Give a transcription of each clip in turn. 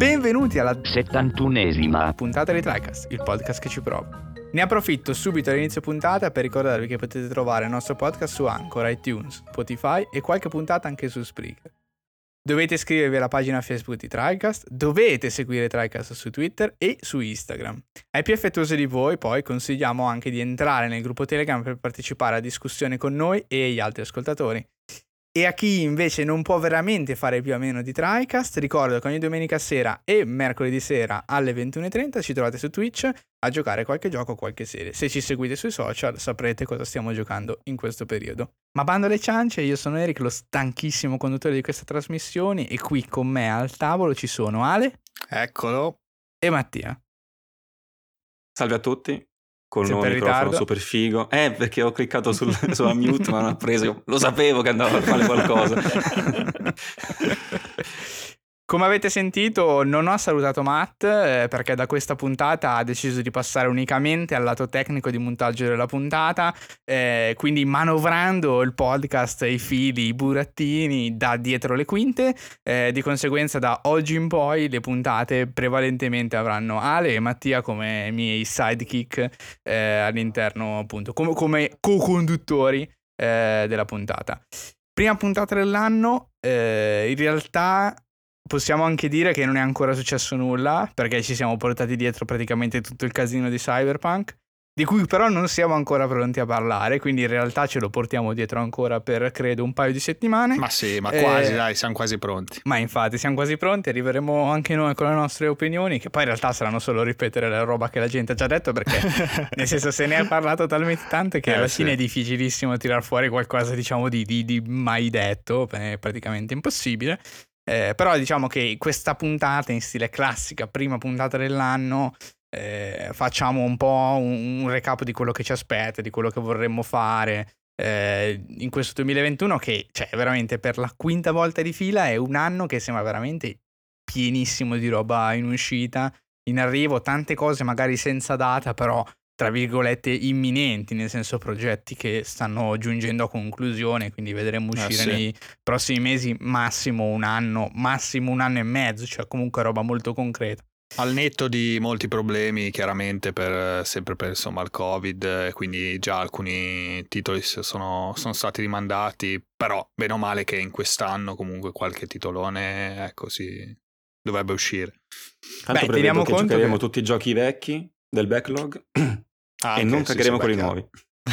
Benvenuti alla 71esima puntata di TriCast, il podcast che ci prova. Ne approfitto subito all'inizio puntata per ricordarvi che potete trovare il nostro podcast su Anchor, iTunes, Spotify e qualche puntata anche su Spreaker. Dovete iscrivervi alla pagina Facebook di TriCast, dovete seguire TriCast su Twitter e su Instagram. Ai più affettuosi di voi poi consigliamo anche di entrare nel gruppo Telegram per partecipare a discussioni con noi e gli altri ascoltatori. E a chi invece non può veramente fare più a meno di TriCast, ricordo che ogni domenica sera e mercoledì sera alle 21.30 ci trovate su Twitch a giocare qualche gioco o qualche serie. Se ci seguite sui social saprete cosa stiamo giocando in questo periodo. Ma bando alle ciance, io sono Eric, lo stanchissimo conduttore di queste trasmissioni e qui con me al tavolo ci sono Ale. Eccolo. E Mattia. Salve a tutti con nuovo microfono ritardo. super figo. Eh, perché ho cliccato sul, sulla mute, ma non ho preso. Lo sapevo che andava a fare qualcosa. Come avete sentito, non ho salutato Matt eh, perché da questa puntata ha deciso di passare unicamente al lato tecnico di montaggio della puntata, eh, quindi manovrando il podcast, i fili, i burattini da dietro le quinte. eh, di conseguenza, da oggi in poi le puntate prevalentemente avranno Ale e Mattia come miei sidekick eh, all'interno, appunto, come, come co-conduttori eh, della puntata. Prima puntata dell'anno, eh, in realtà possiamo anche dire che non è ancora successo nulla, perché ci siamo portati dietro praticamente tutto il casino di Cyberpunk, di cui però non siamo ancora pronti a parlare, quindi in realtà ce lo portiamo dietro ancora per credo un paio di settimane. Ma sì, ma Eh, quasi, dai, siamo quasi pronti. Ma infatti siamo quasi pronti, arriveremo anche noi con le nostre opinioni, che poi in realtà saranno solo ripetere la roba che la gente ha già detto, perché nel senso se ne è parlato talmente tanto che Eh, alla sì. fine è difficilissimo tirar fuori qualcosa diciamo di, di- di mai detto, è praticamente impossibile. Eh, però diciamo che questa puntata in stile classica, prima puntata dell'anno, eh, facciamo un po' un, un recap di quello che ci aspetta, di quello che vorremmo fare eh, in questo 2021 che cioè veramente per la quinta volta di fila è un anno che sembra veramente pienissimo di roba in uscita, in arrivo, tante cose magari senza data, però tra virgolette imminenti, nel senso progetti che stanno giungendo a conclusione, quindi vedremo Eh, uscire sì. nei prossimi mesi massimo un anno, massimo un anno e mezzo, cioè comunque roba molto concreta. Al netto di molti problemi, chiaramente, per, sempre per insomma, il Covid, quindi già alcuni titoli sono, sono stati rimandati, però bene o male che in quest'anno comunque qualche titolone ecco, si dovrebbe uscire. Tanto Beh, teniamo che conto giocheremo che- tutti i giochi vecchi del backlog e Anche, non cagheremo quelli beh, nuovi.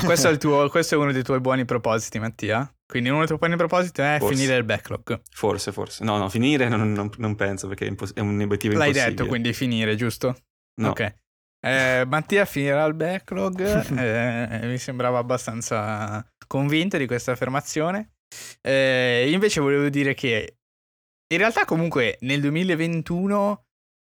Questo è, il tuo, questo è uno dei tuoi buoni propositi, Mattia? Quindi uno dei tuoi buoni propositi è Forse. finire il backlog. Forse, forse. No, no, finire non, non- non penso perché è, impos- è un obiettivo L'hai impossibile. detto, quindi finire, giusto? No. Ok. Eh, Mattia finirà il backlog, eh, mi sembrava abbastanza convinto di questa affermazione. Eh, invece volevo dire che in realtà comunque nel 2021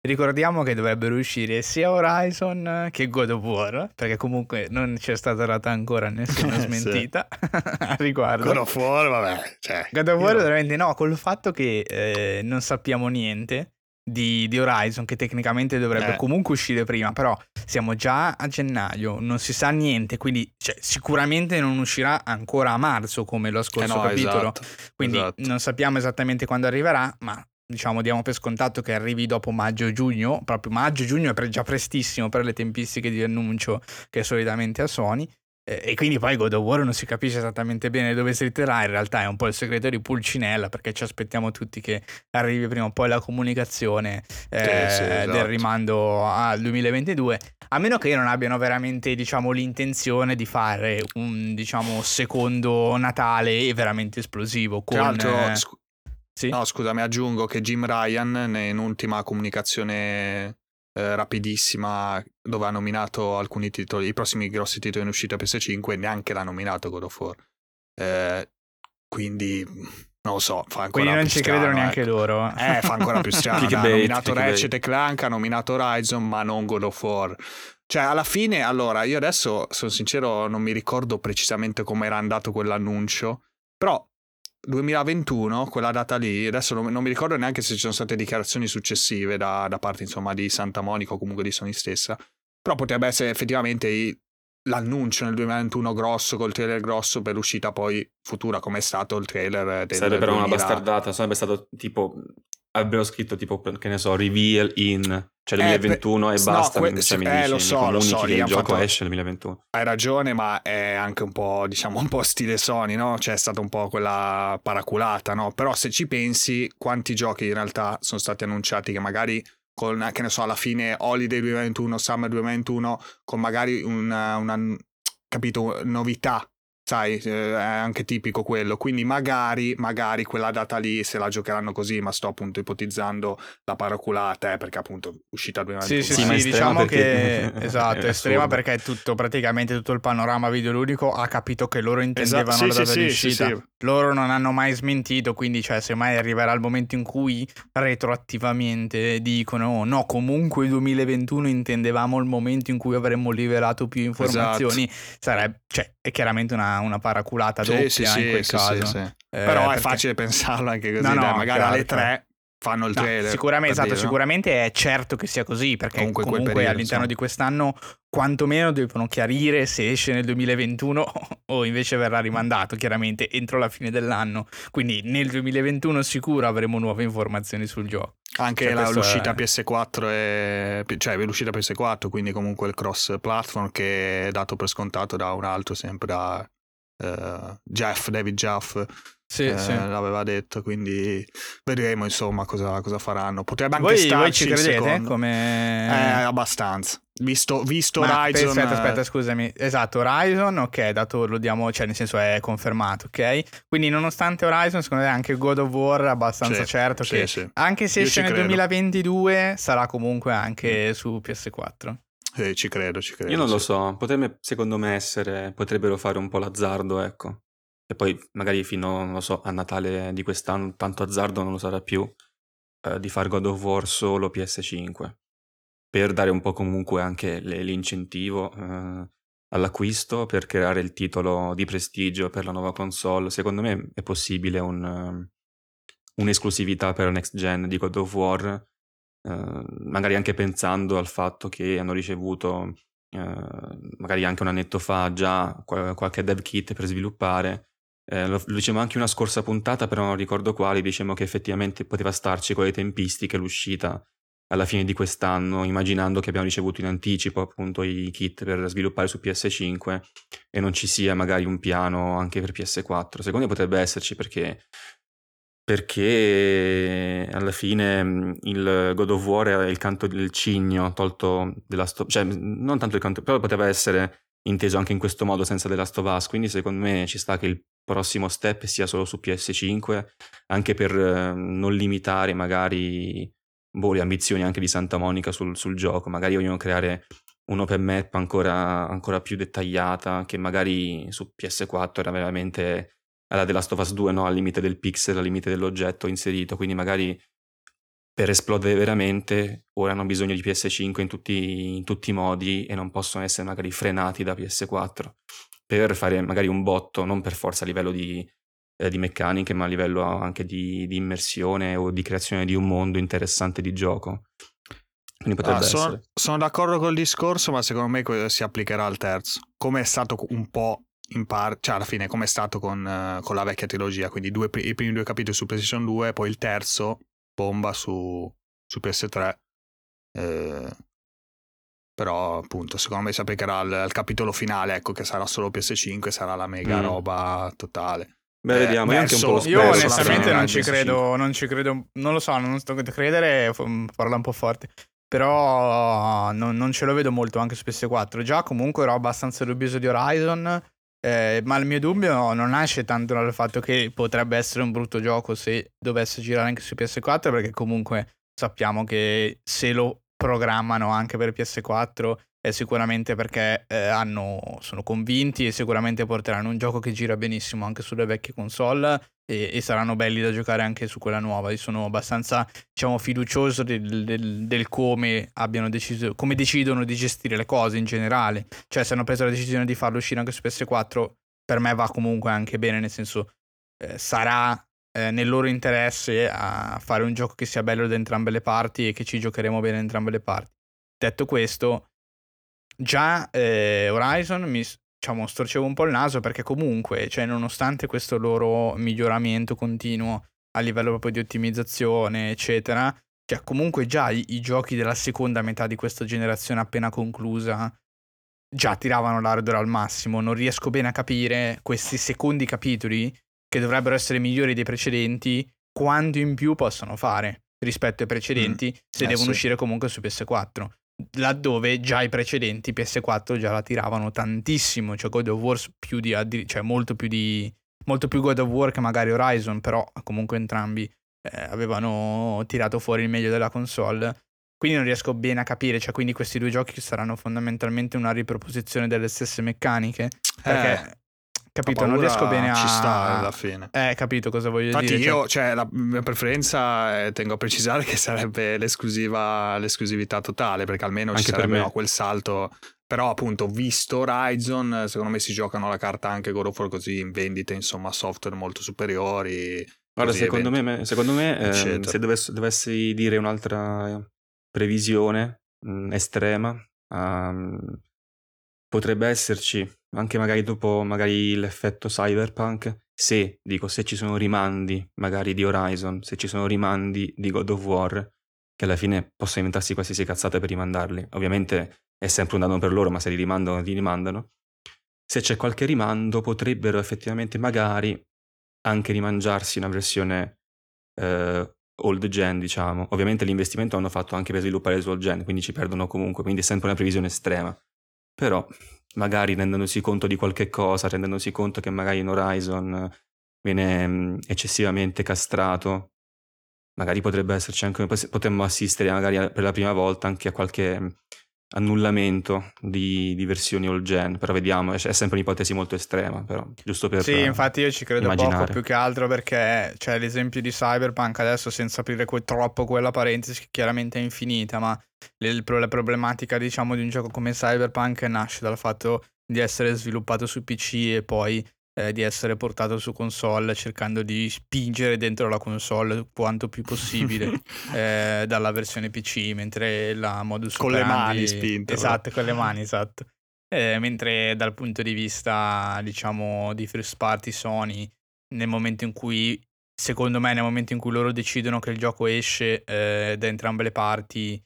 ricordiamo che dovrebbero uscire sia Horizon che God of War, perché comunque non c'è stata data ancora nessuna smentita a riguardo. God of War, vabbè. Cioè, God of War io- veramente no, col fatto che eh, non sappiamo niente di, di Horizon, che tecnicamente dovrebbe Eh. comunque uscire prima, però siamo già a gennaio, non si sa niente, quindi cioè, sicuramente non uscirà ancora a marzo come lo eh scorso no, capitolo, esatto, quindi esatto. non sappiamo esattamente quando arriverà, ma diciamo diamo per scontato che arrivi dopo maggio-giugno, proprio maggio-giugno è pre- già prestissimo per le tempistiche di annuncio che solitamente ha Sony. Eh, E quindi poi God of War non si capisce esattamente bene dove slitterà, in realtà è un po' il segreto di Pulcinella perché ci aspettiamo tutti che arrivi prima o poi la comunicazione eh, sì, esatto. del rimando al 2022, a meno che non abbiano veramente diciamo l'intenzione di fare un diciamo secondo Natale veramente esplosivo con Tra l'altro, eh, scu- sì? no, scusami, aggiungo che Jim Ryan, in ultima comunicazione eh, rapidissima, dove ha nominato alcuni titoli, i prossimi grossi titoli in uscita PS5, neanche l'ha nominato God of War. Eh, quindi, non lo so, fa ancora quindi non ci credono neanche ecco. loro. Eh, fa ancora più strano. ha nominato. Ratchet e Clank, ha nominato Horizon, ma non God of War. Cioè, alla fine, allora, io adesso, sono sincero, non mi ricordo precisamente come era andato quell'annuncio, però 2021, quella data lì, adesso non, non mi ricordo neanche se ci sono state dichiarazioni successive da, da parte, insomma, di Santa Monica o comunque di Sony stessa, però potrebbe essere effettivamente i- l'annuncio nel 2021 grosso, col trailer grosso per l'uscita poi futura, come è stato il trailer del Sarebbe però una 2000. bastardata, sarebbe stato tipo avrebbero scritto tipo, che ne so, reveal in, cioè Eh, 2021 e no, basta, que- cioè mi eh, dici, lo so, lo so, che il gioco fatto- esce nel 2021. Hai ragione, ma è anche un po', diciamo, un po' stile Sony, no? Cioè è stata un po' quella paraculata, no? Però se ci pensi, quanti giochi in realtà sono stati annunciati che magari con, che ne so, alla fine Holiday 2021, Summer 2021, con magari una, una capito, novità, sai, eh, è anche tipico quello. Quindi magari, magari quella data lì se la giocheranno così, ma sto appunto ipotizzando la paraculata, eh, perché appunto uscita 2021. Sì, sì, Sì, sì, diciamo perché- che esatto, è estrema perché tutto, praticamente tutto il panorama videoludico ha capito che loro intendevano Esatto, la sì, data sì, di sì, uscita. sì, sì. Loro non hanno mai smentito, quindi cioè se mai arriverà il momento in cui retroattivamente dicono "Oh, no, comunque il 2021 intendevamo il momento in cui avremmo rivelato più informazioni, sarebbe, cioè, è chiaramente una, una paraculata doppia Esatto. Sì, sì, in sì, quel sì, caso. sì, sì. Eh, Però è perché- facile pensarlo anche così, No, no, dai, magari chiaro, alle tre fanno il No, trailer. sicuramente, esatto, dire, sicuramente è certo che sia così, perché Comunque comunque, periodo, all'interno insomma. di quest'anno quantomeno devono chiarire se esce nel 2021 o invece verrà rimandato, chiaramente, entro la fine dell'anno. Quindi nel 2021 sicuro avremo nuove informazioni sul gioco. Anche Cioè, la- l'uscita è- PS4 è, cioè l'uscita PS4, quindi comunque il cross platform che è dato per scontato da un altro, sempre da eh, Jeff, David Jeff, Sì, eh, sì. l'aveva detto, quindi vedremo insomma cosa, cosa faranno. Potrebbe anche Voi, starci voi ci credete? secondo. Come... Eh, abbastanza. Visto, visto Ma Horizon... aspetta, aspetta, eh, scusami. Esatto, Horizon, ok, dato lo diamo, cioè nel senso è confermato, ok? Quindi nonostante Horizon, secondo me anche God of War è abbastanza sì, certo sì, che sì. anche se Io esce nel credo. 2022 sarà comunque anche su PS4. Sì, ci credo, ci credo. Io non lo sì. so, potrebbe, secondo me essere, potrebbero fare un po' l'azzardo, ecco. E poi magari fino, non lo so, a Natale di quest'anno tanto azzardo non lo sarà più, eh, di fare God of War solo PS5. Per dare un po' comunque anche le- l'incentivo eh, all'acquisto, per creare il titolo di prestigio per la nuova console. Secondo me è possibile un, ehm, un'esclusività per la next gen di God of War, eh, magari anche pensando al fatto che hanno ricevuto eh, magari anche un annetto fa già qual- qualche dev kit per sviluppare. Eh, lo, lo dicevamo anche una scorsa puntata, però non ricordo quali, diciamo che effettivamente poteva starci con le tempistiche l'uscita alla fine di quest'anno, immaginando che abbiamo ricevuto in anticipo appunto i kit per sviluppare su PS5 e non ci sia magari un piano anche per PS4. Secondo me potrebbe esserci perché perché alla fine mh, il God of War è il canto del cigno tolto della sto- cioè mh, non tanto il canto, però poteva essere inteso anche in questo modo senza The Last quindi secondo me ci sta che il prossimo step sia solo su PS5, anche per eh, non limitare magari boh, le ambizioni anche di Santa Monica sul, sul gioco, magari vogliono creare un open map ancora, ancora più dettagliata, che magari su PS4 era veramente alla The Last of Us 2, no? al limite del pixel, al limite dell'oggetto inserito, quindi magari per esplodere veramente ora hanno bisogno di PS5 in tutti, in tutti i modi e non possono essere magari frenati da PS4 per fare magari un botto, non per forza a livello di, eh, di meccaniche, ma a livello anche di, di immersione o di creazione di un mondo interessante di gioco. Quindi potrebbe Ah, sono, sono d'accordo col discorso, ma secondo me si applicherà al terzo. Come è stato un po' in parte, cioè alla fine, come è stato con, eh, con la vecchia trilogia. Quindi due i primi due capitoli su PlayStation 2, poi il terzo, bomba su, su PS3. Eh, però, appunto, secondo me si applicherà al, al capitolo finale, ecco, che sarà solo PS5, sarà la mega Mm. roba totale. Beh, Eh, vediamo, io anche un po' lo verso- Io Verso onestamente non ci credo, non ci credo, non lo so, non sto a credere, f- parla un po' forte, però non, non ce lo vedo molto anche su PS4. Già comunque ero abbastanza dubbioso di Horizon, eh, ma il mio dubbio non nasce tanto dal fatto che potrebbe essere un brutto gioco se dovesse girare anche su PS4, perché comunque sappiamo che se lo programmano anche per PS4 è sicuramente perché eh, hanno, sono convinti e sicuramente porteranno un gioco che gira benissimo anche sulle vecchie console e, e saranno belli da giocare anche su quella nuova. Io sono abbastanza, diciamo, fiducioso del, del- del come abbiano deciso, come decidono di gestire le cose in generale. Cioè, se hanno preso la decisione di farlo uscire anche su PS4, per me va comunque anche bene, nel senso, eh, sarà eh, nel loro interesse a fare un gioco che sia bello da entrambe le parti e che ci giocheremo bene da entrambe le parti. Detto questo, già eh, Horizon mi diciamo, storcevo un po' il naso perché comunque, cioè, nonostante questo loro miglioramento continuo a livello proprio di ottimizzazione, eccetera. Cioè, comunque già i, i giochi della seconda metà di questa generazione appena conclusa già tiravano l'hardware al massimo. Non riesco bene a capire questi secondi capitoli, che dovrebbero essere migliori dei precedenti, quanto in più possono fare rispetto ai precedenti mm. se eh, devono sì. uscire comunque su PS4 laddove già i precedenti PS4 già la tiravano tantissimo, cioè God of War più di, cioè molto più di molto più God of War che magari Horizon, però comunque entrambi eh, avevano tirato fuori il meglio della console. Quindi non riesco bene a capire, cioè quindi questi due giochi saranno fondamentalmente una riproposizione delle stesse meccaniche, perché eh capito? Non riesco bene a. Ci sta alla fine. Eh, capito cosa voglio Infatti dire. Infatti, io, cioè... cioè, la mia preferenza, eh, tengo a precisare che sarebbe l'esclusiva, l'esclusività totale, perché almeno Anche ci sarebbe no, quel salto. Però, appunto, visto Horizon, secondo me si giocano la carta anche God of War così in vendite, insomma, software molto superiori. Guarda, secondo me, secondo me eh, se dovessi, dovessi, dire un'altra previsione mh, mm, estrema, um, potrebbe esserci anche magari dopo magari l'effetto cyberpunk, se, dico, se ci sono rimandi magari di Horizon, se ci sono rimandi di God of War, che alla fine possono inventarsi qualsiasi cazzata per rimandarli. Ovviamente è sempre un danno per loro, ma se li rimandano, li rimandano. Se c'è qualche rimando, potrebbero effettivamente magari anche rimangiarsi una versione eh, old gen, diciamo. Ovviamente l'investimento hanno fatto anche per sviluppare il suo gen, quindi ci perdono comunque, quindi è sempre una previsione estrema. Però magari rendendosi conto di qualche cosa, rendendosi conto che magari in Horizon viene mm, eccessivamente castrato, magari potrebbe esserci anche, potremmo assistere magari per la prima volta anche a qualche mm, annullamento di, di versioni all gen, però vediamo, è, sempre un'ipotesi molto estrema, però giusto per Sì, infatti io ci credo immaginare. poco più che altro perché c'è l'esempio di Cyberpunk adesso senza aprire que- troppo quella parentesi che chiaramente è infinita, ma le, la problematica diciamo di un gioco come Cyberpunk nasce dal fatto di essere sviluppato su PC e poi eh, di essere portato su console cercando di spingere dentro la console quanto più possibile eh, dalla versione PC, mentre la modus con operandi... le mani spinte. Esatto, con le mani, esatto. Eh, mentre dal punto di vista, diciamo, di first party Sony, nel momento in cui, secondo me, nel momento in cui loro decidono che il gioco esce eh, da entrambe le parti,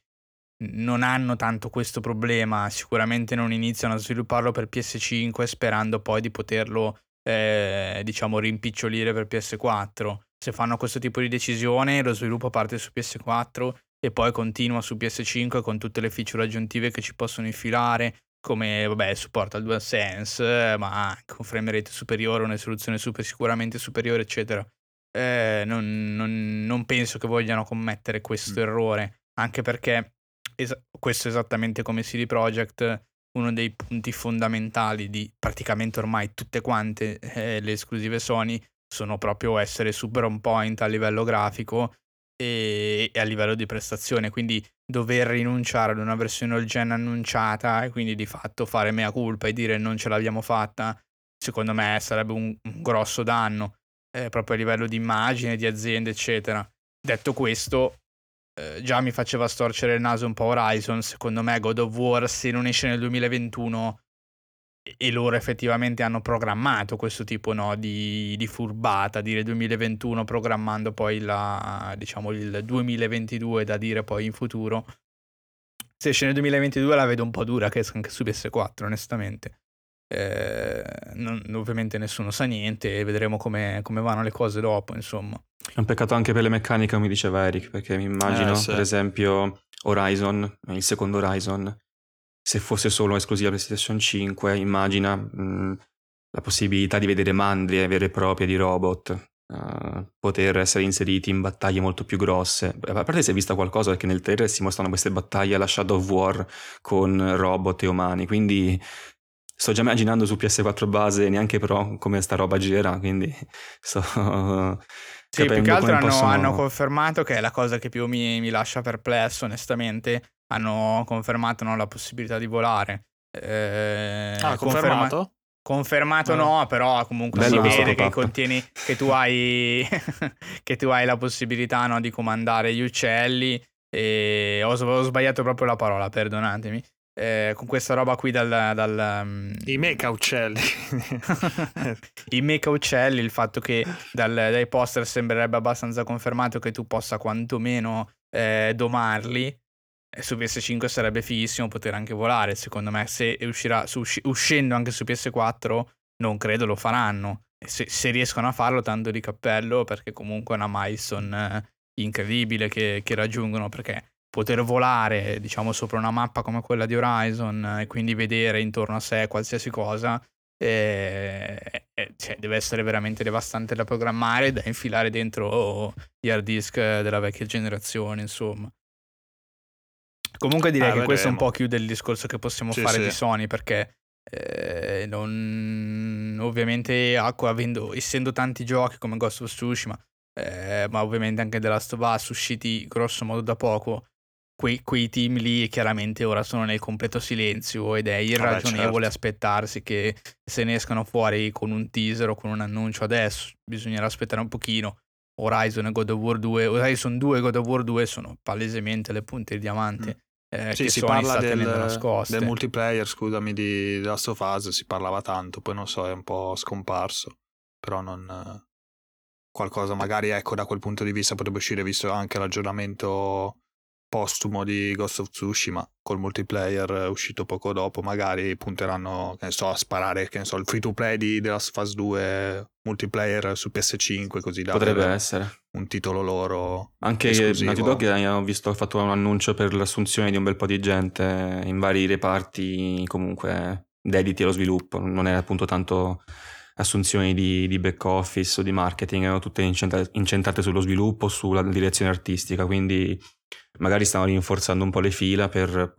non hanno tanto questo problema, sicuramente non iniziano a svilupparlo per PS5 sperando poi di poterlo eh, diciamo rimpicciolire per PS4. Se fanno questo tipo di decisione, lo sviluppo parte su PS4 e poi continua su PS5 con tutte le feature aggiuntive che ci possono infilare, come vabbè, supporta il DualSense, ma anche un frame rate superiore, una risoluzione super, sicuramente superiore, eccetera. Eh, non, non, non, penso che vogliano commettere questo mm. errore, anche perché es- questo è esattamente come CD Projekt uno dei punti fondamentali di praticamente ormai tutte quante eh, le esclusive Sony sono proprio essere super on point a livello grafico e, e, a livello di prestazione, quindi dover rinunciare ad una versione all gen annunciata e quindi di fatto fare mea culpa e dire non ce l'abbiamo fatta, secondo me sarebbe un, un grosso danno eh, proprio a livello di immagine, di aziende, eccetera. Detto questo, eh, già mi faceva storcere il naso un po' Horizon, secondo me God of War se non esce nel 2021 e loro effettivamente hanno programmato questo tipo no, di, di, furbata, dire 2021 programmando poi la, diciamo, il 2022 da dire poi in futuro. Se esce nel 2022 la vedo un po' dura che esca anche su PS4 onestamente. Eh, non, ovviamente nessuno sa niente e vedremo come, come vanno le cose dopo insomma. È un peccato anche per le meccaniche, come diceva Eric, perché mi immagino, eh, sì. per esempio, Horizon, il secondo Horizon, se fosse solo esclusiva PlayStation 5, immagina mh, mm, la possibilità di vedere mandrie vere e proprie di robot, uh, poter essere inseriti in battaglie molto più grosse. A parte se hai visto qualcosa, perché nel trailer si mostrano queste battaglie alla Shadow of War con robot e umani, quindi sto già immaginando su PS4 base neanche però come sta roba gira, quindi sto sì, più che altro hanno, possono... hanno, confermato che è la cosa che più mi, mi lascia perplesso, onestamente. Hanno confermato no, la possibilità di volare. Eh, ah, confermato? Confermato no, però comunque Bello si vede che contieni che tu hai che tu hai la possibilità no, di comandare gli uccelli e ho, ho, sbagliato proprio la parola, perdonatemi. Eh, con questa roba qui dal... dal um... I mecha uccelli. I mecha uccelli, il fatto che dal, dai poster sembrerebbe abbastanza confermato che tu possa quantomeno eh, domarli. E su PS5 sarebbe fighissimo poter anche volare. Secondo me, se uscirà su, uscendo anche su PS4, non credo lo faranno. Se, se, riescono a farlo, tanto di cappello, perché comunque è una milestone eh, incredibile che, che raggiungono. Perché poter volare, diciamo, sopra una mappa come quella di Horizon e quindi vedere intorno a sé qualsiasi cosa, eh, eh, cioè, deve essere veramente devastante da programmare, da infilare dentro gli hard disk della vecchia generazione, insomma. Comunque direi ah, che vedremo. questo un po' chiude il discorso che possiamo sì, fare sì. di Sony perché eh, non, ovviamente avendo, essendo tanti giochi come Ghost of Tsushima, eh, ma ovviamente anche The Last of Us usciti grosso modo da poco, quei, quei, team lì chiaramente ora sono nel completo silenzio ed è irragionevole ah, certo. aspettarsi che se ne escano fuori con un teaser o con un annuncio adesso. Bisognerà aspettare un pochino. Horizon e God of War 2, Horizon 2 e God of War 2 sono palesemente le punte di diamante. Mm. Eh, sì, si parla del, del, multiplayer, scusami, di Last of Us, si parlava tanto, poi non so, è un po' scomparso, però non... Qualcosa magari, ecco, da quel punto di vista potrebbe uscire, visto anche l'aggiornamento postumo di Ghost of Tsushima col multiplayer uscito poco dopo magari punteranno che ne so a sparare che ne so il free to play di The Last of Us 2 multiplayer su PS5 così da potrebbe essere. un titolo loro anche esclusivo. Naughty Dog ho visto ha fatto un annuncio per l'assunzione di un bel po' di gente in vari reparti comunque dediti allo sviluppo. Non è appunto tanto assunzioni di, di back office o di marketing erano tutte incentrate, incentrate sullo sviluppo sulla direzione artistica. Quindi magari stanno rinforzando un po' le fila per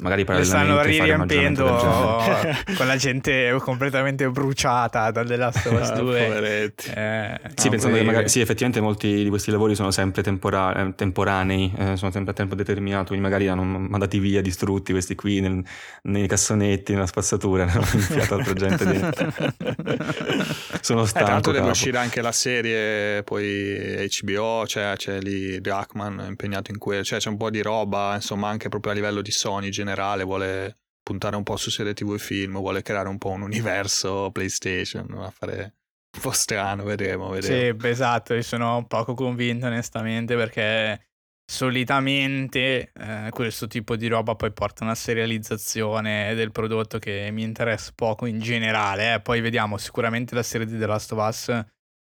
magari parallelamente stanno riempendo con la gente completamente bruciata da The Last of Us 2 ah, eh, sì, no, pensando che magari, sì, effettivamente molti di questi lavori sono sempre tempora- eh, temporanei eh, sono sempre a tempo determinato quindi magari hanno mandati via distrutti questi qui nel, nei cassonetti nella spazzatura hanno infiato altra gente dentro. Sono stanco eh, tanto deve uscire anche la serie poi HBO cioè c'è lì Drachman impegnato in quello cioè c'è un po' di roba insomma anche proprio a livello di Sony generale generale vuole puntare un po' su serie tv e film, vuole creare un po' un universo PlayStation, a fare un po' strano, vedremo, vedremo. Sì, esatto, io sono poco convinto onestamente perché solitamente eh, questo tipo di roba poi porta a una serializzazione del prodotto che mi interessa poco in generale, eh. poi vediamo sicuramente la serie di The Last of Us,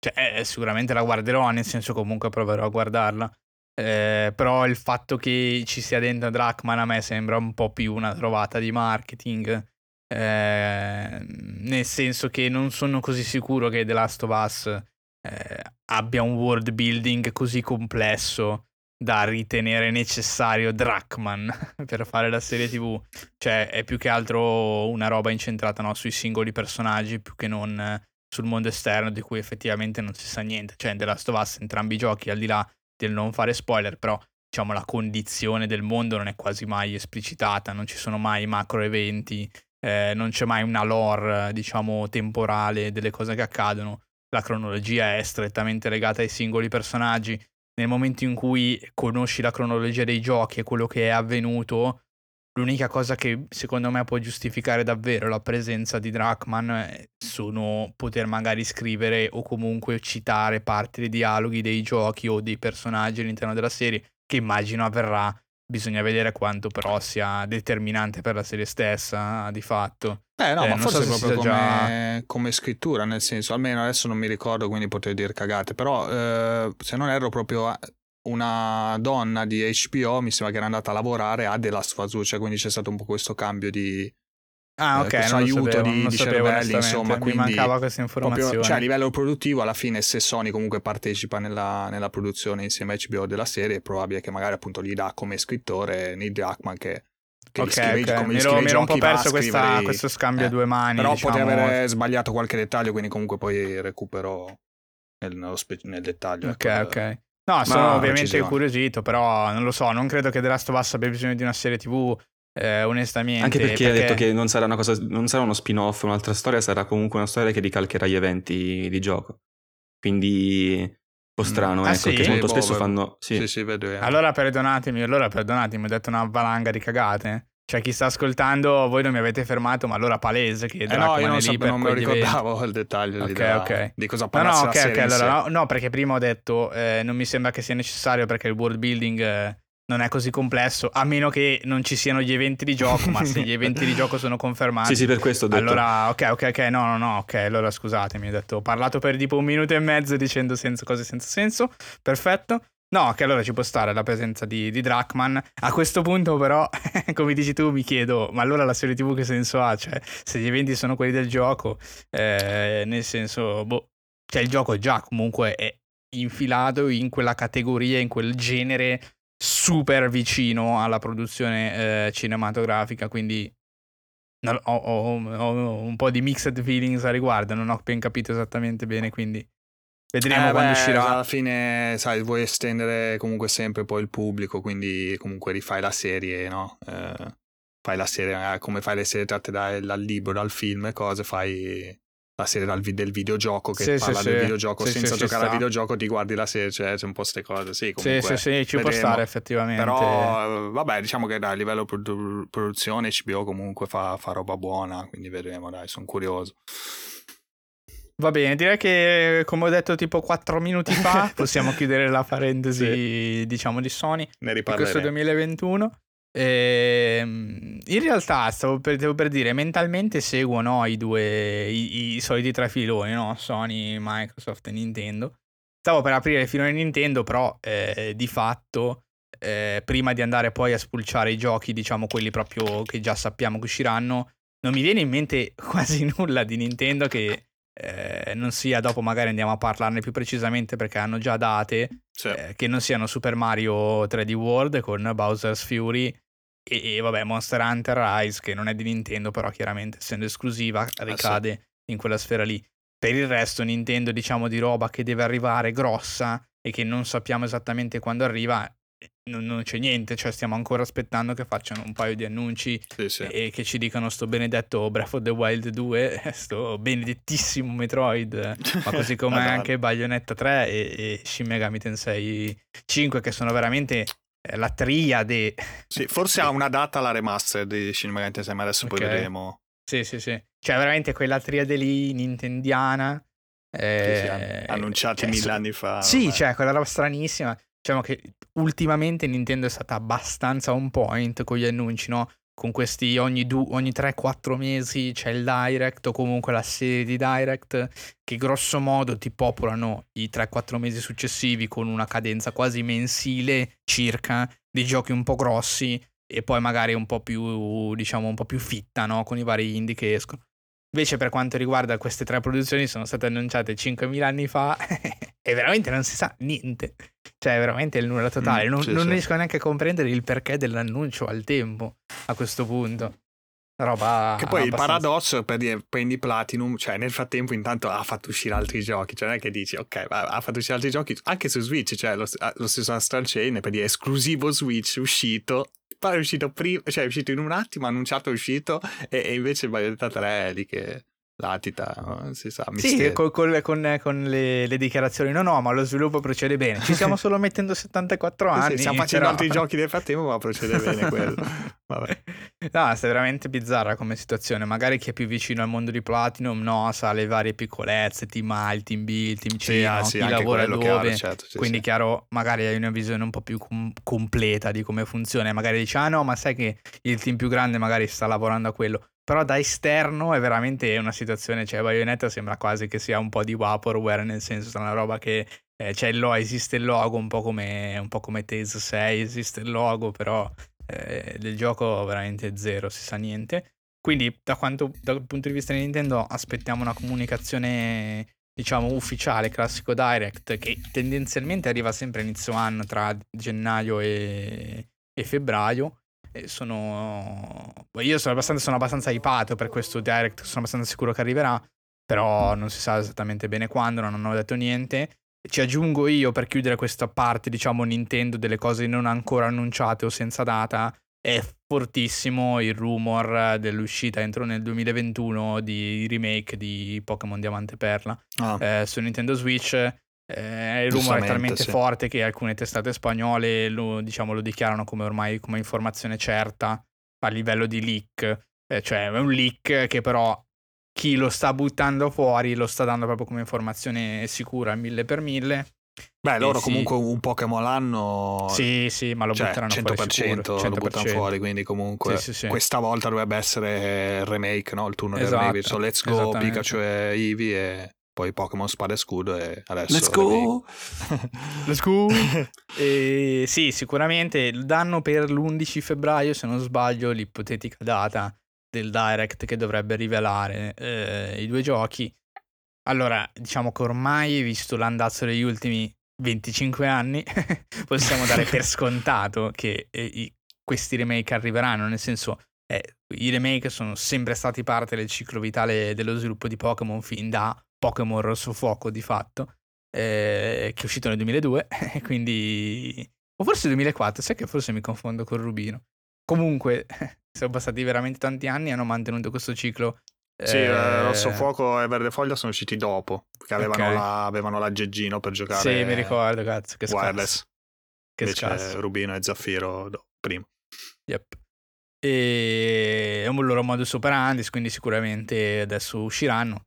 cioè eh, sicuramente la guarderò, nel senso comunque proverò a guardarla, eh, però il fatto che ci sia dentro Drachman a me sembra un po' più una trovata di marketing. Eh, nel senso che non sono così sicuro che The Last of Us eh, abbia un world building così complesso da ritenere necessario Drachman per fare la serie TV. Cioè, è più che altro una roba incentrata no, sui singoli personaggi più che non sul mondo esterno di cui effettivamente non si sa niente. Cioè, The Last of Us, entrambi i giochi, al di là del non fare spoiler, però diciamo la condizione del mondo non è quasi mai esplicitata, non ci sono mai macro eventi, eh, non c'è mai una lore, diciamo, temporale delle cose che accadono. La cronologia è strettamente legata ai singoli personaggi. Nel momento in cui conosci la cronologia dei giochi e quello che è avvenuto, l'unica cosa che secondo me può giustificare davvero la presenza di Drachman eh, sono poter magari scrivere o comunque citare parti dei dialoghi dei giochi o dei personaggi all'interno della serie, che immagino avverrà. Bisogna vedere quanto però sia determinante per la serie stessa, di fatto. Eh no, eh, ma forse so proprio come, già... come, scrittura, nel senso, almeno adesso non mi ricordo, quindi potrei dire cagate, però eh, se non erro proprio una donna di HBO mi sembra che era andata a lavorare a The Last of Us, cioè quindi c'è stato un po' questo cambio di ah, ok, eh, aiuto sapevo, di, di cervelli, insomma, mi quindi mancava questa informazione. Proprio, cioè a livello produttivo alla fine se Sony comunque partecipa nella, nella, produzione insieme a HBO della serie è probabile che magari appunto gli dà come scrittore Neil Druckmann che che ok, scrive, okay. Come mi ero, mi ero un po' perso questa, questo scambio eh, a due mani. Però diciamo... potrei avere sbagliato qualche dettaglio, quindi comunque poi recupero nel, spe- nel dettaglio. Ok, ecco, ok. No, sono ovviamente incuriosito, però non lo so, non credo che The Last of Us abbia bisogno di una serie TV, eh, onestamente. Anche perché, perché, ha detto che non sarà, una cosa, non sarà uno spin-off, un'altra storia, sarà comunque una storia che ricalcherà gli eventi di gioco. Quindi un po' mm. strano, mm. ecco, ah, sì? che molto spesso fanno... Sì, sì, sì vedo. Eh. Allora perdonatemi, allora perdonatemi, ho detto una valanga di cagate. Cioè, chi sta ascoltando, voi non mi avete fermato, ma allora palese che Eh no, io non, per non me lo eventi. ricordavo il dettaglio lì Ok, della- ok. di cosa No, parlasse no, la ok, serie ok, in sé. allora, no, no, perché prima ho detto, eh, non mi sembra che sia necessario perché il world building eh, non è così complesso, a meno che non ci siano gli eventi di gioco, ma se gli eventi di gioco sono confermati... Sì, sì, per questo ho detto. Allora, ok, ok, ok, no, no, no, ok, allora scusatemi, ho detto, ho parlato per tipo un minuto e mezzo dicendo senza cose senza senso, perfetto. No, che allora ci può stare la presenza di, di Drachman. A questo punto, però, come dici tu, mi chiedo, ma allora la serie TV che senso ha? Cioè, se gli eventi sono quelli del gioco, eh, nel senso, boh, cioè il gioco già comunque è infilato in quella categoria, in quel genere super vicino alla produzione eh, cinematografica, quindi ho, ho- ho un po' di mixed feelings a riguardo, non ho ben capito esattamente bene, quindi vedremo Eh, quando beh, uscirà. Alla fine, sai, vuoi estendere comunque sempre poi il pubblico, quindi comunque rifai la serie, no? Eh, fai la serie, eh, come fai le serie tratte da- dal libro, dal film e cose, fai la serie dal del videogioco che Sì, sì, parla sì. del videogioco, Sì, senza sì, ci giocare al videogioco ti guardi la serie, cioè c'è un po' queste cose, sì, comunque. sì, sì, ci può vedremo. stare effettivamente. Però, eh, vabbè, diciamo che dai, a livello produ- produzione HBO comunque fa, fa roba buona, quindi vedremo, dai, sono curioso. Va bene, direi che come ho detto tipo 4 minuti fa possiamo chiudere la parentesi diciamo di Sony Ne di questo riparleremo. 2021. Ehm, in realtà stavo per, devo per dire mentalmente seguo no, i due i, i soliti tre filoni no? Sony, Microsoft e Nintendo stavo per aprire il filone Nintendo però eh, di fatto eh, prima di andare poi a spulciare i giochi diciamo quelli proprio che già sappiamo che usciranno non mi viene in mente quasi nulla di Nintendo che eh, non sia dopo magari andiamo a parlarne più precisamente perché hanno già date Sì. eh, che non siano Super Mario 3D World con Bowser's Fury e, e, vabbè Monster Hunter Rise che non è di Nintendo però chiaramente essendo esclusiva ricade in quella sfera lì. Per il resto Nintendo diciamo di roba che deve arrivare grossa e che non sappiamo esattamente quando arriva eh, non, non c'è niente, cioè stiamo ancora aspettando che facciano un paio di annunci Sì, sì. e che ci dicano sto benedetto Breath of the Wild 2, sto benedettissimo Metroid, ma così come anche Bayonetta 3 e, e Shin Megami Tensei 5 che sono veramente eh, la triade. Sì, forse ha una data la remaster di Shin Megami Tensei, ma adesso Ok. poi vedremo. Sì, sì, sì. Cioè veramente quella triade lì nintendiana. Eh, annunciati cioè, mille anni fa. Sì, ormai. cioè quella roba stranissima. Diciamo che ultimamente Nintendo è stata abbastanza on point con gli annunci, no? Con questi ogni, du- ogni 3-4 mesi c'è il direct o comunque la serie di direct che grosso modo ti popolano i 3-4 mesi successivi con una cadenza quasi mensile circa di giochi un po' grossi e poi magari un po' più, diciamo, un po' più fitta, no? Con i vari indie che escono. Invece per quanto riguarda queste tre produzioni sono state annunciate 5.000 anni fa e veramente non si sa niente. Cioè veramente il nulla totale. Mm, non sì, non sì. riesco neanche a comprendere il perché dell'annuncio al tempo a questo punto. Roba Che poi il abbastanza- paradosso per dire prendi Platinum, cioè nel frattempo intanto ha fatto uscire altri giochi, cioè non è che dici ok, ha fatto uscire altri giochi anche su Switch, cioè lo, lo stesso Astral Chain per dire esclusivo Switch uscito, poi è uscito prima, cioè è uscito in un attimo, annunciato è uscito e, e invece Bayonetta 3 è lì che latita, si sa, Sì, mistero. col- col- con, con le, le dichiarazioni. No, no, ma lo sviluppo procede bene. Ci stiamo solo mettendo 74 Sì, sì, anni. stiamo facendo però- altri giochi nel frattempo, ma procede bene quello. Vabbè. No, è veramente bizzarra come situazione. Magari chi è più vicino al mondo di Platinum, no, sa le varie piccolezze, team A, il team B, il team C, Sì, no? sì, chi lavora dove. chiaro, certo, sì, Quindi sì. chiaro, magari hai una visione un po' più com- completa di come funziona. Magari dici, ah no, ma sai che il team più grande magari sta lavorando a quello. Però da esterno è veramente una situazione, cioè Bayonetta sembra quasi che sia un po' di vaporware, nel senso è una roba che eh, c'è il logo, esiste il logo, un po' come, un come Tales 6, esiste il logo, però eh, del gioco veramente zero, si sa niente. Quindi da quanto, dal punto di vista di Nintendo aspettiamo una comunicazione diciamo ufficiale, classico direct, che tendenzialmente arriva sempre inizio anno tra gennaio e, e febbraio. Sono... Io sono abbastanza, sono abbastanza hypato per questo direct, sono abbastanza sicuro che arriverà, però non si sa esattamente bene quando, non hanno detto niente. Ci aggiungo io per chiudere questa parte, diciamo, Nintendo delle cose non ancora annunciate o senza data. È fortissimo il rumor dell'uscita entro nel 2021 di remake di Pokémon Diamante e Perla Ah, eh, su Nintendo Switch. Eh, il rumore è talmente sì. forte che alcune testate spagnole lo, diciamo, lo dichiarano come ormai come informazione certa a livello di leak, eh, cioè è un leak che però chi lo sta buttando fuori lo sta dando proprio come informazione sicura mille per mille. Beh, loro sì. comunque un Pokémon l'anno Sì, sì, ma lo cioè, butteranno 100%, fuori sicuro, lo buttano 100%. fuori, quindi comunque Sì, sì, questa volta dovrebbe essere il remake, no? Il turno Esatto, del remake. So, let's go. Pikachu e Eevee e poi Pokémon Spada e Scudo e adesso Let's go! Let's go! E sì, sicuramente il danno per l'11 febbraio, se non sbaglio, l'ipotetica data del Direct che dovrebbe rivelare eh, i due giochi. Allora, diciamo che ormai, visto l'andazzo degli ultimi 25 anni, possiamo dare per scontato che eh, i- questi remake arriveranno, nel senso, eh, i remake sono sempre stati parte del ciclo vitale dello sviluppo di Pokémon fin da Pokémon Rosso Fuoco di fatto eh, che è uscito nel 2002, e quindi... O forse 2004, sai che forse mi confondo con Rubino. Comunque, sono passati veramente tanti anni e hanno mantenuto questo ciclo. Sì, eh, eh, Rosso Fuoco e Verde Foglia sono usciti dopo, perché avevano, Ok. la, avevano l'aggeggino per giocare Sì, mi ricordo, cazzo, che scasso. wireless. Che Invece scasso. Rubino e Zaffiro do- prima. Yep. E è un loro modus operandi, quindi sicuramente adesso usciranno.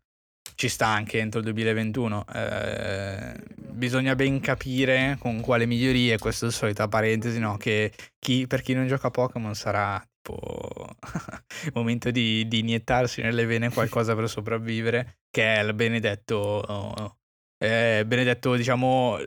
Ci sta anche entro il 2021. Eh, bisogna ben capire con quale migliorie, questa è la solita parentesi, no? Che chi- per chi non gioca a Pokémon sarà tipo il momento di, di iniettarsi nelle vene qualcosa per sopravvivere, che è il benedetto, eh, benedetto diciamo,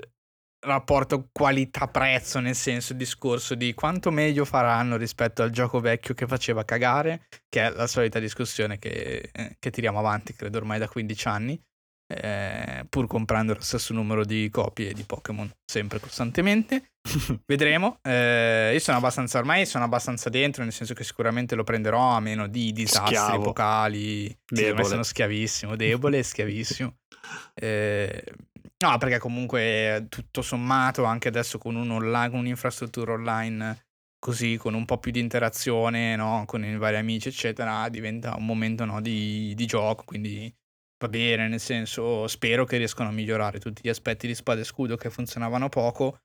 rapporto qualità-prezzo, nel senso il discorso di quanto meglio faranno rispetto al gioco vecchio che faceva cagare, che è la solita discussione che, eh, che tiriamo avanti, credo ormai da 15 anni, eh, pur comprando lo stesso numero di copie di Pokémon, sempre costantemente. Vedremo. Eh, io sono abbastanza, ormai sono abbastanza dentro, nel senso che sicuramente lo prenderò a meno di disastri Schiavo. epocali. Sì, ormai sono schiavissimo, debole, schiavissimo. Eh, no, perché comunque tutto sommato, anche adesso con un online, un'infrastruttura online così, con un po' più di interazione no, con i vari amici, eccetera, diventa un momento no, di, di gioco. Quindi va bene, nel senso, spero che riescano a migliorare tutti gli aspetti di spada e scudo che funzionavano poco.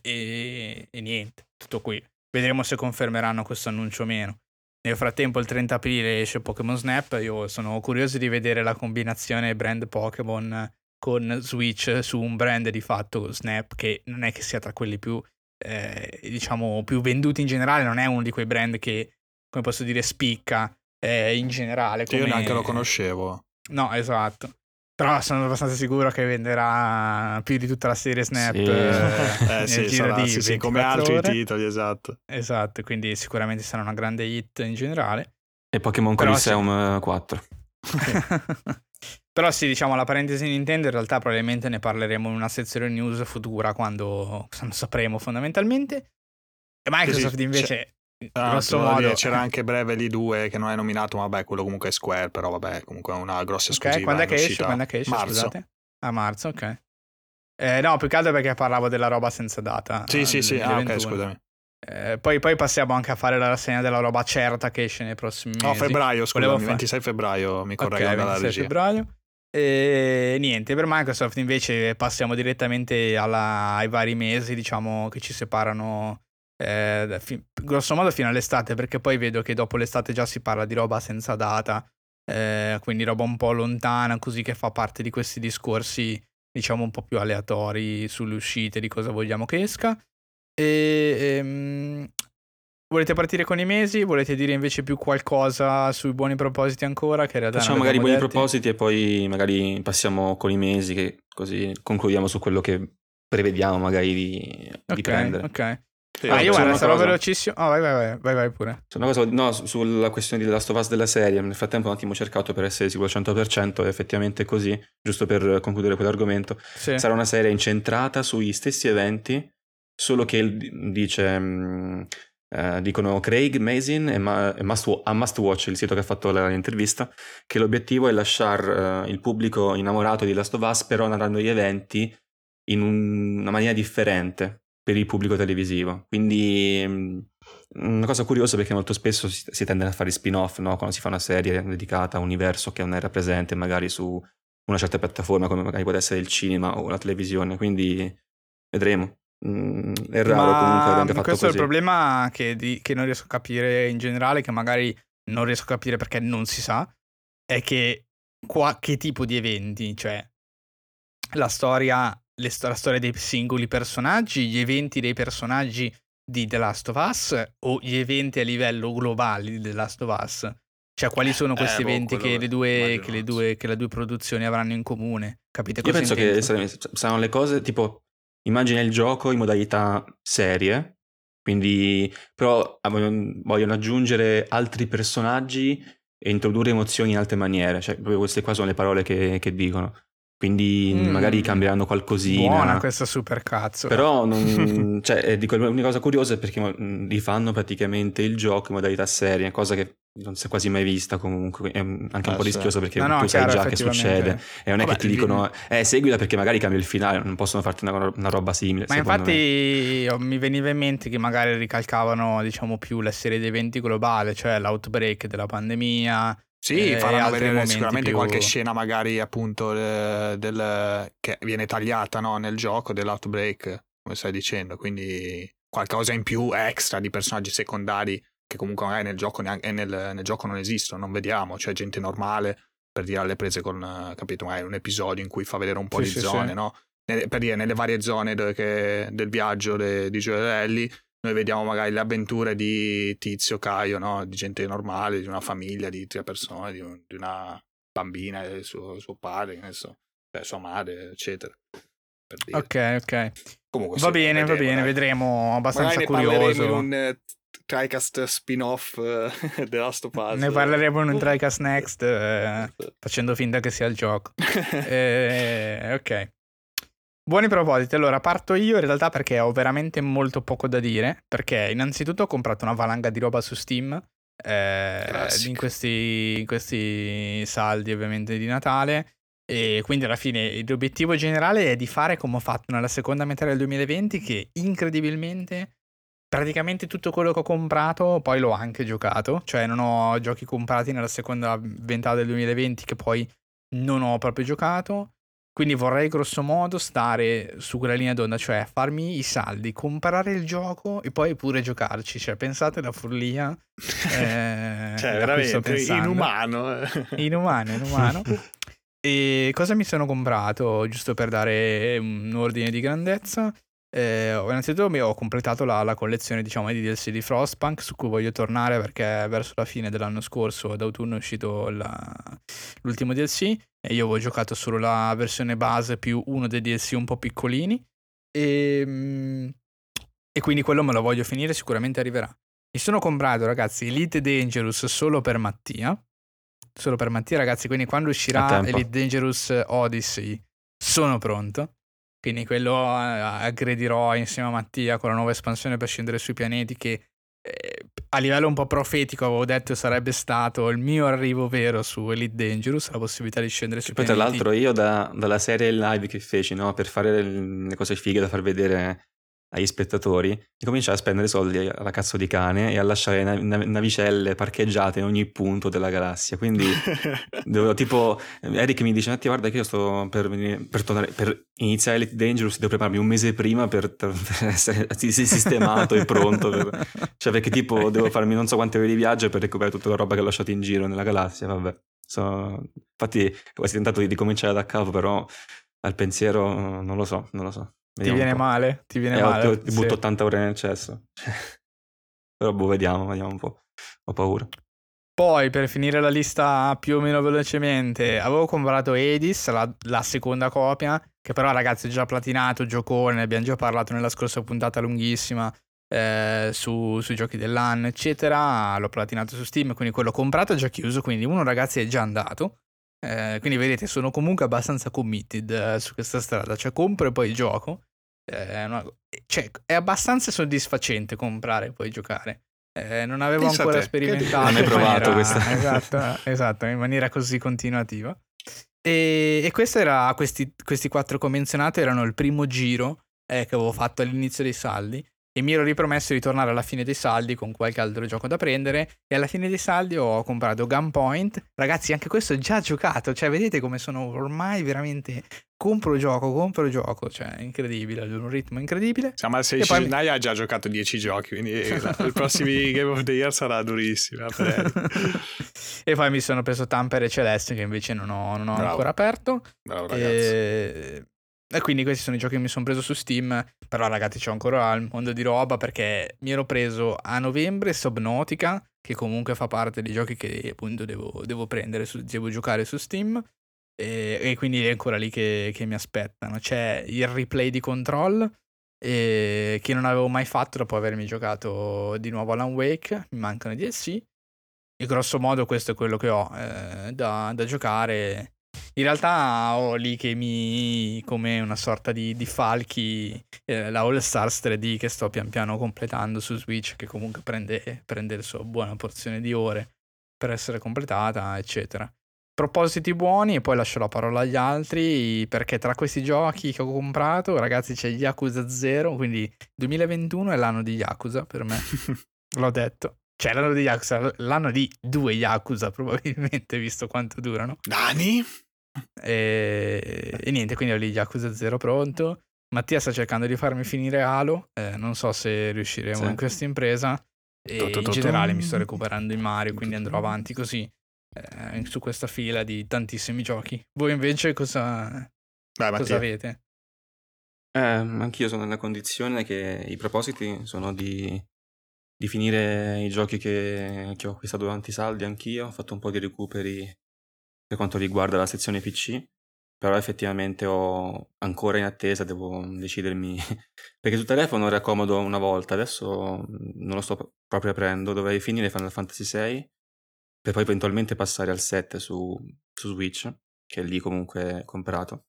E, e niente, tutto qui. Vedremo se confermeranno questo annuncio o meno. Nel frattempo, il 30 aprile esce Pokémon Snap. Io sono curioso di vedere la combinazione brand Pokémon con Switch su un brand di fatto Snap, che non è che sia tra quelli più, eh, diciamo, più venduti in generale. Non è uno di quei brand che, come posso dire, spicca eh, in generale. Io come- neanche lo conoscevo. No, esatto. Però sono abbastanza sicuro che venderà più di tutta la serie Snap Sì. eh, Eh nel sì, sarà, di sì, sì, come 24 altri ore. titoli, esatto. Esatto, quindi sicuramente sarà una grande hit in generale. E Pokémon Coliseum eh, 4. Però sì, diciamo la parentesi Nintendo, in realtà probabilmente ne parleremo in una sezione news futura quando, quando sapremo fondamentalmente. E Microsoft Sì, sì, invece, grosso volevo modo... c'era anche Bravely 2 che non è nominato, ma vabbè, quello comunque è Square, però vabbè, comunque è una grossa Ok, esclusiva. quando è che esce? Quando è che esce, marzo. scusate? A marzo, ok. Eh, no, più che altro perché parlavo della roba senza data. Sì, eh, sì, sì, del ah, ok, 2021. scusami. Eh, poi, poi passiamo anche a fare la rassegna della roba certa che esce nei prossimi mesi. No, febbraio, Volevo scusami, fare- 26 febbraio mi Ok, correggo dalla 26 regia. febbraio. E niente, per Microsoft invece passiamo direttamente alla- ai vari mesi, diciamo, che ci separano eh, fi- grosso modo fino all'estate, perché poi vedo che dopo l'estate già si parla di roba senza data, eh, quindi roba un po' lontana, così che fa parte di questi discorsi, diciamo, un po' più aleatori sulle uscite, di cosa vogliamo che esca. E, ehm, volete partire con i mesi? Volete dire invece più qualcosa sui buoni propositi ancora? Che in realtà Facciamo magari i buoni detti? propositi e poi magari passiamo con i mesi, che così concludiamo su quello che prevediamo magari di, di Ok, prendere. ok. Sì, Ah, io guarda, sarò cosa. velocissimo. Oh, vai, vai, vai, vai, vai pure. C'è una cosa, no, su- sulla questione di Last of Us della serie, nel frattempo ho un attimo cercato per essere sicuro al 100%, è effettivamente così, giusto per concludere quell'argomento. Sì. Sarà una serie incentrata sugli stessi eventi, solo che dice, eh, dicono Craig Mazin e, Ma- e Must, a Must Watch, il sito che ha fatto l'intervista, che l'obiettivo è lasciare il pubblico innamorato di Last of Us, però narrando gli eventi in un- una maniera differente per il pubblico televisivo. Quindi mm, una cosa curiosa perché molto spesso si, si tende a fare spin-off, no? quando si fa una serie dedicata a un universo che non era presente magari su una certa piattaforma come magari può essere il cinema o la televisione, quindi vedremo. Mm, è raro Ma comunque venga fatto questo è il così. problema che, di- che non riesco a capire in generale, che magari non riesco a capire perché non si sa, è che qua che tipo di eventi, cioè la storia, le la storia dei singoli personaggi, gli eventi dei personaggi di The Last of Us o gli eventi a livello globale di The Last of Us? Cioè, quali sono questi boh, eventi che le, due, che, le due, che le due produzioni avranno in comune? Capite Io cosa penso che intendo? saranno- saranno le cose tipo immagina il gioco in modalità serie, quindi però ah, vogliono, aggiungere altri personaggi e introdurre emozioni in altre maniere, cioè proprio queste qua sono le parole che, che dicono. Quindi Mm. magari cambieranno qualcosina. Buona questa super cazzo. Però non, cioè, eh, dico, l'unica cosa curiosa è perché rifanno praticamente il gioco in modalità serie, cosa che non si è quasi mai vista comunque, è un- anche un Ah, po' sì. rischioso perché No, no, tu sai chiaro, già che succede e non è Vabbè, che ti dicono eh seguila perché magari cambia il finale, non possono farti una, una roba simile. Ma me. infatti oh, mi veniva in mente che magari ricalcavano, diciamo, più la serie di eventi globale, cioè l'outbreak della pandemia. Sì, eh, faranno vedere sicuramente più- qualche scena magari appunto eh, del, che viene tagliata no, nel gioco dell'outbreak, come stai dicendo, quindi qualcosa in più extra di personaggi secondari che comunque magari nel gioco, neanche, nel, nel gioco non esistono, non vediamo, cioè gente normale per dire alle prese con, eh, capito, magari un episodio in cui fa vedere un po' Sì, di sì, zone, sì. no? Nelle- per dire, nelle varie zone dove che- del viaggio de- di Gioelli noi vediamo magari le avventure di Tizio, Caio, no? di gente normale, di una famiglia di tre persone, di, un- di una bambina e suo, suo padre, che so, cioè sua madre, eccetera. Dire. Ok, ok. Comunque, Va bene, va vedremo, bene, dai. vedremo abbastanza curioso. in un eh, TriCast spin-off eh, The Last of Us. Ne parleremo in un TriCast Next eh, facendo finta che sia il gioco. Eh, ok. Buoni propositi, allora parto io in realtà perché ho veramente molto poco da dire, perché innanzitutto ho comprato una valanga di roba su Steam, eh, in, questi, in questi saldi ovviamente di Natale, e quindi alla fine l'obiettivo generale è di fare come ho fatto nella seconda metà del 2020, che incredibilmente praticamente tutto quello che ho comprato poi l'ho anche giocato, cioè non ho giochi comprati nella seconda ventata del 2020 che poi non ho proprio giocato. Quindi vorrei grosso modo stare su quella linea d'onda, cioè farmi i saldi, comprare il gioco e poi pure giocarci. Cioè, pensate alla follia. eh, cioè, veramente pensando. inumano. eh. Inumano, inumano. e cosa mi sono comprato, giusto per dare un ordine di grandezza? Eh, ho- innanzitutto mi ho completato la, la collezione, diciamo, di DLC di Frostpunk, su cui voglio tornare perché verso la fine dell'anno scorso, d'autunno, è uscito la- l'ultimo DLC e io avevo giocato solo la versione base più uno dei DLC un po' piccolini e, mm, e quindi quello me lo voglio finire, sicuramente arriverà. Mi sono comprato, ragazzi, Elite Dangerous solo per Mattia. Solo per Mattia, ragazzi. Quindi quando uscirà. Elite Dangerous Odyssey, sono pronto. Quindi quello eh, aggredirò insieme a Mattia con la nuova espansione per scendere sui pianeti che eh, a livello un po' profetico avevo detto sarebbe stato il mio arrivo vero su Elite Dangerous, la possibilità di scendere sui Poi tra pianeti. l'altro io da- dalla serie live che feci, no, per fare le cose fighe da far vedere agli spettatori, cominciai a spendere soldi alla cazzo di cane e a lasciare nav- nav- navicelle parcheggiate in ogni punto della galassia. Quindi dovevo tipo Eric mi dice Matti guarda che io sto per, venire- per tornare per iniziare Elite Dangerous devo prepararmi un mese prima per, per essere sistemato e pronto per- cioè perché tipo devo farmi non so quante ore di viaggio per recuperare tutta la roba che ho lasciato in giro nella galassia vabbè So- infatti ho quasi tentato di, di cominciare da capo però al pensiero non lo so non lo so Ti viene male? Ti viene Eh, ho- male? ti Sì. butto 80 ore nel cesso però boh vediamo vediamo un po' ho paura Poi per finire la lista più o meno velocemente, avevo comprato Edis, la, la seconda copia, che però ragazzi è già platinato, giocone, ne abbiamo già parlato nella scorsa puntata lunghissima eh, su- sui giochi dell'anno, eccetera. L'ho platinato su Steam, quindi quello comprato è già chiuso, quindi uno ragazzi è già andato. Eh, quindi vedete, sono comunque abbastanza committed eh, su questa strada, cioè compro e poi gioco. Eh, una- cioè, è abbastanza soddisfacente comprare e poi giocare. Eh, non avevo Pensa ancora te, che sperimentato. Non hai provato maniera- questa. Esatto, esatto, in maniera così continuativa. E, e questo era, questi, questi quattro convenzionati erano il primo giro eh, che avevo fatto all'inizio dei saldi. E mi ero ripromesso di tornare alla fine dei saldi con qualche altro gioco da prendere e alla fine dei saldi ho comprato Gunpoint. Ragazzi, anche questo è già giocato, cioè vedete come sono ormai veramente compro gioco, compro gioco, cioè incredibile, ad un ritmo incredibile. Siamo al 16 poi- gennaio ha già giocato 10 giochi, quindi il prossimo Game of the Year sarà durissimo. e poi mi sono preso Tamper e Celeste che invece non ho, non ho ancora aperto. Bravo ragazzi. E... e quindi questi sono i giochi che mi sono preso su Steam. Però ragazzi c'ho ancora il mondo di roba perché mi ero preso a novembre Subnautica, che comunque fa parte dei giochi che appunto devo, devo prendere, su- devo giocare su Steam. E, e quindi è ancora lì che, che mi aspettano. C'è il replay di Control. eh, che non avevo mai fatto dopo avermi giocato di nuovo Alan Wake. Mi mancano i DLC. E grosso modo questo è quello che ho eh, da, da giocare. In realtà ho lì che mi. come una sorta di, di falchi. eh, la All Stars 3D che sto pian piano completando su Switch, che comunque prende, prende la sua buona porzione di ore per essere completata, eccetera. Propositi buoni e poi lascio la parola agli altri perché tra questi giochi che ho comprato, ragazzi, c'è Yakuza 0, quindi 2021 è l'anno di Yakuza per me, l'ho detto. Cioè l'anno di Yakuza, l'anno di due Yakuza probabilmente, visto quanto durano. Dani? E, e niente, quindi ho lì Yakuza 0 pronto. Mattia sta cercando di farmi finire Halo, eh, non so se riusciremo Sì. in questa impresa. E in Tu-tu-tu-tu. generale mi sto recuperando in Mario, quindi andrò avanti così eh, su questa fila di tantissimi giochi. Voi invece cosa, Dai, cosa avete? Eh, anch'io sono nella condizione che i propositi sono di, di finire i giochi che, che ho acquistato durante i saldi anch'io. Ho fatto un po' di recuperi per quanto riguarda la sezione PC, però effettivamente ho ancora in attesa, devo decidermi. Perché sul telefono era comodo una volta, adesso non lo sto proprio aprendo. Dovrei finire Final Fantasy VI per poi eventualmente passare al 7 su, su Switch, che è lì comunque comprato.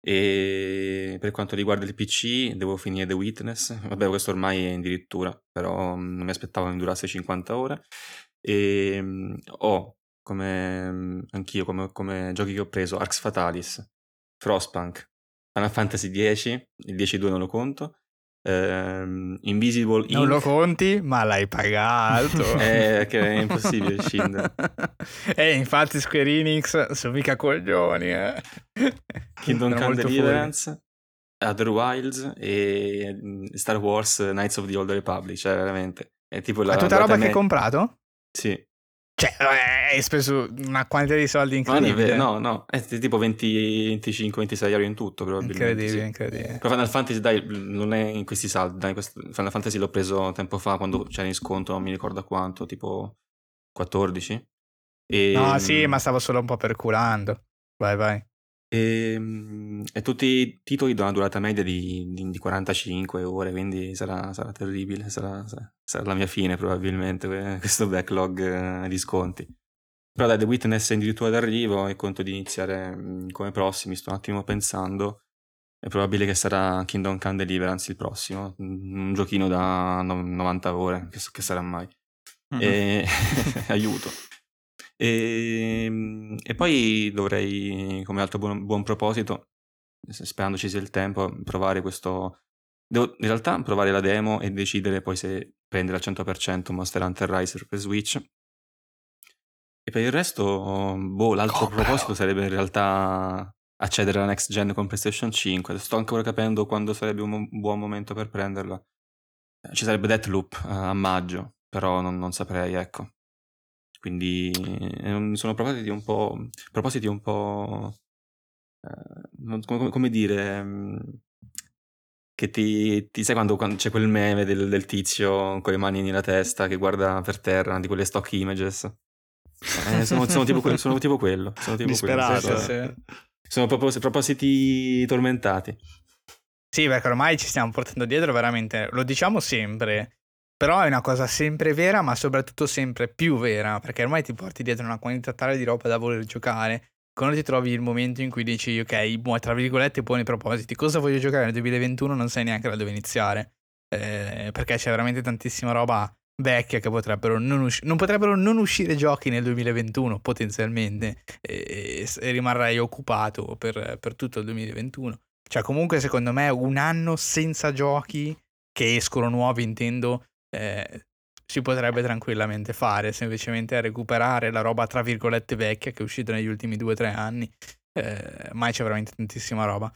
E per quanto riguarda il PC, devo finire The Witness. Vabbè, questo ormai è addirittura, però non mi aspettavo che durasse 50 ore. E mm, ho, come mm, anch'io, come, come giochi che ho preso, Arx Fatalis, Frostpunk, Final Fantasy X, il 10-2 non lo conto, ehm, Invisible Non lo Inc. conti, ma l'hai pagato. Eh, che è impossibile scindere. E infatti Square Enix sono mica coglioni. Eh. Kingdom Come. Deliverance, Other Wilds e mm, Star Wars Knights of the Old Republic, cioè veramente è tipo la Ma tutta roba che hai comprato? Sì, Cioè, eh, hai speso una quantità di soldi incredibile. no, no, è tipo 20, 25, 26 euro in tutto probabilmente. Incredibile, sì. incredibile. Però Final Fantasy, dai, non è in questi saldi, dai, questo- Final Fantasy l'ho preso tempo fa quando c'era in sconto, non mi ricordo a quanto, tipo 14. E, No, sì, ma stavo solo un po' perculando. Vai, vai. E, mm, e tutti i titoli da una durata media di, di- di 45 ore, quindi sarà, sarà terribile, sarà, sarà- la mia fine probabilmente que- questo backlog eh, di sconti. Però dai, The Witness è addirittura d'arrivo e conto di iniziare mm, come prossimi, sto un attimo pensando. È probabile che sarà Kingdom Come Deliverance il prossimo, mm, un giochino da no- 90 ore, che, che sarà mai. E... aiuto. E... e poi dovrei, come altro buon, buon proposito, sperando ci sia il tempo, provare questo... Devo in realtà provare la demo e decidere poi se prendere al 100% Monster Hunter Rise per Switch. E per il resto, boh, l'altro Compralo. proposito sarebbe in realtà accedere alla next gen con PlayStation 5. Sto ancora capendo quando sarebbe un buon momento per prenderla. Eh, Ci sarebbe Deathloop eh, a maggio, però non, non saprei, ecco. Quindi eh, sono propositi un po'. Propositi un po'. eh, come, come dire. mm, Che ti, ti sai quando, quando c'è quel meme del, del tizio con le mani nella testa che guarda per terra, di quelle stock images? Eh, sono, sono tipo que- sono tipo quello. Sono tipo quello, Disperato. sì. Sì, sì. Sono propos- propositi tormentati. Sì, perché ormai ci stiamo portando dietro veramente, lo diciamo sempre, però è una cosa sempre vera, ma soprattutto sempre più vera, perché ormai ti porti dietro una quantità tale di roba da voler giocare. Quando ti trovi il momento in cui dici, ok, tra virgolette, buoni propositi, cosa voglio giocare nel 2021, non sai neanche da dove iniziare, Eh, perché c'è veramente tantissima roba vecchia che potrebbero non, usci- non potrebbero non uscire giochi nel 2021 potenzialmente e, e rimarrei occupato per, per tutto il 2021. Cioè, comunque, secondo me, un anno senza giochi che escono nuovi, intendo, eh, si potrebbe tranquillamente fare, semplicemente recuperare la roba tra virgolette vecchia che è uscita negli ultimi due o tre anni. Eh, mai c'è veramente tantissima roba.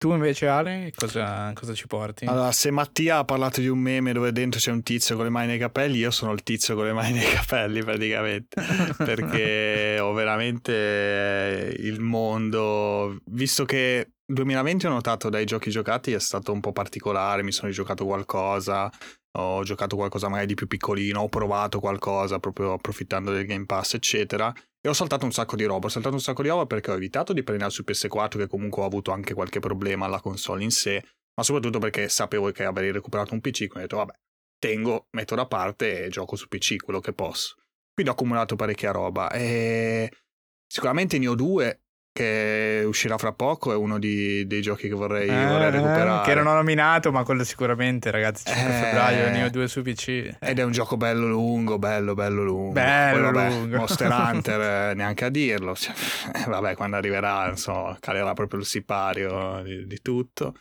Tu invece Ale, cosa, cosa, ci porti? Allora, se Mattia ha parlato di un meme dove dentro c'è un tizio con le mani nei capelli, io sono il tizio con le mani nei capelli praticamente, perché ho veramente eh, il mondo, visto che 2020 ho notato dai giochi giocati è stato un po' particolare, mi sono rigiocato qualcosa, ho giocato qualcosa magari di più piccolino, ho provato qualcosa proprio approfittando del Game Pass, eccetera. E ho saltato un sacco di roba. Ho saltato un sacco di roba perché ho evitato di prendere su PS4, che comunque ho avuto anche qualche problema alla console in sé, ma soprattutto perché sapevo che avrei recuperato un PC, quindi ho detto, vabbè, tengo, metto da parte e gioco su PC quello che posso. Quindi ho accumulato parecchia roba. E sicuramente ne ho due che uscirà fra poco, è uno di, dei giochi che vorrei, eh, vorrei, recuperare. Che non ho nominato, ma quello sicuramente, ragazzi, 5 eh, febbraio, ne ho due su PC. Ed è un gioco bello lungo, bello, bello lungo. Bello Poi, lungo. Monster Hunter, neanche a dirlo. Cioè, vabbè, quando arriverà, insomma, calerà proprio il sipario di, di tutto.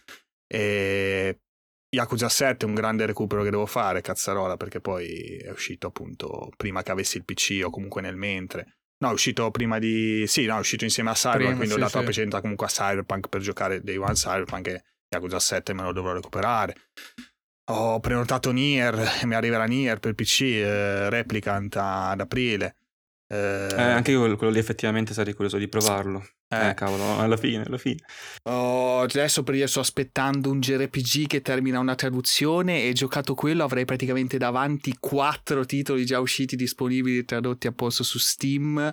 E Yakuza 7 è un grande recupero che devo fare, cazzarola, perché poi è uscito appunto prima che avessi il PC o comunque nel mentre. No, è uscito prima di... Sì, no, è uscito insieme a Cyberpunk, quindi sì, ho dato sì. la precedenza comunque a Cyberpunk per giocare Day One Cyberpunk e Yakuza 7 me lo dovrò recuperare. Ho prenotato Nier mi arriverà Nier per PC, eh, Replicant ad aprile. Eh, eh, anche io quello lì effettivamente sarei curioso di provarlo. Eh, eh cavolo, alla fine, alla fine. Oh, adesso per io sto aspettando un JRPG che termina una traduzione e giocato quello avrei praticamente davanti quattro titoli già usciti disponibili tradotti a posto su Steam.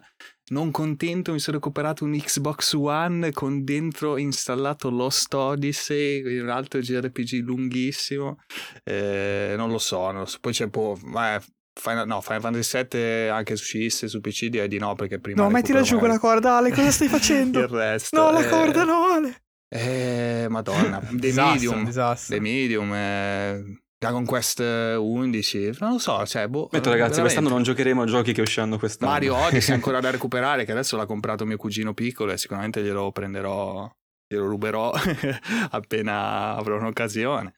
Non contento mi sono recuperato un Xbox One con dentro installato Lost Odyssey, un altro JRPG lunghissimo. Eh, non lo so, non lo so. poi c'è un po'... Eh, Final, no, Final Fantasy VII anche su e su PC direi di no perché prima... No, mettila giù quella corda Ale, cosa stai facendo? Il resto... No, la corda no Ale! Eh, madonna, The disastro, Medium, disastro. The Medium, eh, Dragon Quest 11, non lo so, cioè, boh, Metto ragazzi, veramente. quest'anno non giocheremo a giochi che usciranno quest'anno. Mario Odyssey ancora da recuperare, che adesso l'ha comprato mio cugino piccolo e sicuramente glielo prenderò, glielo ruberò appena avrò un'occasione.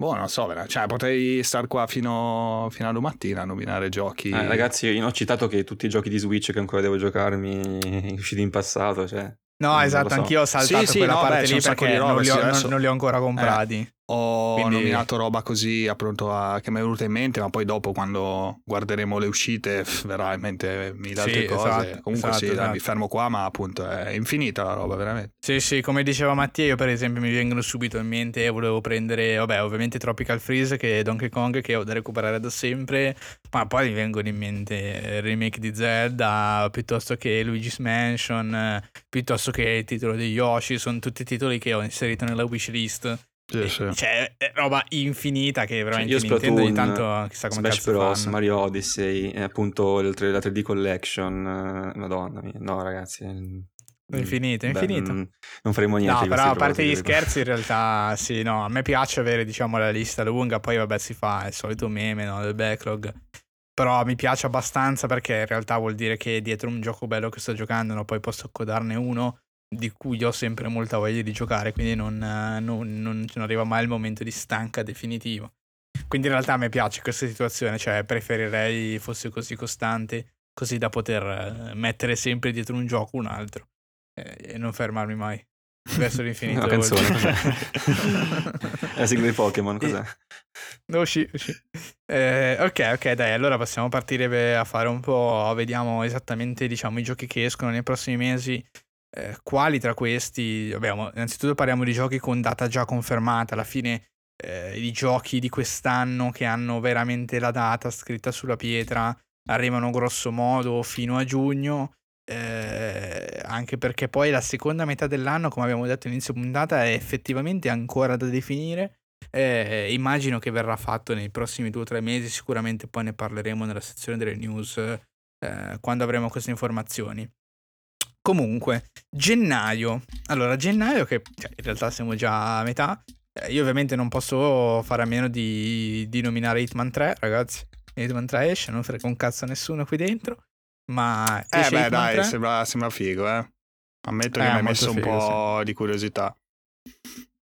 Boh, non so, cioè potrei star qua fino, fino a domattina a nominare giochi. Eh, ragazzi, io ho citato che tutti i giochi di Switch che ancora devo giocarmi usciti in passato, cioè... No, esatto, so. anch'io ho saltato sì, quella no, parte beh, lì perché non li, ho, non, non li, ho, ancora comprati. Eh. Ho Quindi... nominato roba così appunto a, che mi è venuta in mente, ma poi dopo quando guarderemo le uscite verrà in mente mille altre sì, cose. Esatto, Comunque esatto, sì, esatto. Dai, mi fermo qua, ma appunto è infinita la roba, veramente. Sì, sì, come diceva Mattia, io per esempio mi vengono subito in mente e volevo prendere, vabbè, ovviamente Tropical Freeze che è Donkey Kong che ho da recuperare da sempre, ma poi mi vengono in mente il remake di Zelda, piuttosto che Luigi's Mansion, piuttosto che il titolo di Yoshi, sono tutti titoli che ho inserito nella wishlist sì, sì. Cioè, è roba infinita che veramente cioè, Nintendo ogni tanto chissà come Smash Bros, fanno. Mario Odyssey, e appunto il 3, la 3D Collection, eh, madonna mia, no ragazzi... Infinito, infinito. Beh, non faremo niente. No, però a parte gli scherzi, in realtà, sì, no, a me piace avere, diciamo, la lista lunga, poi vabbè si fa il solito meme, no, del backlog. Però mi piace abbastanza perché in realtà vuol dire che dietro un gioco bello che sto giocando, no, poi posso codarne uno di cui ho sempre molta voglia di giocare, quindi non, non, non, arriva mai il momento di stanca definitivo. Quindi in realtà a me piace questa situazione, cioè preferirei fosse così costante, così da poter eh, mettere sempre dietro un gioco un altro eh, e non fermarmi mai. Verso l'infinito. Una canzone, la sigla di Pokémon, cos'è? No, uscì, uscì. Eh, ok, ok, dai, allora possiamo partire a fare un po', vediamo esattamente, diciamo, i giochi che escono nei prossimi mesi eh, quali tra questi, vabbè, innanzitutto parliamo di giochi con data già confermata, alla fine eh, i giochi di quest'anno che hanno veramente la data scritta sulla pietra arrivano grosso modo fino a giugno, eh, anche perché poi la seconda metà dell'anno, come abbiamo detto all'inizio puntata, è effettivamente ancora da definire. Eh, immagino che verrà fatto nei prossimi due o tre mesi, sicuramente poi ne parleremo nella sezione delle news eh, quando avremo queste informazioni. Comunque, gennaio. Allora, gennaio, che cioè, in realtà siamo già a metà. Eh, io ovviamente non posso fare a meno di, di nominare Hitman 3, ragazzi. Hitman 3 esce, non frega un cazzo a nessuno qui dentro. Ma... Eh beh, dai, sembra, sembra, figo, eh. Ammetto che eh, mi hai messo figo, un po' sì. di curiosità.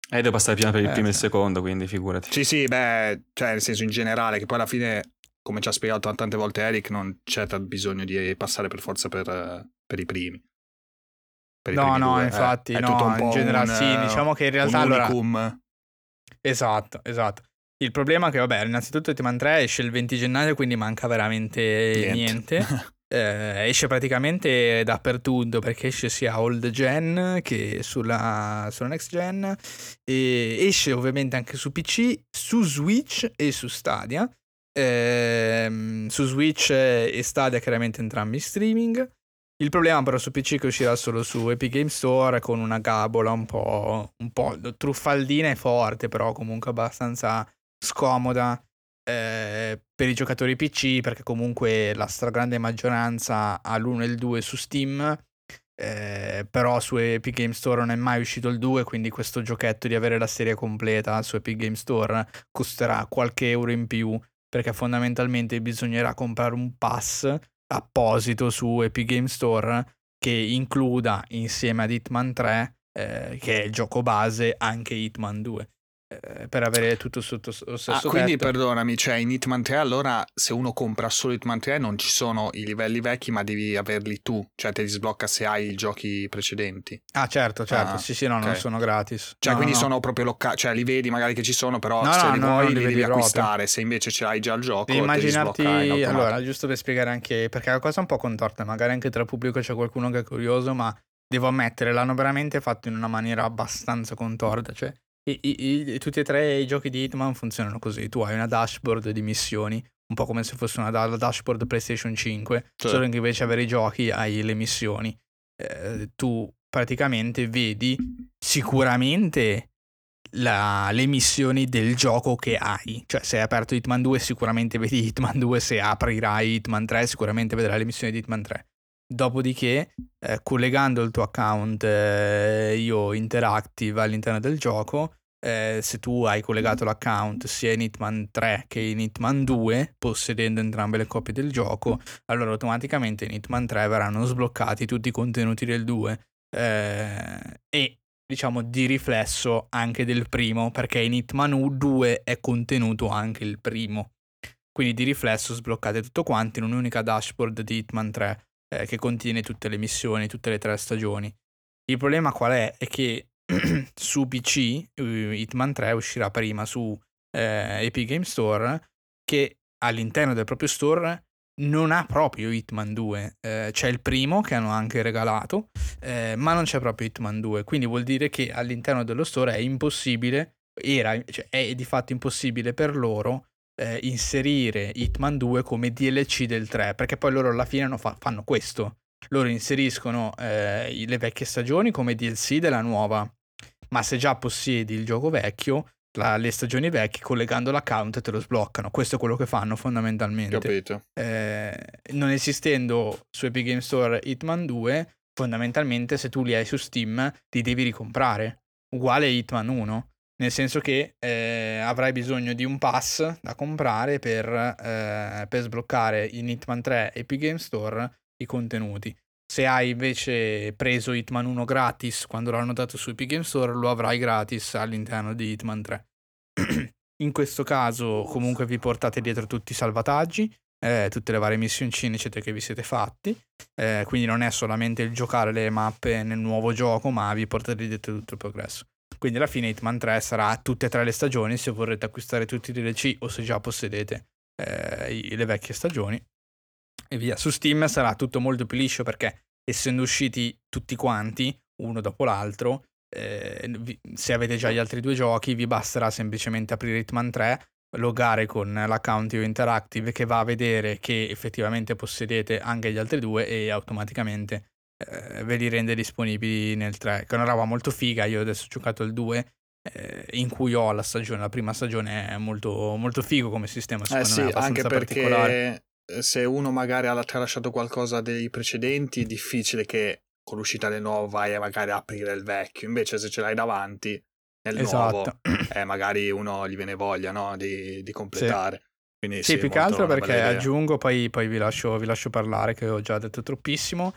Eh, devo passare prima per il Eh, primo e il sì. secondo, quindi figurati. Sì, sì, beh, cioè nel senso in generale, che poi alla fine, come ci ha spiegato tante volte Eric, non c'è tanto bisogno di passare per forza per, per i primi. No, no, due, eh. infatti, È no, tutto un in generale un, sì, eh, diciamo che in realtà, allora- unicum. Esatto, esatto. Il problema è che, vabbè, innanzitutto Hitman 3 esce il 20 gennaio, quindi manca veramente niente. Eh, esce praticamente dappertutto perché esce sia old gen che sulla, sulla next gen e esce ovviamente anche su PC, su Switch e su Stadia. Ehm, su Switch e Stadia chiaramente entrambi in streaming. Il problema però su PC che uscirà solo su Epic Game Store con una gabola un po', un po' truffaldina e forte, però comunque abbastanza scomoda eh, per i giocatori PC perché comunque la stragrande maggioranza ha l'1 e il 2 su Steam. eh, però su Epic Game Store non è mai uscito il 2, quindi questo giochetto di avere la serie completa su Epic Game Store costerà qualche euro in più perché fondamentalmente bisognerà comprare un pass apposito su Epic Game Store che includa insieme ad Hitman 3, eh, che è il gioco base, anche Hitman 2. Eh, per avere tutto sotto lo stesso Ah, quindi tetto. perdonami, cioè in Hitman 3 allora se uno compra solo Hitman 3 non ci sono i livelli vecchi ma devi averli tu, cioè te li sblocca se hai i giochi precedenti. Ah, certo, certo. Ah, sì, sì, no, non ok. sono gratis. Cioè No, quindi no. sono proprio locali, cioè li vedi magari che ci sono però No, se no, li no, vuoi non li li devi proprio. acquistare, se invece ce l'hai già il gioco Devi immaginarti, allora, giusto per spiegare anche, perché è una cosa un po' contorta, magari anche tra pubblico c'è qualcuno che è curioso, ma devo ammettere, l'hanno veramente fatto in una maniera abbastanza contorta, cioè i- i- i- tutti e tre i giochi di Hitman funzionano così, tu hai una dashboard di missioni, un po' come se fosse una da- dashboard PlayStation 5, Sì. solo che invece avere i giochi hai le missioni. Eh, tu praticamente vedi sicuramente la- le missioni del gioco che hai. Cioè, se hai aperto Hitman 2, sicuramente vedi Hitman 2. Se aprirai Hitman 3, sicuramente vedrai le missioni di Hitman 3. Dopodiché, eh, collegando il tuo account eh, io Interactive all'interno del gioco, eh, se tu hai collegato l'account sia in Hitman 3 che in Hitman 2, possedendo entrambe le copie del gioco, allora automaticamente in Hitman 3 verranno sbloccati tutti i contenuti del 2 eh, e diciamo di riflesso anche del primo perché in Hitman 2 è contenuto anche il primo. Quindi di riflesso sbloccate tutto quanto in un'unica dashboard di Hitman 3 eh, che contiene tutte le missioni tutte le tre stagioni. Il problema qual è? è che su PC eh, Hitman 3 uscirà prima su eh, Epic Game Store che all'interno del proprio store non ha proprio Hitman 2 Eh, c'è il primo che hanno anche regalato eh, ma non c'è proprio Hitman 2, quindi vuol dire che all'interno dello store è impossibile, era, cioè è di fatto impossibile per loro eh, inserire Hitman 2 come DLC del 3, perché poi loro alla fine fa- fanno questo, loro inseriscono eh, le vecchie stagioni come DLC della nuova, ma se già possiedi il gioco vecchio, la- le stagioni vecchie collegando l'account te lo sbloccano, questo è quello che fanno fondamentalmente Capito? eh, non esistendo su Epic Game Store Hitman 2, fondamentalmente se tu li hai su Steam li devi ricomprare. Uguale Hitman 1, nel senso che eh, avrai bisogno di un pass da comprare per, eh, per sbloccare in Hitman 3 Epic Game Store i contenuti. Se hai invece preso Hitman 1 gratis quando l'hanno dato su Epic Game Store, lo avrai gratis all'interno di Hitman 3. In questo caso comunque vi portate dietro tutti i salvataggi, eh, tutte le varie missioncine eccetera che vi siete fatti, eh, quindi non è solamente il giocare le mappe nel nuovo gioco, ma vi portate dietro tutto il progresso. Quindi alla fine Hitman 3 sarà tutte e tre le stagioni se vorrete acquistare tutti i DLC o se già possedete eh, le vecchie stagioni e via. Su Steam sarà tutto molto più liscio perché essendo usciti tutti quanti, uno dopo l'altro, eh, vi- se avete già gli altri due giochi vi basterà semplicemente aprire Hitman 3, loggare con l'account io Interactive che va a vedere che effettivamente possedete anche gli altri due e automaticamente eh, ve li rende disponibili nel 3, che è una roba molto figa, io adesso ho giocato il 2 eh, in cui ho la stagione, la prima stagione è molto, molto figo come sistema, Eh secondo sì, me, anche perché eh, se uno magari ha tralasciato qualcosa dei precedenti, è difficile che con l'uscita del nuovo vai a magari aprire il vecchio. Invece se ce l'hai davanti nel nuovo, Esatto. eh, magari uno gli viene voglia no? di, di completare. Quindi, Sì, più che altro perché aggiungo, poi, poi vi, lascio, vi lascio parlare che ho già detto troppissimo.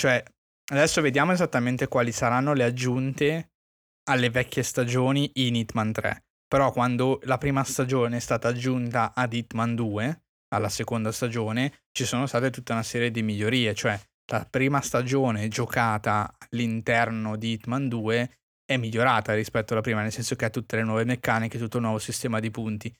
Cioè, adesso vediamo esattamente quali saranno le aggiunte alle vecchie stagioni in Hitman 3. Però quando la prima stagione è stata aggiunta ad Hitman 2, alla seconda stagione, ci sono state tutta una serie di migliorie, cioè la prima stagione giocata all'interno di Hitman 2 è migliorata rispetto alla prima, nel senso che ha tutte le nuove meccaniche, tutto il nuovo sistema di punti.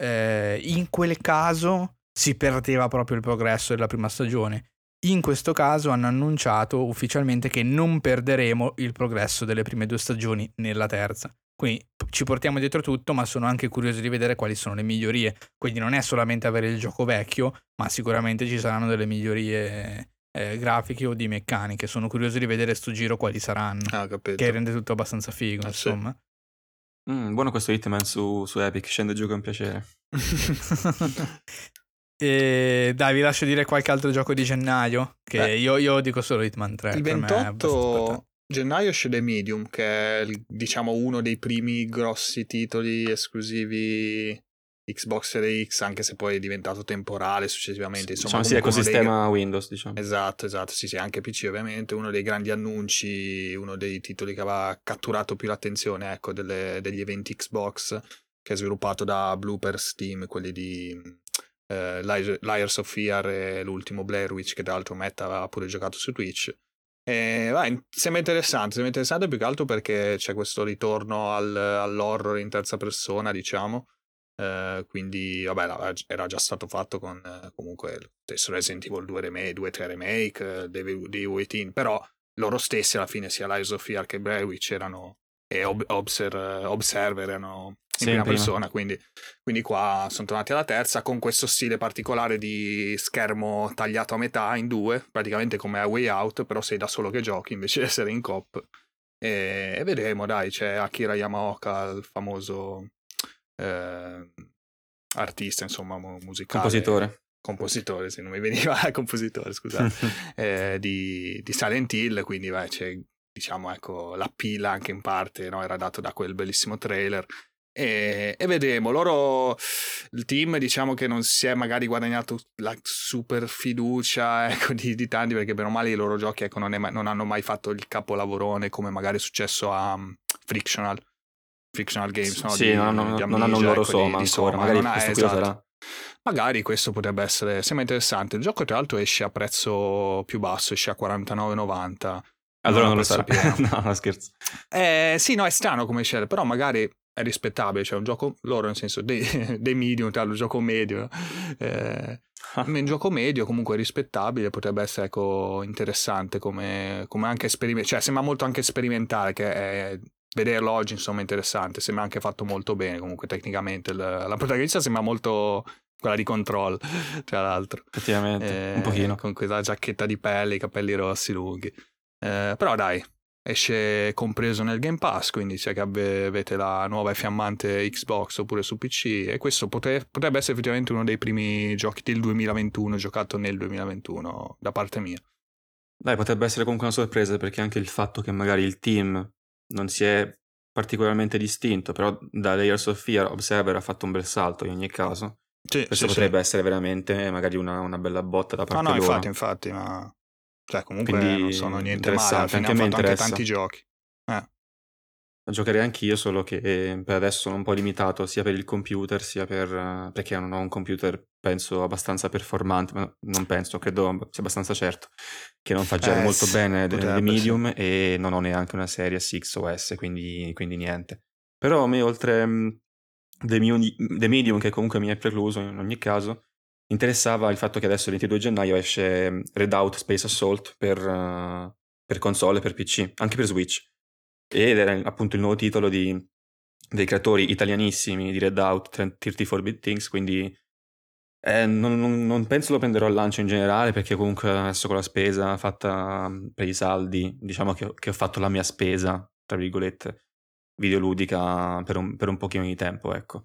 Eh, in quel caso si perdeva proprio il progresso della prima stagione. In questo caso hanno annunciato ufficialmente che non perderemo il progresso delle prime due stagioni nella terza. Quindi ci portiamo dietro tutto, ma sono anche curioso di vedere quali sono le migliorie. Quindi non è solamente avere il gioco vecchio, ma sicuramente ci saranno delle migliorie eh, grafiche o di meccaniche. Sono curioso di vedere sto giro quali saranno. Ah, capito. Che rende tutto abbastanza figo, Ah, sì. insomma. Mm, buono questo Hitman su, su Epic, scende giù con piacere. e dai, vi lascio dire qualche altro gioco di gennaio. Che io, io dico solo Hitman 3. Il per me è abbastanza 28 gennaio esce The Medium, che è il- diciamo uno dei primi grossi titoli esclusivi Xbox Series X, anche se poi è diventato temporale successivamente. Insomma, Diciamo sì, uno dei- ecosistema Windows, diciamo. Esatto, esatto, sì, sì, anche PC ovviamente, uno dei grandi annunci, uno dei titoli che aveva catturato più l'attenzione, ecco, delle- degli eventi Xbox, che è sviluppato da Bloopers Team, quelli di eh, Liars of Fear e l'ultimo Blair Witch, che tra l'altro Matt aveva pure giocato su Twitch. E, vai, sembra interessante, sembra interessante più che altro perché c'è questo ritorno al- all'horror in terza persona, diciamo. Eh, quindi, vabbè, era già stato fatto con comunque stesso Resident Evil 2 remake, 2-3 remake, eh, dei Waiting, però loro stessi alla fine, sia Lies of Fear che Blair Witch erano e Ob- Obser- Observer erano in prima prima. persona, quindi, quindi qua sono tornati alla terza con questo stile particolare di schermo tagliato a metà in due, praticamente come a Way Out, però sei da solo che giochi invece di essere in coop. E, e vedremo, dai, c'è Akira Yamaoka, il famoso eh, artista, insomma, mu- musicale. Compositore. Compositore, se non mi veniva, compositore, scusate eh, di, di Silent Hill, quindi beh, c'è diciamo ecco la pila anche in parte no? era dato da quel bellissimo trailer e, e vedremo loro il team diciamo che non si è magari guadagnato la super fiducia ecco, di, di tanti perché per o male i loro giochi ecco, non, è non hanno mai fatto il capolavorone come magari è successo a um, Frictional Frictional Games no? sì, Di- non, hanno- di non hanno Amnesia, loro ecco, soma di Soma. magari Non questo lo esatto. sarà. Magari questo potrebbe essere, sembra interessante. Il gioco tra l'altro esce a prezzo più basso, esce a 49,90. Allora a non lo sarà. no, no, scherzo. Eh, sì, no, è strano come scelta, però magari è rispettabile, cioè un gioco loro nel senso dei, dei medium, tra l'altro, gioco medio. Eh, un gioco medio comunque rispettabile, potrebbe essere ecco, interessante come, come anche sperimentale, cioè sembra molto anche sperimentale che è, vederlo oggi insomma interessante, sembra anche fatto molto bene comunque tecnicamente, la, la protagonista sembra molto quella di Control tra l'altro. Effettivamente, Eh, un pochino. Con quella giacchetta di pelle, i capelli rossi lunghi. Eh, però dai, esce compreso nel Game Pass, quindi se che ave- avete la nuova e fiammante Xbox oppure su PC, e questo potre- potrebbe essere effettivamente uno dei primi giochi del 2021, giocato nel 2021 da parte mia. Dai, potrebbe essere comunque una sorpresa perché anche il fatto che magari il team non si è particolarmente distinto, però da Layers of Fear Observer ha fatto un bel salto in ogni caso. Sì, Questo potrebbe essere veramente magari una, una bella botta da No, parte no, loro. infatti, infatti, ma... Cioè, comunque Quindi, non sono niente male, alla fine anche hanno fatto anche tanti giochi. Lo giocherei anch'io, solo che eh, per adesso sono un po' limitato sia per il computer, sia per... eh, perché non ho un computer, penso, abbastanza performante, ma non penso, credo sia abbastanza certo, che non fa girare Eh, molto sì, bene potrebbe, medium e non ho neanche una serie X o S, quindi, quindi niente. Però a me, oltre Muni- The Medium, che comunque mi è precluso in ogni caso, interessava il fatto che adesso il 22 gennaio esce mh, Redout Space Assault per, eh, per console per PC, anche per Switch. Ed era appunto il nuovo titolo di- dei creatori italianissimi di Redout 34 Bit Things, quindi eh, non, non- non penso lo prenderò al lancio in generale perché comunque adesso con la spesa fatta mm, per i saldi, diciamo che, che ho fatto la mia spesa, tra virgolette, videoludica per un, per un pochino di tempo, ecco.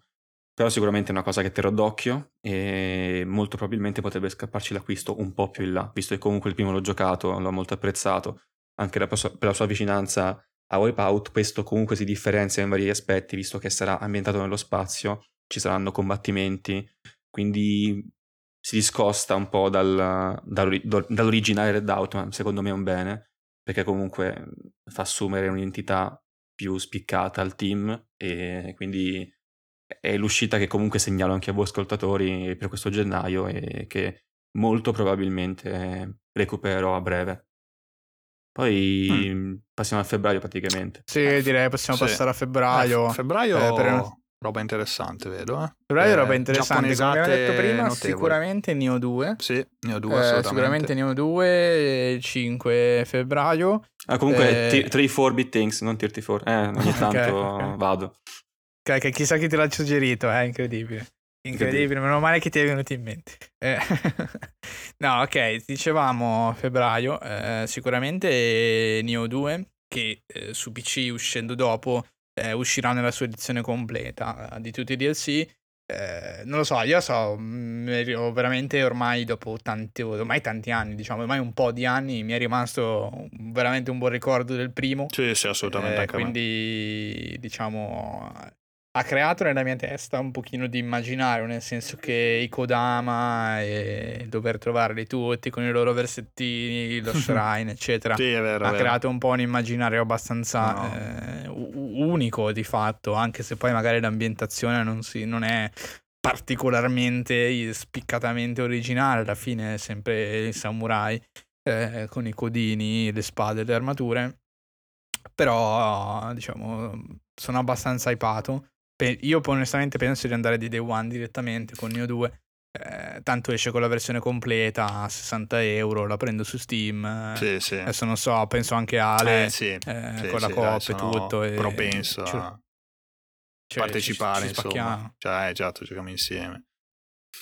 Però sicuramente è una cosa che terrò d'occhio e molto probabilmente potrebbe scapparci l'acquisto un po' più in là, visto che comunque il primo l'ho giocato, l'ho molto apprezzato, anche per la sua vicinanza a Wipeout, questo comunque si differenzia in vari aspetti, visto che sarà ambientato nello spazio, ci saranno combattimenti, quindi si discosta un po' dal, dall'ori- dall'originale Redout, ma secondo me è un bene, perché comunque fa assumere un'identità più spiccata al team e quindi è l'uscita che comunque segnalo anche a voi ascoltatori per questo gennaio e che molto probabilmente recupererò a breve. Poi mm. passiamo a febbraio praticamente. Sì, eh, direi possiamo sì. passare a febbraio. Eh, febbraio eh, per... roba interessante, vedo. Eh. Febbraio eh, roba interessante, come abbiamo detto prima, notevoli. sicuramente Neo 2. Sì, Neo 2 assolutamente. Sicuramente Neo 2, 5 febbraio. Ah, comunque 3-4 bit things, non 34. Eh, ogni tanto okay, okay. vado. Che chissà chi te l'ha suggerito, è incredibile. Incredibile, meno male che ti è venuto in mente. Eh, no, ok, dicevamo febbraio, eh, sicuramente Neo 2, che eh, su PC uscendo dopo eh, uscirà nella sua edizione completa eh, di tutti i DLC. Eh, non lo so, io so, mh, mm, veramente ormai dopo tanti, ormai tanti anni, diciamo, ormai un po' di anni, mi è rimasto veramente un buon ricordo del primo. Sì, sì, assolutamente. quindi, diciamo, ha creato nella mia testa un pochino di immaginario, nel senso che i Kodama e dover trovarli tutti con i loro versettini, lo shrine, eccetera. sì, vero, ha creato un po' un immaginario abbastanza no. eh, unico di fatto, anche se poi magari l'ambientazione non, si, non è particolarmente spiccatamente originale, alla fine è sempre i samurai eh, con i codini, le spade, le armature. Però, diciamo, sono abbastanza hypato io onestamente penso di andare di Day One direttamente con Neo 2. Eh, tanto esce con la versione completa a 60 euro, la prendo su Steam. Sì, sì. Adesso non so, penso anche Ale eh, sì, eh, con la coop e tutto. E, propenso cioè, a cioè, partecipare, ci, ci insomma. Cioè, eh, esatto, giochiamo insieme.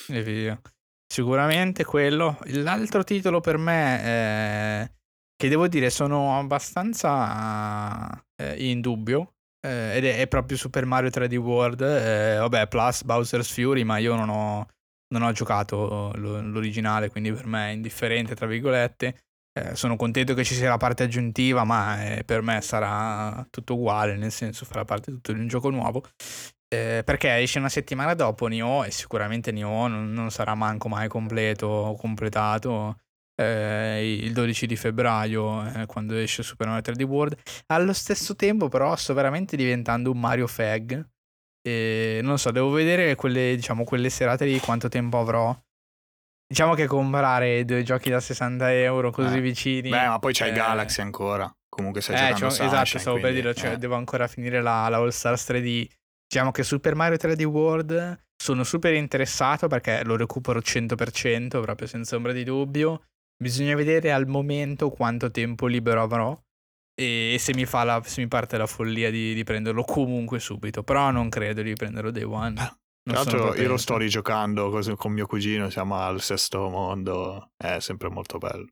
E via. Sicuramente quello. L'altro titolo per me è... che devo dire sono abbastanza eh, in dubbio eh, ed è, è, proprio Super Mario 3D World, eh, vabbè, plus Bowser's Fury, ma io non ho, non ho giocato l'originale, quindi per me è indifferente, tra virgolette. Eh, sono contento che ci sia la parte aggiuntiva, ma eh, per me sarà tutto uguale, nel senso farà parte tutto di un gioco nuovo. Eh, perché esce una settimana dopo Nioh e sicuramente Nioh non, non sarà manco mai completo o completato eh, il 12 di febbraio eh, quando esce Super Mario 3D World. Allo stesso tempo però sto veramente diventando un Mario Fag. E non so, devo vedere quelle, diciamo, quelle serate di quanto tempo avrò. Diciamo che comprare due giochi da 60 euro così eh. vicini. Beh, ma poi c'hai eh... Galaxy ancora. Comunque stai eh, giocando cioè, Esatto, stavo quindi, per dire, cioè, eh. devo ancora finire la, la All Stars 3D. Diciamo che Super Mario 3D World sono super interessato perché lo recupero 100%, proprio senza ombra di dubbio. Bisogna vedere al momento quanto tempo libero avrò e se mi, la, se mi parte la follia di, di, prenderlo comunque subito. Però non credo di prenderlo day one. Tra l'altro io lo sto rigiocando con mio cugino, siamo al sesto mondo, è sempre molto bello.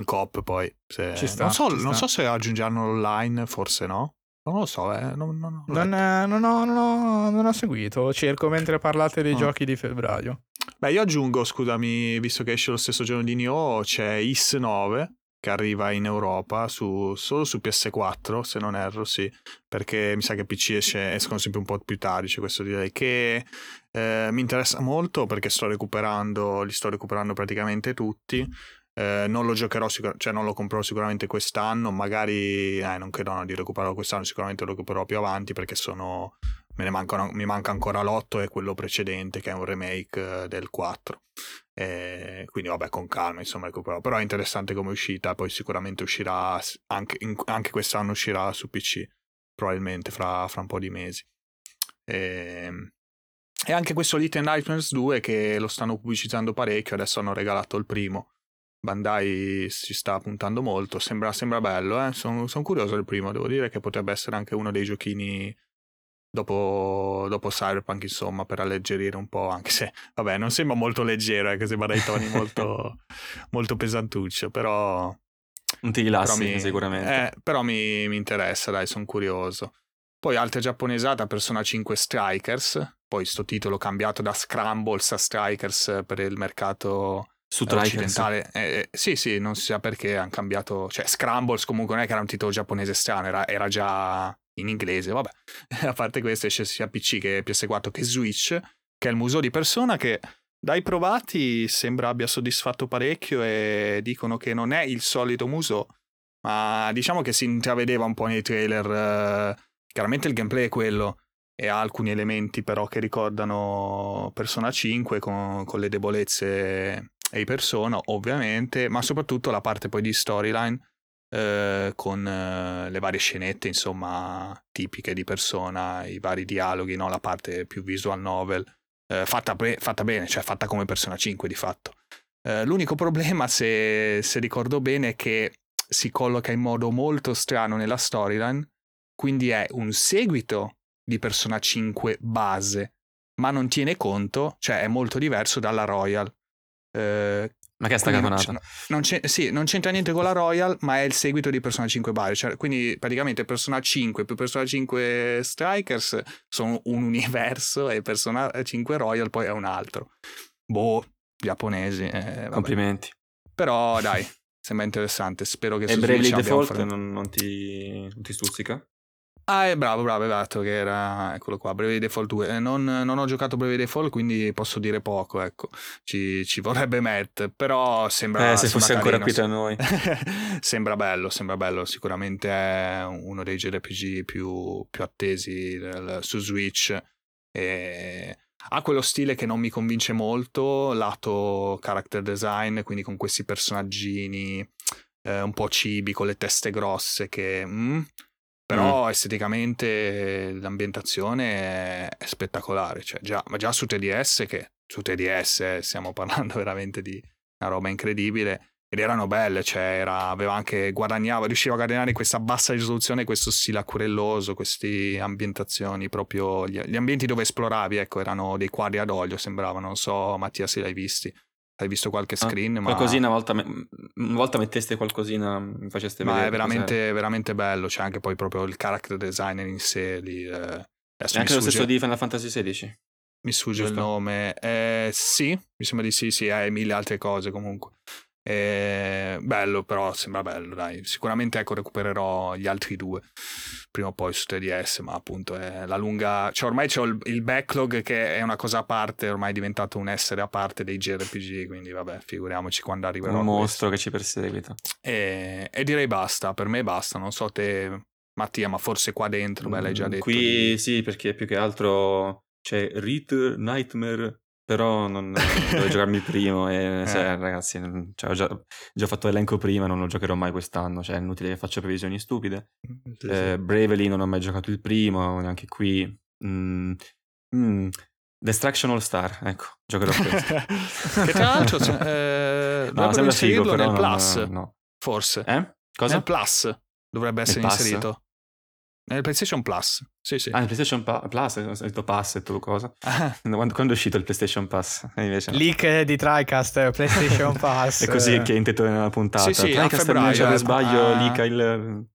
Un cop poi. Se... Sta, non, so, non so, se aggiungeranno online, forse no. Non lo so, eh. non, non, non, non, ho, ho, non, ho, seguito. Cerco mentre parlate dei oh. giochi di febbraio. Beh, io aggiungo, scusami, visto che esce lo stesso giorno di Nioh, c'è Is 9 che arriva in Europa su, solo su PS4, se non erro, sì, perché mi sa che PC esce, escono sempre un po' più tardi, c'è questo direi, che eh, mi interessa molto perché sto recuperando, li sto recuperando praticamente tutti. Eh, non lo giocherò, sicur- cioè non lo comprerò sicuramente quest'anno, magari eh, non credo di recuperarlo quest'anno, sicuramente lo recupererò più avanti perché sono me ne mancano, mi manca ancora l'8 e quello precedente che è un remake eh, del 4 e quindi vabbè con calma insomma recupero però è interessante come uscita poi sicuramente uscirà anche, in, anche quest'anno uscirà su PC probabilmente fra, fra un po' di mesi. E, e anche questo Little Nightmares 2 che lo stanno pubblicizzando parecchio adesso hanno regalato il primo. Bandai si sta puntando molto, sembra, sembra bello, eh? sono son curioso del primo, devo dire che potrebbe essere anche uno dei giochini dopo, dopo Cyberpunk, insomma, per alleggerire un po', anche se, vabbè, non sembra molto leggero, eh, che sembra dai toni molto, molto pesantuccio, però... Non ti rilassi mi, sicuramente. Eh, però mi, mi interessa, dai, sono curioso. Poi altra giapponesata, Persona 5 Strikers, poi sto titolo cambiato da Scrambles a Strikers per il mercato su occidentale. Eh, eh, sì, sì, non si sa perché hanno cambiato, cioè Scrambles comunque non è che era un titolo giapponese strano, era, era già in inglese, vabbè. A parte questo esce sia PC che PS4 che Switch, che è il museo di persona che dai provati sembra abbia soddisfatto parecchio e dicono che non è il solito museo, ma diciamo che si intravedeva un po' nei trailer. eh, chiaramente il gameplay è quello e ha alcuni elementi però che ricordano Persona 5 con, con le debolezze di Persona, ovviamente, ma soprattutto la parte poi di storyline eh, con eh, le varie scenette, insomma, tipiche di Persona, i vari dialoghi, no? la parte più visual novel, eh, fatta, pre- fatta bene, cioè fatta come Persona 5 di fatto. Eh, l'unico problema, se, se ricordo bene, è che si colloca in modo molto strano nella storyline, quindi è un seguito di Persona 5 base, ma non tiene conto, cioè è molto diverso dalla Royal. Eh, Ma che è sta non, caponata? non sì, non c'entra niente con la Royal, ma è il seguito di Persona 5 base. Cioè, quindi praticamente Persona 5 più Persona 5 Strikers sono un universo e Persona 5 Royal poi è un altro. Boh, giapponesi. eh. Complimenti. Però dai, sembra interessante. Spero che E su Bravely Default non, non ti, non ti stuzzica? Ah, è bravo, bravo, esatto, che era, eccolo qua, Bravely Default 2. Eh, non, non ho giocato Bravely Default, quindi posso dire poco, ecco. Ci, ci vorrebbe Matt, però sembra eh, se sembra fosse ancora qui carino, tra noi. sembra bello, sembra bello. Sicuramente è uno dei JRPG più, più attesi del- su Switch. E ha quello stile che non mi convince molto, lato character design, quindi con questi personaggini eh, un po' cibi, con le teste grosse che... mm, però esteticamente l'ambientazione è, spettacolare, cioè già, ma già su TDS, che su TDS eh, stiamo parlando veramente di una roba incredibile, ed erano belle, cioè era, aveva anche guadagnava, riusciva a guadagnare questa bassa risoluzione questo stile acquerelloso, queste ambientazioni proprio, gli, gli ambienti dove esploravi, ecco, erano dei quadri ad olio, sembravano, non so Mattia se l'hai visti, hai visto qualche Ah, screen, ma... Qualcosina, una volta, me- una volta metteste qualcosina, mi faceste Ma vedere. è cos'era. veramente, veramente bello. C'è anche poi proprio il character designer in sé. Lì, eh. Adesso È anche lo stesso di Final Fantasy XVI. mi sfugge il giusto? nome. Eh, sì, mi sembra di sì, sì, hai mille altre cose comunque. Eh, bello, però sembra bello, dai. Sicuramente ecco, recupererò gli altri due prima o poi su 3DS, ma appunto è la lunga... Cioè ormai c'ho il, il backlog che è una cosa a parte, ormai è diventato un essere a parte dei JRPG, quindi vabbè, figuriamoci quando arriverò Un questo. mostro che ci perseguita. E, e direi basta, per me basta, non so te Mattia, ma forse qua dentro, beh l'hai già Mm, detto. Qui di- sì, perché più che altro c'è Reader Nightmare, però non dovevo giocarmi il primo e se, ragazzi, non- cioè, ho già, già fatto l'elenco prima, non lo giocherò mai quest'anno, cioè è inutile che faccia previsioni stupide. Sì, sì. Eh, Bravely non ho mai giocato il primo, neanche qui. Mm, mm, Destruction All Star, ecco, giocherò questo. che tra l'altro eh, no, sembra figo, inserirlo però nel non- Plus, no. forse. Eh? Cosa? Nel Plus dovrebbe essere inserito. Nel PlayStation Plus, sì sì. Ah, il PlayStation Pa- Plus, ho detto Pass e tu cosa? Ah, Quando, quando è uscito il PlayStation Pass? E invece no. Leak di TriCast, PlayStation Pass. È così che è intitolato nella puntata. Sì, sì, a Tricast, febbraio, se non eh. sbaglio, Ah. lica il,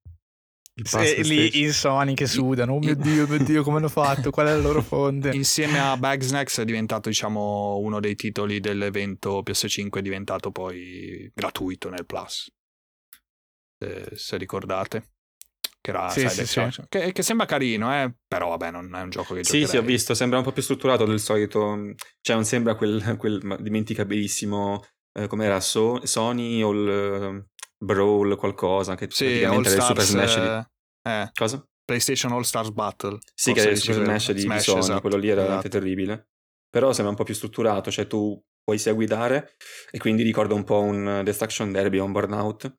Sì, lì in Sony che sudano. Oh mio dio, mio dio, come hanno fatto? Qual è la loro fonte? insieme a Bagsnacks è diventato diciamo uno dei titoli dell'evento PS5 è diventato poi gratuito nel Plus. Se, se ricordate. Che era Sì, sì, Destruction. Che, che sembra carino, eh? però vabbè, non è un gioco che Sì, sì, ho giocherei. visto, sembra un po' più strutturato del solito, cioè non sembra quel, quel dimenticabilissimo, eh, com'era, So- Sony o il eh, Brawl qualcosa, che Sì, praticamente era il Super Smash di... eh, eh, Cosa? PlayStation All Stars Battle. Sì, che era il Super. Smash di, di Smash, Sony, esatto, quello lì era veramente esatto. terribile. Però sembra un po' più strutturato, cioè tu poi sai guidare e quindi ricorda un po' un Destruction Derby o un Burnout,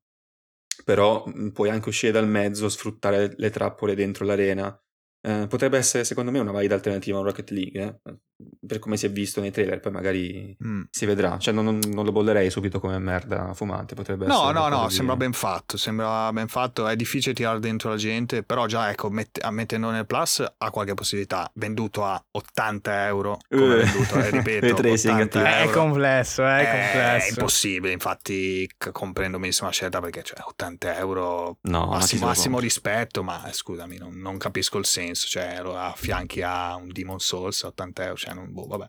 però mh, puoi anche uscire dal mezzo, sfruttare le trappole dentro l'arena. Eh, potrebbe essere secondo me una valida alternativa a un Rocket League, eh, per come si è visto nei trailer, poi magari Mm. si vedrà. Cioè non, non- lo bollerei subito come merda fumante, potrebbe No, essere... no, no, di- sembra ben fatto, sembra ben fatto, è difficile tirare dentro la gente, però già ecco, a mettendo nel Plus ha qualche possibilità, venduto a 80 euro, come Eh, venduto, eh, ripeto, ray tracing 80 attivo. È euro. complesso, è È complesso. impossibile, infatti c- comprendo benissimo la scelta perché cioè, 80 euro, No, massimo, massimo rispetto, ma eh, scusami, non, non capisco il senso, cioè lo affianchi a un Demon Souls a 80 euro, cioè non, boh, vabbè.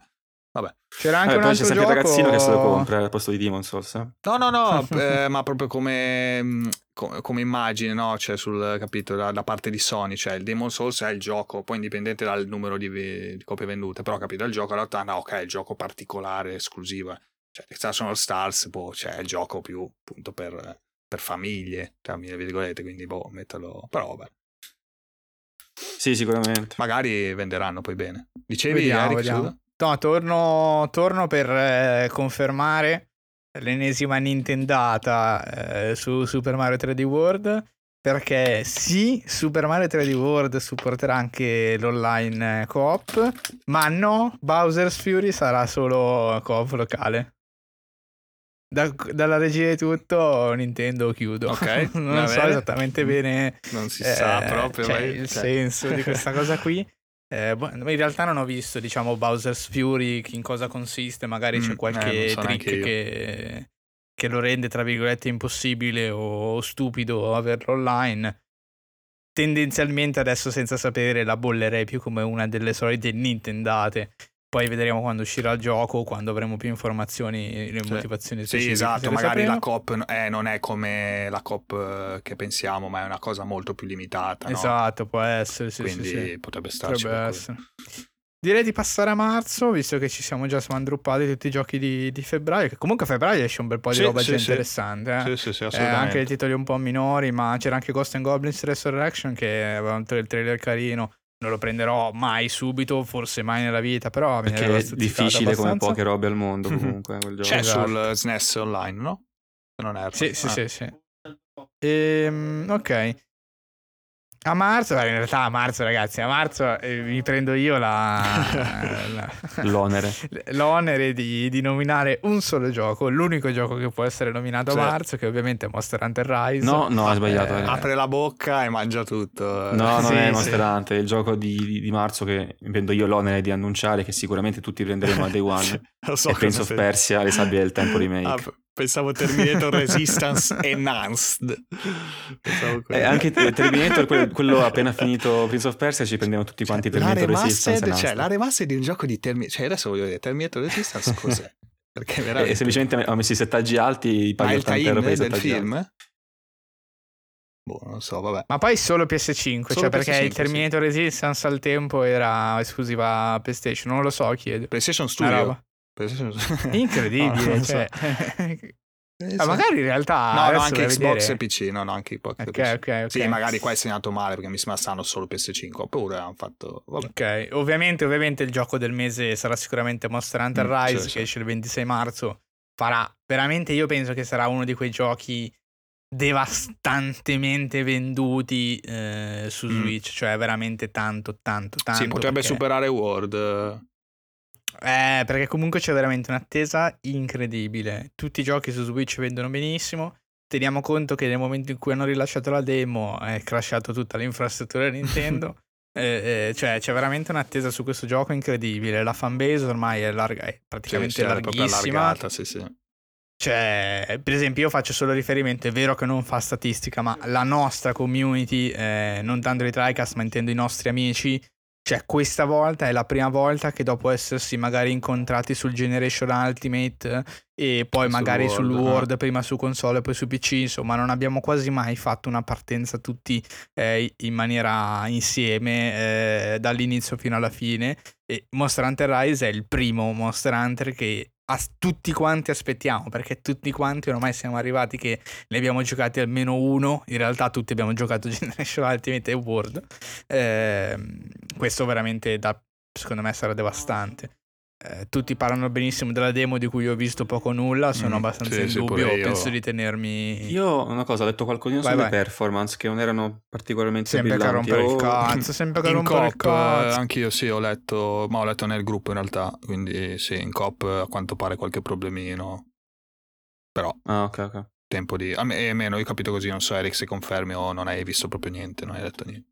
vabbè. C'era anche Vabbè, un c'è altro sempre gioco... il ragazzino che se lo compra al posto di Demon Souls. eh. No, no, no, eh, ma proprio come, co- come immagine, no? Cioè, sul capito, da, da parte di Sony, cioè il Demon Souls è il gioco, poi indipendente dal numero di, ve- di copie vendute, però capito, il gioco in realtà, no, ok, è il gioco particolare, esclusivo. Cioè, Destruction All Stars, boh, cioè, è il gioco più, appunto, per, per famiglie, tra mille virgolette, quindi boh, metterlo, però vabbè. Sì, sicuramente. Magari venderanno poi bene. Dicevi, Vediamo, Eric, vediamo. No, torno, torno per eh, confermare l'ennesima Nintendata eh, su Super Mario 3D World. Perché sì, Super Mario 3D World supporterà anche l'online eh, co-op, ma no, Bowser's Fury sarà solo co-op locale. Da- dalla regia di tutto, Nintendo chiudo. Ok, non va so esattamente bene Non si sa eh, proprio. cioè, ma- il cioè. senso di questa cosa qui. Eh, boh, in realtà non ho visto, diciamo, Bowser's Fury in cosa consiste. Magari Mm, c'è eh, qualche non so trick che, che lo rende, tra virgolette, impossibile o stupido averlo online. Tendenzialmente adesso senza sapere la bollerei più come una delle solite Nintendate. Poi vedremo quando uscirà il gioco, quando avremo più informazioni, le Sì. motivazioni Sì, specifiche. se esatto, magari sapremo. la COP eh, non è come la COP eh, che pensiamo, ma è una cosa molto più limitata, no? Esatto, può essere, sì, Quindi sì, sì. potrebbe starci Potrebbe essere. Direi di passare a marzo, visto che ci siamo già smandruppati tutti i giochi di, di febbraio. Che comunque a febbraio esce un bel po' di Sì, roba sì, già sì. interessante. eh. Sì, sì, sì, Eh, assolutamente. anche i titoli un po' minori, ma c'era anche Ghost and Goblins Resurrection che aveva un il trailer carino. Non lo prenderò mai subito, forse mai nella vita, però mi Perché è difficile come abbastanza. poche robe al mondo comunque quel gioco. C'è Esatto. sul SNES online, no? Se non erro. Sì, sì, Ah. sì, sì. Ehm, ok. A marzo, in realtà a marzo, ragazzi, a marzo eh, mi prendo io la, la- L'onere. l'onere di, di nominare un solo gioco, l'unico gioco che può essere nominato Sì. a marzo, che ovviamente è Monster Hunter Rise. No, no, hai sbagliato. Eh. Apre la bocca e mangia tutto. No, non Sì, è sì. Monster Hunter, è il gioco di, di- di marzo che mi prendo io l'onere di annunciare che sicuramente tutti prenderemo a Day One. Lo so e Prince of sei- Persia, le sabbie del tempo remake. Ah, p- pensavo Terminator Resistance Enhanced. Pensavo Eh, anche te- Terminator, quello, quello appena finito Prince of Persia, ci prendiamo tutti quanti la Terminator Resistance. remastered, e cioè la remastered di un gioco di Terminator. Cioè, adesso voglio vedere Terminator Resistance cos'è? Perché E veramente. semplicemente ho messo i settaggi alti, paghi è il 80 euro per i del settaggi film? alti. Boh, non so, vabbè. Ma poi solo PS5, Solo cioè perché PS5, il Terminator Resistance al tempo era esclusiva PlayStation, non lo so, chiedo. PlayStation Una Studio. Incredibile, No, so. cioè. Eh, Ah, sì. magari in realtà No, no, anche Xbox e PC. No, no, anche Xbox e Ok, PC. ok, ok. Sì, magari qua è segnato male perché mi sembra stanno solo PS5. Oppure hanno fatto. Vabbè. Ok, ovviamente, ovviamente il gioco del mese sarà sicuramente Monster Hunter Mm, Rise sì, che sì. esce il 26 marzo. Farà veramente, io penso che sarà uno di quei giochi devastantemente venduti eh, su Mm. Switch, cioè veramente tanto, tanto, tanto. Sì, potrebbe perché- superare World. Eh, perché comunque c'è veramente un'attesa incredibile. Tutti i giochi su Switch vendono benissimo. Teniamo conto che nel momento in cui hanno rilasciato la demo è crashato tutta l'infrastruttura Nintendo. Eh, eh, cioè c'è veramente un'attesa su questo gioco incredibile. La fanbase ormai è, larga, è praticamente Sì, sì, larghissima. allargata, sì, sì. Cioè, per esempio, io faccio solo riferimento, è vero che non fa statistica, ma la nostra community, eh, non tanto i TriCast, ma intendo i nostri amici, cioè questa volta è la prima volta che dopo essersi magari incontrati sul Generation Ultimate e poi Sul magari World, sul eh. World, prima su console e poi su PC, insomma, non abbiamo quasi mai fatto una partenza tutti eh, in maniera insieme eh, dall'inizio fino alla fine. E Monster Hunter Rise è il primo Monster Hunter che as- tutti quanti aspettiamo, perché tutti quanti ormai siamo arrivati che ne abbiamo giocati almeno uno, in realtà tutti abbiamo giocato Generation Ultimate e World. Ehm, questo veramente da, secondo me sarà devastante. Eh, tutti parlano benissimo della demo di cui ho visto poco o nulla, sono Mm, abbastanza sì, in sì, dubbio, io. penso di tenermi Io una cosa, ho letto qualcosina Vai, sulle vai. performance che non erano particolarmente sempre che brillanti. rompere il o- cazzo, sempre che rompere il eh, cazzo. anch'io sì, ho letto, ma ho letto nel gruppo in realtà, quindi sì, in coop eh, a quanto pare qualche problemino. Però, Ah, ok, ok. tempo di... A me, e meno, io ho capito così, non so Eric se confermi o non hai visto proprio niente, non hai letto niente.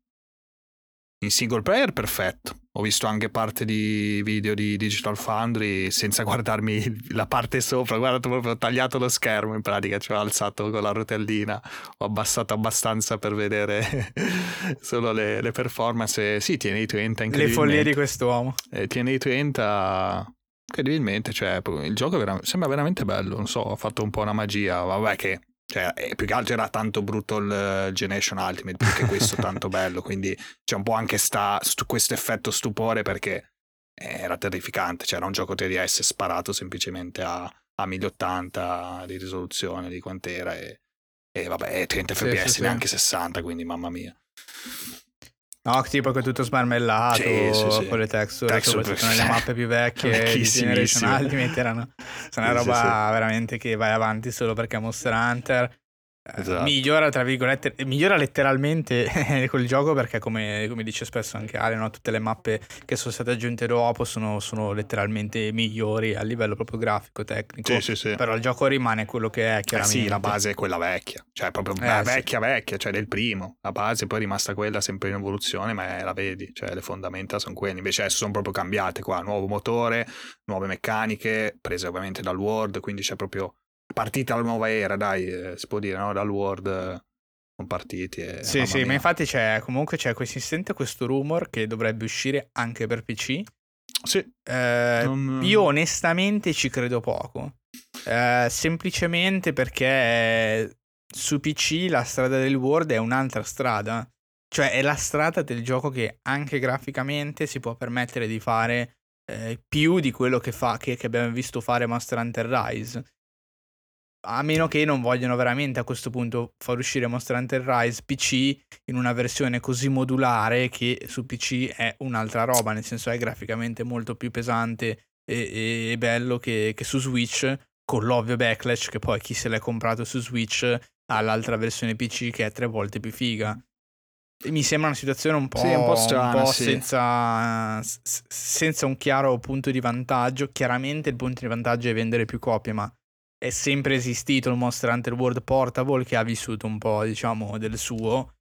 In single player perfetto. Ho visto anche parte di video di Digital Foundry senza guardarmi la parte sopra, guarda proprio ho tagliato lo schermo in pratica, cioè ho alzato con la rotellina, ho abbassato abbastanza per vedere solo le, le performance. Sì, tiene i 30 Le follie di quest'uomo. Eh, tiene i 30 incredibilmente, cioè il gioco vera- sembra veramente bello, non so, ha fatto un po' una magia, vabbè che cioè, eh, più che altro era tanto brutto il eh, Generation Ultimate più che questo tanto bello, quindi c'è un po' anche sta, stu- questo effetto stupore perché era terrificante, cioè era un gioco 3DS sparato semplicemente a, a 1080 di risoluzione di quant'era e, E vabbè, 30 Sì, fps, sì, sì. neanche 60, quindi mamma mia. No, tipo che è tutto smarmellato Sì, sì, sì. con le texture, Texture soprattutto per- nelle mappe più vecchie di. Generation Ultimate erano sono una roba veramente che vai avanti solo perché è Monster Hunter. Eh, Esatto. Migliora, tra virgolette, migliora letteralmente quel gioco perché, come, come dice spesso anche Ale, no, tutte le mappe che sono state aggiunte dopo sono, sono letteralmente migliori a livello proprio grafico, tecnico. Sì, sì, sì. Però il gioco rimane quello che è, Eh chiaramente. sì, la base è quella vecchia, cioè proprio Eh, sì. vecchia, vecchia, cioè del primo. La base poi è rimasta quella sempre in evoluzione, ma la vedi, cioè le fondamenta sono quelle. Invece adesso sono proprio cambiate qua, nuovo motore, nuove meccaniche, prese ovviamente dal World, quindi c'è proprio partita la nuova era, dai, eh, si può dire, no? Dal World eh, sono partiti. E, Sì, sì, ma mia. infatti c'è comunque c'è consistente questo rumor che dovrebbe uscire anche per PC. Sì, Eh, non- Io onestamente ci credo poco. Eh, semplicemente perché su PC la strada del World è un'altra strada. Cioè è la strada del gioco che anche graficamente si può permettere di fare eh, più di quello che, fa, che, che abbiamo visto fare Monster Hunter Rise. A meno che non vogliono veramente a questo punto far uscire Monster Hunter Rise PC in una versione così modulare che su PC è un'altra roba, nel senso è graficamente molto più pesante e, e bello che, che su Switch, con l'ovvio backlash che poi chi se l'è comprato su Switch ha l'altra versione PC che è tre volte più figa. Mi sembra una situazione un po', Sì, un po' strana, sì. senza, senza un chiaro punto di vantaggio. Chiaramente il punto di vantaggio è vendere più copie, ma è sempre esistito il Monster Hunter World Portable che ha vissuto un po', diciamo, del suo.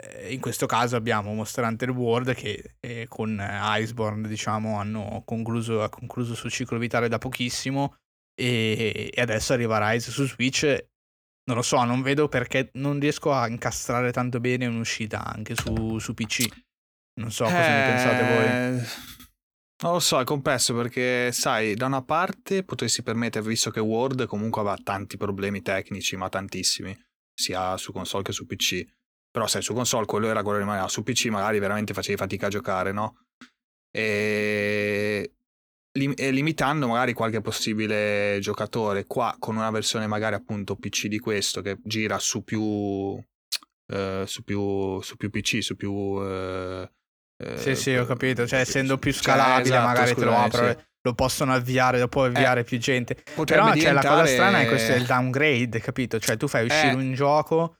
Eh, In questo caso abbiamo Monster Hunter World che eh, con eh, Iceborne, diciamo, hanno concluso, ha concluso il suo ciclo vitale da pochissimo e, e adesso arriva Rise su Switch. Non lo so, non vedo perché non riesco a incastrare tanto bene un'uscita anche su, su PC. Non so cosa ne pensate voi. Non lo so, è complesso perché, sai, da una parte potresti permettere, visto che Word comunque aveva tanti problemi tecnici, ma tantissimi, sia su console che su PC. Però, sai, su console quello era quello che rimaneva, su PC magari veramente facevi fatica a giocare, no? E, e limitando magari qualche possibile giocatore qua con una versione magari appunto PC di questo che gira su più... eh, su più, su più PC, su più eh, eh, Sì, sì, ho capito. Cioè, essendo più cioè, scalabile, esatto, magari te lo scusami, apro. sì. Lo possono avviare, lo può avviare più gente. Però cioè, la cosa diventare- strana è questo è il downgrade, capito? Cioè, tu fai uscire Eh. un gioco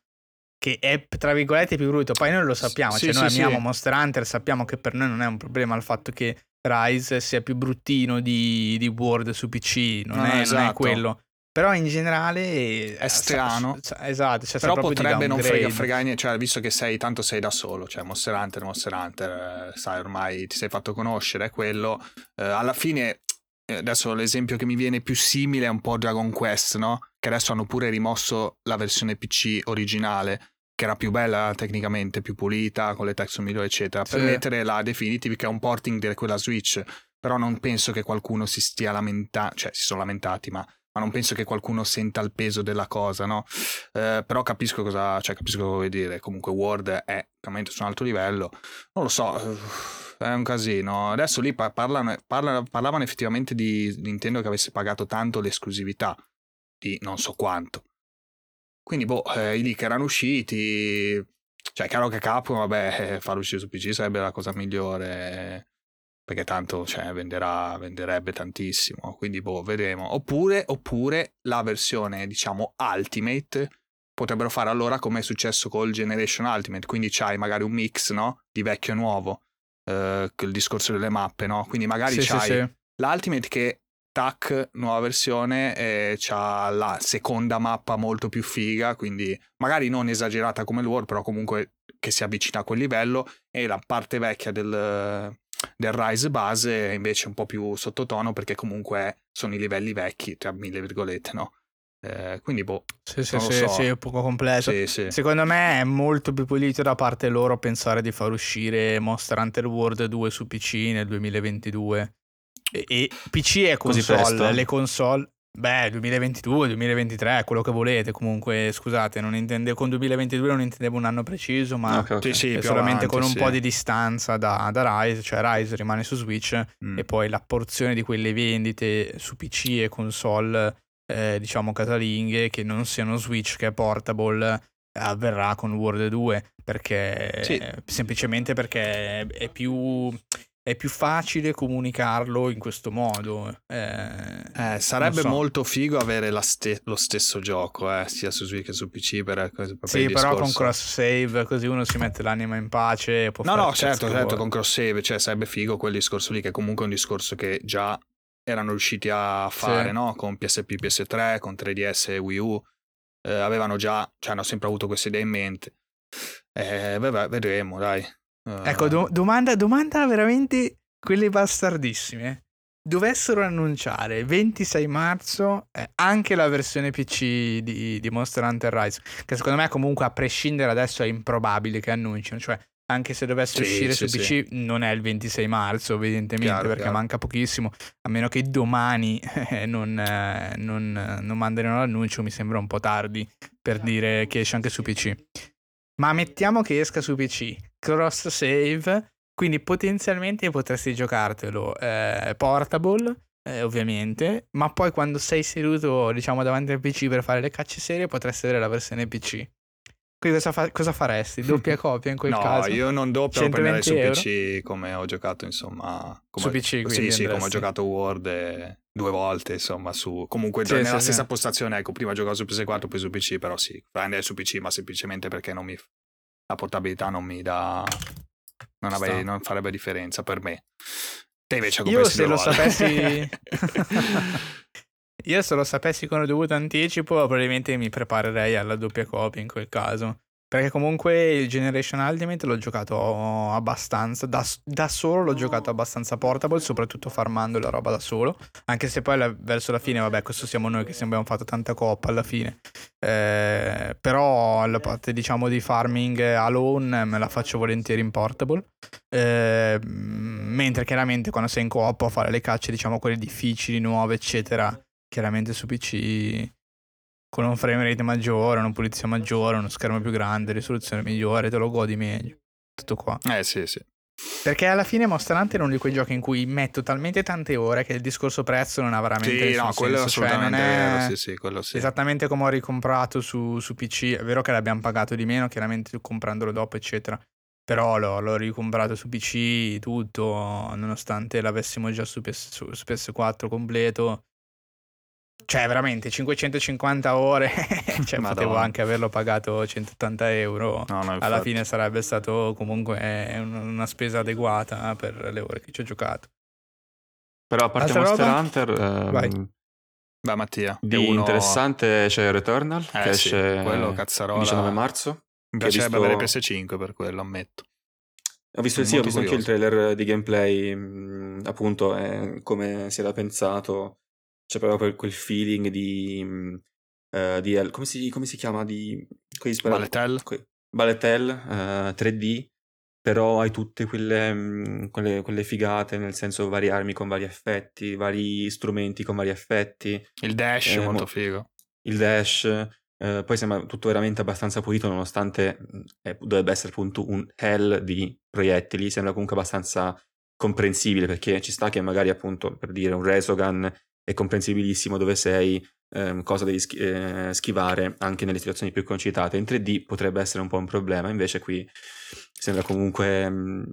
che è tra virgolette più brutto. Poi noi lo sappiamo. Sì, cioè, noi sì, amiamo sì. Monster Hunter, sappiamo che per noi non è un problema il fatto che Rise sia più bruttino di, di World su PC. Non, No, è, no, non è esatto. quello. Però in generale È strano. sa- sa- esatto, cioè, Però potrebbe non frega, fregare niente, cioè visto che sei tanto sei da solo, cioè Monster Hunter, Monster Hunter, eh, sai ormai ti sei fatto conoscere, è quello. Eh, alla fine, eh, adesso l'esempio che mi viene più simile è un po' Dragon Quest, no? Che adesso hanno pure rimosso la versione PC originale, che era più bella tecnicamente, più pulita, con le texture migliori, eccetera, per Sì. mettere la Definitive che è un porting di quella Switch. Però non penso che qualcuno si stia lamentando, cioè si sono lamentati, ma ma non penso che qualcuno senta il peso della cosa, no? Eh, però capisco cosa, cioè capisco cosa vuoi dire. Comunque Word è veramente su un alto livello. Non lo so, eh, è un casino. Adesso lì pa- parlano, parla- parlavano effettivamente di Nintendo che avesse pagato tanto l'esclusività di non so quanto. Quindi, boh, eh, i leak erano usciti. Cioè, chiaro che Capcom, vabbè, eh, farlo uscire su PC sarebbe la cosa migliore. Perché tanto cioè, venderà, venderebbe tantissimo. Quindi, boh, vedremo. Oppure, oppure la versione, diciamo, Ultimate. Potrebbero fare allora come è successo col Generation Ultimate. Quindi c'hai magari un mix, no? Di vecchio e nuovo. Eh, il discorso delle mappe, no? Quindi magari Sì, sì, c'hai sì. l'Ultimate che tac, nuova versione, eh, c'ha la seconda mappa molto più figa, quindi magari non esagerata come il World, però comunque che si avvicina a quel livello, e la parte vecchia del, del Rise base è invece un po' più sottotono perché comunque sono i livelli vecchi, tra mille virgolette, no? Eh, quindi boh, Sì, sì, sì, so. sì, è poco completo. sì, sì. Secondo me è molto più pulito da parte loro pensare di far uscire Monster Hunter World 2 su PC nel 2022. E, e PC Così console, le console, beh, 2022, 2023, quello che volete. Comunque, scusate, non intende, con 2022 non intendevo un anno preciso, ma Ok, ok. Sì, sì, solamente avanti, con un sì. po' di distanza da, da Rise, cioè Rise rimane su Switch Mm. e poi la porzione di quelle vendite su PC e console eh, diciamo casalinghe che non siano Switch che è portable avverrà con World 2 perché Sì. semplicemente perché è più è più facile comunicarlo in questo modo. Eh, Eh, sarebbe so. molto figo avere ste- lo stesso gioco, eh, sia su Switch che su PC. Per, per Sì, però con discorso- cross save così uno si mette l'anima in pace No, no, certo, certo, con cross save, cioè sarebbe figo quel discorso lì, che comunque è un discorso che già erano riusciti a fare, Sì. no? Con PSP, PS3, con 3DS e Wii U. Eh, avevano già, cioè hanno sempre avuto questa idea in mente. Eh, vedremo, dai. Eh, Ecco, do- domanda, domanda veramente quelle bastardissime. Dovessero annunciare 26 marzo eh, anche la versione PC di, di Monster Hunter Rise, che secondo me comunque a prescindere adesso è improbabile che annunciano, cioè anche se dovesse Sì, uscire sì, su sì. PC non è il 26 marzo evidentemente Chiaro, perché chiaro. manca pochissimo, a meno che domani eh, non, eh, non, non mandino l'annuncio mi sembra un po' tardi per dire che esce anche su PC. Ma mettiamo che esca su PC, cross save, quindi potenzialmente potresti giocartelo eh, portable, eh, ovviamente, ma poi quando sei seduto, diciamo, davanti al PC per fare le cacce serie, potresti avere la versione PC. Quindi cosa, fa- cosa faresti? Doppia copia in quel no, caso? io non doppio, lo prenderei su 120 PC come ho giocato, insomma. Come, Su PC, Sì, quindi sì, come ho giocato Word eh, due volte, insomma, su... Comunque Sì, nella sì, stessa sì. postazione, ecco, prima giocavo su PS4, poi su PC, però sì, prendere su PC, ma semplicemente perché non mi... La portabilità non mi dà... Non, avrei- non farebbe differenza per me. Te invece Io compreresti se lo volte. sapessi... Io se lo sapessi con dovuto anticipo, probabilmente mi preparerei alla doppia copia in quel caso. Perché comunque il Generation Ultimate l'ho giocato abbastanza, da, da solo l'ho giocato abbastanza portable, soprattutto farmando la roba da solo. Anche se poi la- verso la fine, vabbè, questo siamo noi che abbiamo fatto tanta coppa alla fine. Eh, però la parte diciamo di farming alone me la faccio volentieri in portable. Eh, mentre chiaramente quando sei in coop a fare le cacce, diciamo quelle difficili, nuove, eccetera, chiaramente su PC con un frame rate maggiore, una pulizia maggiore, uno schermo più grande, risoluzione migliore, te lo godi meglio. Tutto qua. Eh sì, sì. Perché alla fine Monster Hunter è uno di quei giochi in cui metto talmente tante ore che il discorso prezzo non ha veramente Sì, no, quello senso. Cioè, non è- vero, sì, sì, quello sì. Esattamente come ho ricomprato su, su PC, è vero che l'abbiamo pagato di meno, chiaramente comprandolo dopo, eccetera. Però l'ho, l'ho ricomprato su PC tutto, nonostante l'avessimo già su, PS, su- su PS4 completo. Cioè, veramente 550 ore, cioè, Madonna. potevo anche averlo pagato 180 euro. No, no, Alla fine sarebbe stato comunque eh, un- una spesa adeguata per le ore che ci ho giocato. Però a parte Altra Monster roba? Hunter, ehm, Vai. Beh, Mattia, di è uno- interessante c'è Returnal, Eh, che sì, esce quello il cazzarola. 19 marzo. Mi piacerebbe visto- avere PS5 per quello, ammetto. Ho visto, sì, ho visto anche il trailer di gameplay, mh, appunto, eh, come si era pensato. C'è proprio quel, quel feeling di... eh, di come, si, come si chiama? Di... Balletel? que- Balletel, eh, 3D, però hai tutte quelle, mh, quelle, quelle figate, nel senso vari armi con vari effetti, vari strumenti con vari effetti, Il dash, Eh, molto mo- figo. il dash, eh, poi sembra tutto veramente abbastanza pulito nonostante eh, dovrebbe essere appunto un hell di proiettili, sembra comunque abbastanza comprensibile perché ci sta che magari appunto per dire un Resogun è comprensibilissimo dove sei, ehm, cosa devi schi- eh, schivare anche nelle situazioni più concitate, in 3D potrebbe essere un po' un problema, invece qui sembra comunque mh,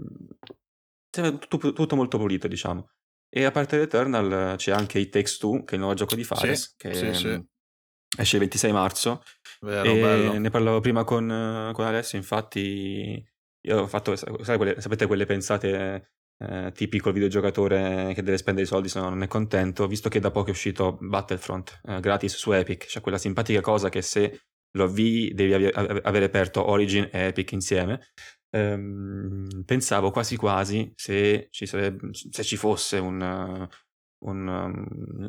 sembra tutto, tutto molto pulito diciamo. E a parte l'Eternal c'è anche It Takes Two, che è il nuovo gioco di Fares, che sì, sì. mh, esce il 26 marzo. Vero, ne parlavo prima con, eh, con Alessio, infatti io ho fatto, sai, quelle- sapete quelle pensate eh, tipico videogiocatore che deve spendere i soldi se no non è contento, visto che da poco è uscito Battlefront eh, gratis su Epic, c'è quella simpatica cosa che se lo avvii devi ave- ave- avere aperto Origin e Epic insieme. Ehm, pensavo quasi quasi se ci, sarebbe- se ci fosse un, un,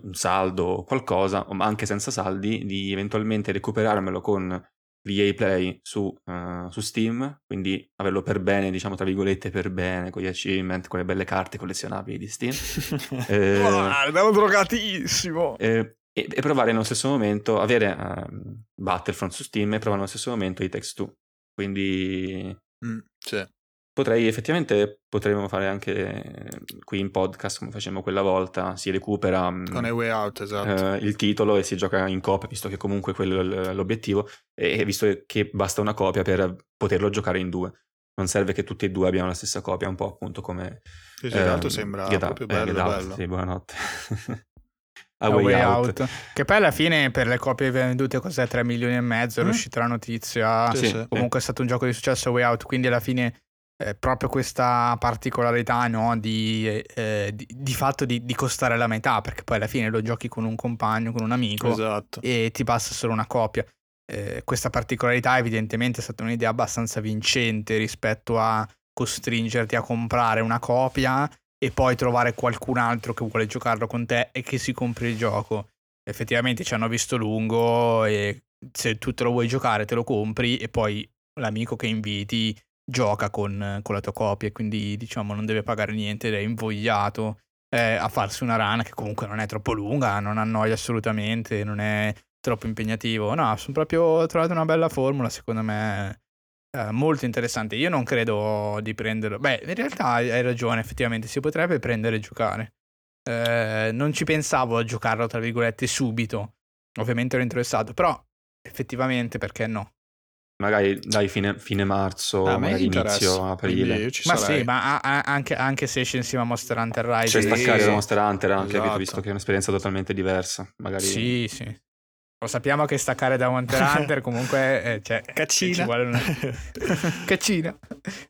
un saldo o qualcosa, ma anche senza saldi, di eventualmente recuperarmelo con l'EA Play su, eh, su Steam, quindi averlo per bene, diciamo tra virgolette per bene, con gli achievement, con le belle carte collezionabili di Steam. Eh, Guarda, drogatissimo! eh, e, e provare nello stesso momento, avere ehm, Battlefront su Steam e provare nello stesso momento i Text 2. Quindi Mm, sì. Potrei effettivamente potremmo fare anche qui in podcast come facemmo quella volta, si recupera mm, Con A Way Out, esatto. eh, il titolo e si gioca in coppia, visto che comunque quello è l'obiettivo, e visto che basta una copia per poterlo giocare in due. Non serve che tutti e due abbiano la stessa copia, un po' appunto come... Sì, sì, ehm, sembra Get proprio eh, bello, Get Out, bello. Sì, buonanotte. A A Way, Way Out. Out. Che poi alla fine per le copie vendute cos'è 3 milioni e mezzo, è Mm. uscita la notizia. Sì, Sì, sì. Comunque è stato un gioco di successo a Way Out, quindi alla fine eh, proprio questa particolarità no, di, eh, di, di fatto di, di costare la metà, perché poi alla fine lo giochi con un compagno, con un amico Esatto. e ti basta solo una copia. Eh, questa particolarità evidentemente è stata un'idea abbastanza vincente rispetto a costringerti a comprare una copia e poi trovare qualcun altro che vuole giocarlo con te e che si compri il gioco. Effettivamente ci hanno visto lungo e se tu te lo vuoi giocare te lo compri e poi l'amico che inviti gioca con, con la tua copia e quindi diciamo non deve pagare niente ed è invogliato eh, a farsi una run che comunque non è troppo lunga, non annoia assolutamente, non è troppo impegnativo. No, sono proprio trovato una bella formula, secondo me eh, molto interessante. Io non credo di prenderlo. Beh, in realtà hai ragione, effettivamente si potrebbe prendere e giocare. Eh, non ci pensavo a giocarlo, tra virgolette, subito. Ovviamente ero interessato, però effettivamente perché no? Magari dai fine, fine marzo, A me magari inizio aprile. Ma sì, ma a- a- anche, anche se esce insieme a Monster Hunter Rise. C'è Sì, staccare da Monster Hunter anche, esatto. visto che è un'esperienza totalmente diversa. Magari Sì, sì. Lo sappiamo che staccare da Monster Hunter comunque eh, cioè, Caccina. ci vuole una- Caccina.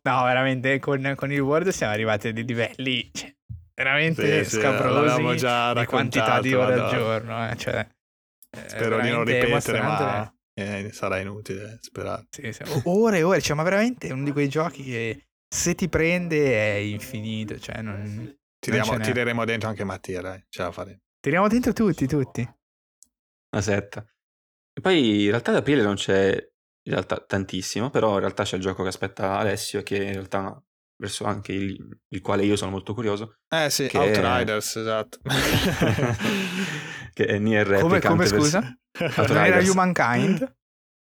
No, veramente con, con il Word siamo arrivati a dei livelli cioè, veramente Sì, sì, scabrosi l'avevamo già di quantità di ore al giorno. eh, cioè, eh, Spero di non ripetere, ma eh, sarà inutile sperare. sì, sì. O- Ore e ore, cioè, ma veramente è uno di quei giochi che se ti prende è infinito. Cioè, non... Tiriamo- ce n'è. tireremo dentro anche Mattia, dai, ce la faremo. Tiriamo dentro tutti, tutti. una setta. E poi in realtà ad aprile non c'è in realtà tantissimo, però in realtà c'è il gioco che aspetta Alessio, che in realtà verso anche il, il quale io sono molto curioso, Eh sì, Outriders, esatto. che è Nier Come, Replicant come scusa? Non era Humankind?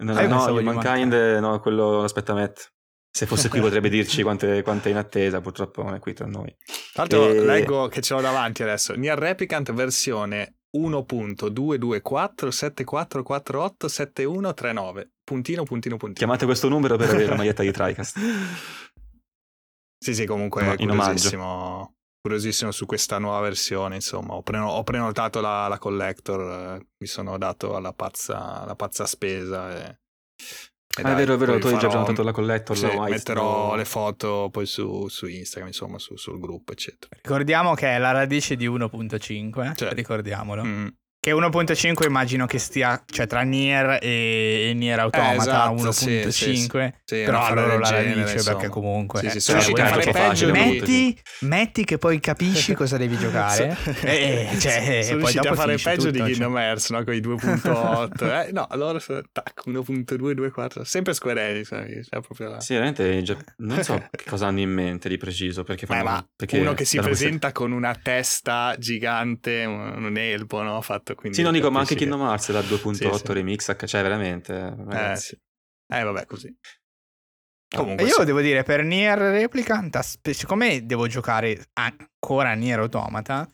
No, Ah, no, Humankind, no, quello aspetta Matt. Se fosse qui potrebbe dirci quante, quante è in attesa, purtroppo non è qui tra noi. Tra l'altro E- leggo che ce l'ho davanti adesso. Nier Replicant versione 1.22474487139. Puntino, puntino, puntino. Chiamate questo numero per avere la maglietta di TriCast. Sì, sì, comunque In omaggio. curiosissimo, curiosissimo su questa nuova versione. Insomma, ho, preno- ho prenotato la, la collector, eh, mi sono dato alla pazza, alla pazza spesa. E, e Ah, è dai, vero, è vero, tu hai già prenotato la collector, sì, la metterò no? le foto poi su, su Instagram, insomma, su- sul gruppo, eccetera. Ricordiamo che è la radice di 1.5, Cioè. ricordiamolo. Mm. Che 1.5 immagino che stia, cioè tra Nier e, e Nier Automata esatto, 1.5, sì, sì, sì. Sì, però allora la insomma. perché comunque... Sì, sì, eh, sono cioè, riusciti a vuoi- fare troppo peggio metti, metti che poi capisci cosa devi giocare e, e- cioè, e sono poi riusciti a dopo fare peggio tutto, di cioè. Kingdom Hearts no? con i 2.8 eh, no allora tac 1.224 sempre Square Enix eh, cioè proprio la... Sì, veramente non so cosa hanno in mente di preciso. Perché Eh, fanno, ma perché uno che si presenta con una testa gigante un, un elbo no? fatto quindi Sì, non dico, ma anche Kingdom Hearts da 2.8 Sì, sì. remix, cioè veramente, che- eh, ragazzi. sì. eh vabbè così E comunque io sì. devo dire, per Nier Replicant, aspe- siccome devo giocare ancora Nier Automata,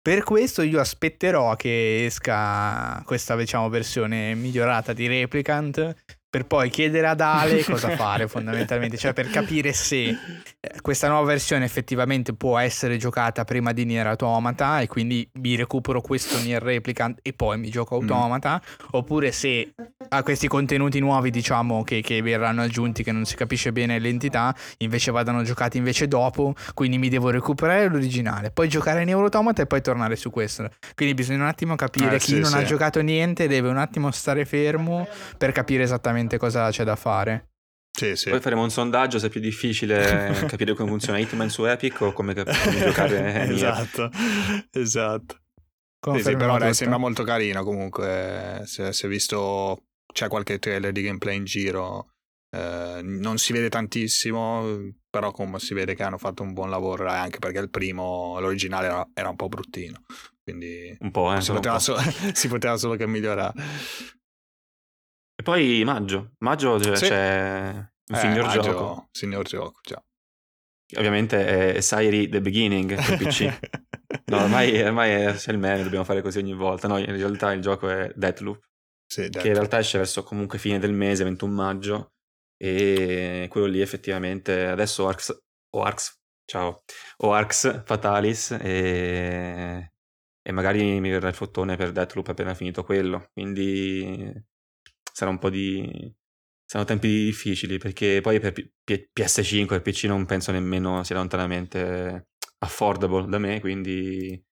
per questo io aspetterò che esca questa, diciamo, versione migliorata di Replicant per poi chiedere ad Ale cosa fare fondamentalmente, cioè per capire se eh, questa nuova versione effettivamente può essere giocata prima di Nier Automata e quindi mi recupero questo Nier Replicant e poi mi gioco Mm. Automata, oppure se a questi contenuti nuovi diciamo che, che verranno aggiunti che non si capisce bene l'entità invece vadano giocati invece dopo quindi mi devo recuperare l'originale poi giocare Nier Automata e poi tornare su questo quindi bisogna un attimo capire Eh, chi sì, non ha sì. giocato niente deve un attimo stare fermo per capire esattamente cosa c'è da fare sì sì Poi faremo un sondaggio se è più difficile capire come funziona Hitman su Epic o come, cap- come giocare esatto esatto Sì, sì, però dai, sembra molto carino comunque. Se, se visto c'è qualche trailer di gameplay in giro, eh, non si vede tantissimo, però come si vede che hanno fatto un buon lavoro, eh, anche perché il primo, l'originale era, era un po' bruttino. Quindi Un po', eh. si, solo un poteva po'. so- si poteva solo che migliorare. E poi maggio. Maggio c'è, Sì. c'è un Eh, signor maggio, gioco. Signor gioco, già. ovviamente è Sairi The Beginning per PC. No, ormai, ormai è, c'è il meme, dobbiamo fare così ogni volta. No, in realtà il gioco è Deathloop, Sì, che in realtà esce verso comunque fine del mese, 21 maggio, e quello lì effettivamente adesso Arx, o Arx, ciao, o Arx Fatalis e, e magari mi verrà il fottone per Deathloop appena finito quello, quindi sarà un po' di... saranno tempi difficili perché poi per P- P- PS5 e PC non penso nemmeno sia lontanamente affordable da me, quindi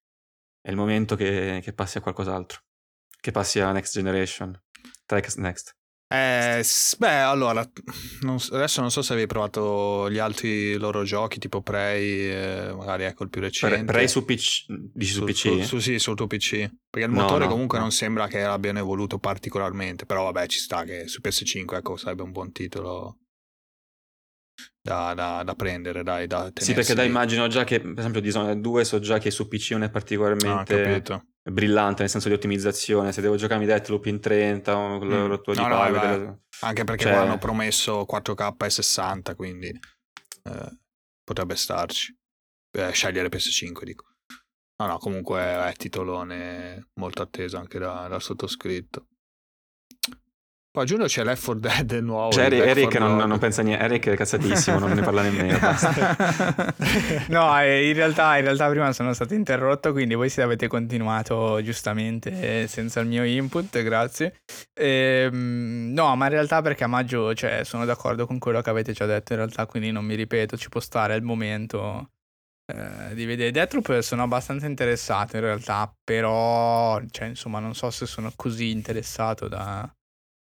è il momento che, che passi a qualcos'altro, che passi a Next Generation, Track Next. Eh, beh, allora, non adesso non so se avevi provato gli altri loro giochi, tipo Prey, eh, magari ecco il più recente. Pre- Prey su PC, dici su, PC? Su, sì, sul tuo PC. Perché il motore no, comunque no. non sembra che abbiano evoluto particolarmente, però vabbè ci sta che su PS5 ecco sarebbe un buon titolo da, da- da prendere, dai, da Sì, tenersi perché dai, lì. immagino già che, per esempio, Dishonored 2 so già che su PC non è Ah, particolarmente capito. brillante nel senso di ottimizzazione. Se devo giocarmi Deathloop in 30 o Mm. No, no, delle- Anche perché Cioè- hanno promesso 4K e 60, quindi eh, potrebbe starci. Eh, scegliere PS5, dico. No, no, comunque è titolone molto atteso anche da- dal sottoscritto. Poi a giugno c'è Left 4 Dead nuovo. Cioè, Eric, Back Eric 4 non, non pensa niente. Eric è cazzatissimo, non ne parla nemmeno. no, eh, in realtà, in realtà prima sono stato interrotto, quindi voi se avete continuato giustamente eh, senza il mio input, grazie. Ehm, no, ma in realtà perché a maggio cioè, sono d'accordo con quello che avete già detto, in realtà quindi non mi ripeto, ci può stare al momento eh, di vedere Deathloop, sono abbastanza interessato in realtà, però cioè, insomma non so se sono così interessato da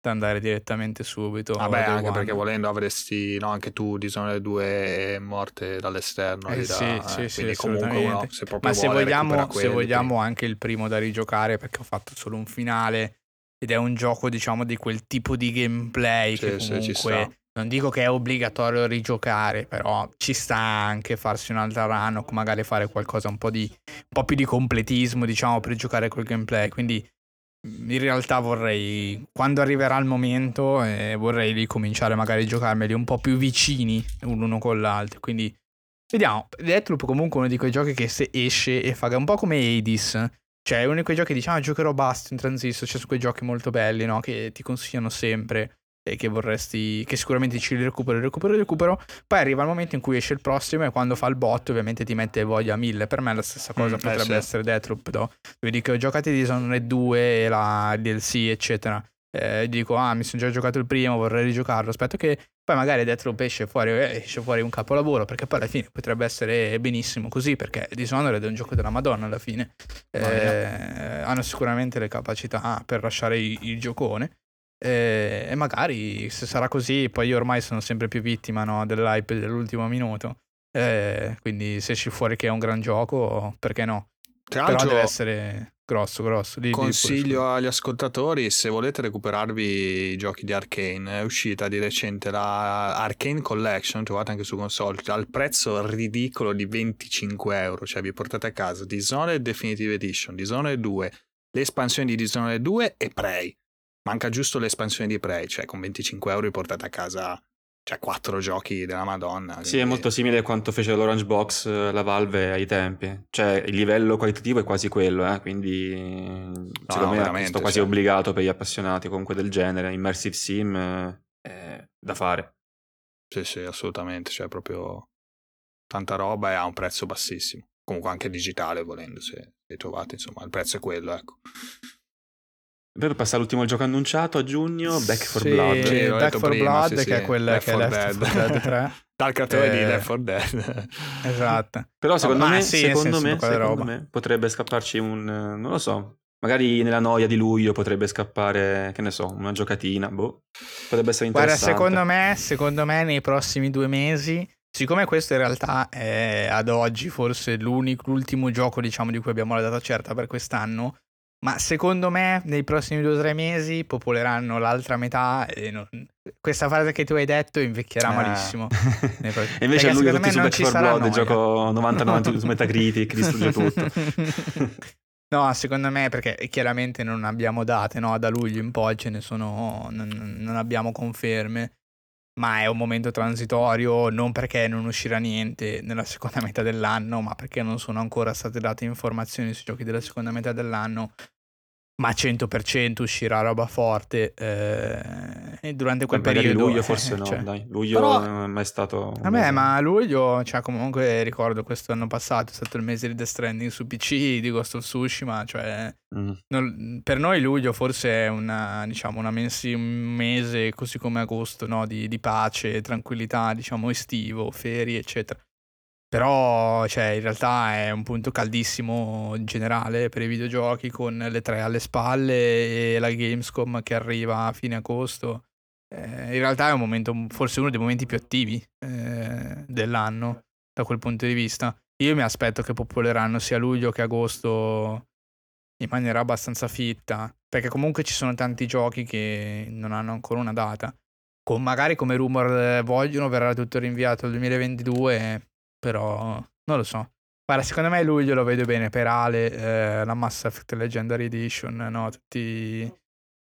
andare direttamente subito. Vabbè, day anche one. perché volendo avresti, no, anche tu Dishonored 2 morte dall'esterno. Eh lì da- sì, eh, sì, sì, comunque uno, se Ma se vuole, vogliamo, se vogliamo anche il primo da rigiocare, perché ho fatto solo un finale ed è un gioco, diciamo, di quel tipo di gameplay Sì, che sì, comunque non dico che è obbligatorio rigiocare, però ci sta anche farsi un'altra run o magari fare qualcosa un po' di un po' più di completismo, diciamo, per giocare quel gameplay. Quindi in realtà vorrei, quando arriverà il momento, eh, vorrei ricominciare magari a giocarmeli un po' più vicini l'uno con l'altro. Quindi vediamo. Deathloop comunque uno di quei giochi che se esce e fa un po' come Hades. Cioè è uno di quei giochi che diciamo ah, giocherò basta in transistor, cioè su quei giochi molto belli, no? Che ti consigliano sempre e che vorresti, che sicuramente ci recupero, recupero, recupero. Poi arriva il momento in cui esce il prossimo e quando fa il bot ovviamente ti mette voglia a mille. Per me la stessa cosa Mm, eh, potrebbe sì. essere Deathloop, no? Dove dico ho giocato di Dishonored 2 e la DLC eccetera. Eh, dico ah mi sono già giocato il primo, vorrei rigiocarlo. Aspetto che poi magari Deathloop esce fuori, eh, esce fuori un capolavoro perché poi alla fine potrebbe essere benissimo così perché Dishonored è un gioco della Madonna alla fine. Eh, hanno sicuramente le capacità per lasciare il, il giocone. Eh, e magari se sarà così, poi io ormai sono sempre più vittima no, dell'hype dell'ultimo minuto. Eh, quindi se esce fuori che è un gran gioco, perché no? Tra Però deve essere grosso, grosso. Di- di- Consiglio agli ascoltatori, se volete recuperarvi i giochi di Arkane, è uscita di recente la Arkane Collection, trovate anche su console, al prezzo ridicolo di 25 euro, cioè vi portate a casa Dishonored Definitive Edition, Dishonored 2, le espansioni di Dishonored 2 e Prey. Manca giusto l'espansione di Prey, cioè con 25 euro portate a casa cioè, 4 giochi della Madonna. Sì, è quindi- molto simile a quanto fece l'Orange Box, eh, la Valve ai tempi. Cioè, il livello qualitativo è quasi quello, eh, quindi secondo me è veramente, sto quasi cioè. obbligato per gli appassionati comunque del genere. Immersive Sim eh, è da fare. Sì, sì, assolutamente, cioè proprio tanta roba e a un prezzo bassissimo. Comunque anche digitale volendo, se li trovate, insomma, il prezzo è quello, ecco. Per passare all'ultimo gioco annunciato a giugno, Back 4 Sì, Blood. Sì, Back 4 prima, Blood, sì, che sì, è quel Left che è 4 Left Dead. 4 Dead 3. Dal creatore di Eh, Left 4 Dead. Esatto. Però secondo ma me, secondo, me, secondo me potrebbe scapparci un... non lo so. Magari nella noia di luglio potrebbe scappare, che ne so, una giocatina, boh. Potrebbe essere Guarda, interessante. secondo me, secondo me nei prossimi due mesi, siccome questo in realtà è ad oggi forse l'unico, l'ultimo gioco diciamo di cui abbiamo la data certa per quest'anno, ma secondo me nei prossimi due o tre mesi popoleranno l'altra metà e non- questa frase che tu hai detto invecchierà Eh. malissimo. E invece lui secondo tutti su Back ci 4 sarà Blood, noia. gioco 99 su Metacritic, distrugge tutto. No, secondo me perché chiaramente non abbiamo date, no? Da luglio in poi ce ne sono, non, non abbiamo conferme. Ma è un momento transitorio non perché non uscirà niente nella seconda metà dell'anno, ma perché non sono ancora state date informazioni sui giochi della seconda metà dell'anno ma 100% uscirà roba forte eh, e durante quel Magari periodo luglio forse eh, no, cioè, dai. Luglio Però- non è mai stato... Vabbè, ma luglio, cioè comunque ricordo questo anno passato, è stato il mese di Death Stranding su PC, di Ghost of Tsushima, cioè Mm. non- per noi luglio forse è una, diciamo, una mensi- un mese così come agosto, no? di, di pace, tranquillità, diciamo estivo, ferie, eccetera. Però, cioè, in realtà è un punto caldissimo in generale per i videogiochi con le tre alle spalle e la Gamescom che arriva a fine agosto. Eh, in realtà è un momento, forse uno dei momenti più attivi eh, dell'anno da quel punto di vista. Io mi aspetto che popoleranno sia luglio che agosto in maniera abbastanza fitta, perché comunque ci sono tanti giochi che non hanno ancora una data. Con magari come rumor eh, vogliono verrà tutto rinviato al 2022, però non lo so. Guarda, secondo me luglio lo vedo bene per Ale, eh, la Mass Effect Legendary Edition, no, tutti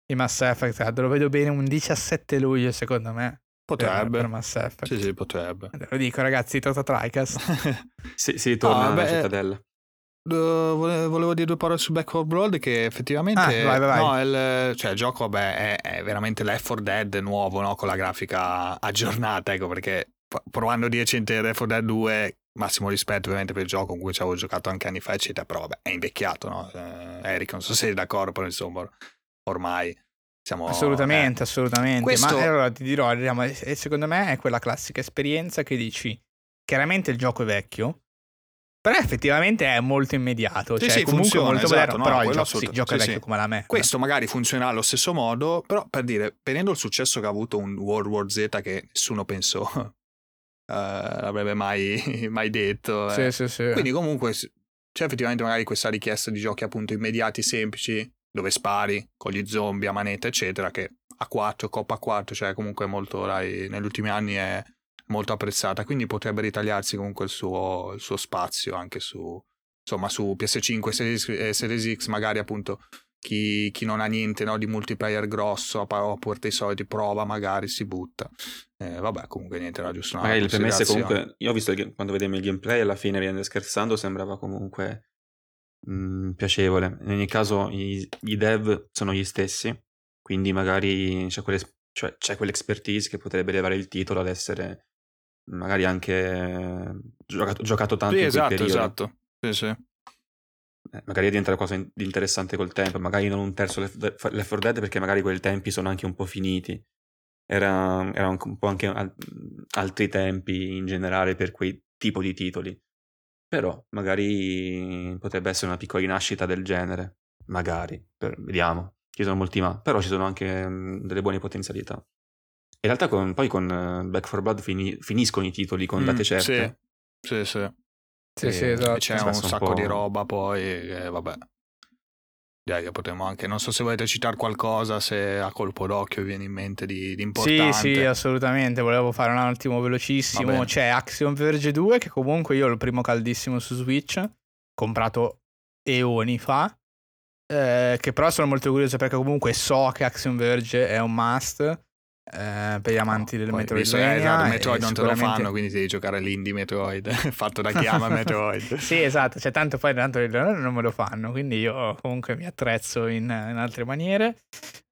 i Mass Effect, eh, lo vedo bene un 17 luglio secondo me. per- Potrebbe. Per Mass Effect. Sì, sì, potrebbe. Lo dico ragazzi, Tota Tricast. Si, si ritorna Ah, alla cittadella. Uh, vole- volevo dire due parole su Back 4 Blood che effettivamente Ah, vai, vai, vai. No, il, cioè, il gioco vabbè, è, è veramente 4 Dead nuovo no? con la grafica aggiornata ecco perché provando 10 intere 4 Dead 2 massimo rispetto ovviamente per il gioco con cui ci avevo giocato anche anni fa eccetera però vabbè è invecchiato no? Eh, Eric non so se sei d'accordo però insomma ormai siamo Assolutamente, assolutamente. Questo- Ma allora ti dirò, diciamo, secondo me è quella classica esperienza che dici, chiaramente il gioco è vecchio, però effettivamente è molto immediato, Sì, cioè sì, comunque funziona, molto esatto, moderno, no, però il gioco, sì, è sì, vecchio come la me. Questo magari funzionerà allo stesso modo, però per dire, vedendo il successo che ha avuto un World War Z che nessuno pensò eh, l'avrebbe mai, mai detto. eh. Sì, sì, sì. Quindi comunque c'è effettivamente magari questa richiesta di giochi appunto immediati, semplici, dove spari con gli zombie a manetta, eccetera, che a 4, coppa a 4, cioè comunque molto, dai, negli ultimi anni è molto apprezzata, quindi potrebbe ritagliarsi comunque il suo, il suo spazio anche su, insomma, su PS5 Series, eh, Series X, magari appunto chi, chi non ha niente no, di multiplayer grosso, a porta i soliti, prova, magari si butta. Eh, vabbè, comunque niente, era giusto una Magari le premesse considerazione. comunque, io ho visto che quando vedevo il gameplay alla fine, ridendo e scherzando, sembrava comunque mh, piacevole. In ogni caso i, i dev sono gli stessi, quindi magari c'è, quelle, cioè, c'è quell'expertise che potrebbe elevare il titolo ad essere magari anche giocato, giocato tanto Sì, in esatto, esatto. Sì, sì. Eh, magari diventa qualcosa in- di interessante col tempo, magari non un terzo Left Left 4 Dead perché magari quei tempi sono anche un po' finiti. Era, era un, un po' anche al- altri tempi in generale per quei tipo di titoli. Però magari potrebbe essere una piccola rinascita del genere. Magari, per- vediamo. Ci sono molti ma, però ci sono anche mm, delle buone potenzialità. In realtà con- poi con eh, Back 4 Blood fini- finiscono i titoli con Mm, date certe. Sì, sì, sì. Sì, sì, esatto. C'è un un sacco po'- di roba poi, e vabbè. Direi che potremmo anche, non so se volete citare qualcosa, se a colpo d'occhio vi viene in mente di, di Sì, importante. sì, assolutamente. Volevo fare un attimo velocissimo. C'è Axiom Verge 2, che comunque io ho il primo caldissimo su Switch, comprato eoni fa. eh, che però sono molto curioso perché comunque so che Axiom Verge è un must eh, per gli amanti del Poi, visto esatto, Metroid non te lo fanno, quindi devi giocare l'indie Metroid, fatto da chi ama Metroid. sì, esatto, cioè tanto poi tanto non me lo fanno, quindi io comunque mi attrezzo in, in altre maniere.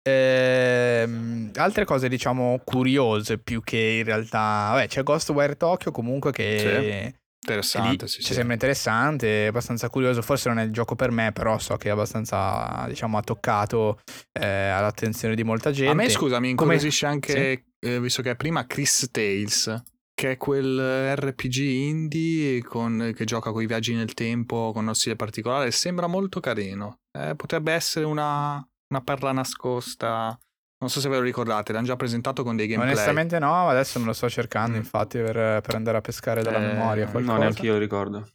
Ehm, altre cose diciamo curiose più che in realtà, vabbè, c'è Ghostwire Tokyo comunque che Interessante, lì sì, ci sì. sembra interessante, abbastanza curioso, forse non è il gioco per me, però so che è abbastanza diciamo ha toccato eh, all'attenzione di molta gente. A me, scusa, mi Come- incuriosisce anche, eh, visto che è prima Chris Tales, che è quel RPG indie con- che gioca con i viaggi nel tempo, con uno stile particolare, sembra molto carino. Eh, potrebbe essere una, una perla nascosta. Non so se ve lo ricordate, l'hanno già presentato con dei gameplay. Onestamente no, adesso me lo sto cercando Mm. infatti per, per andare a pescare dalla Eh, memoria no, qualcosa. No, neanche io lo ricordo.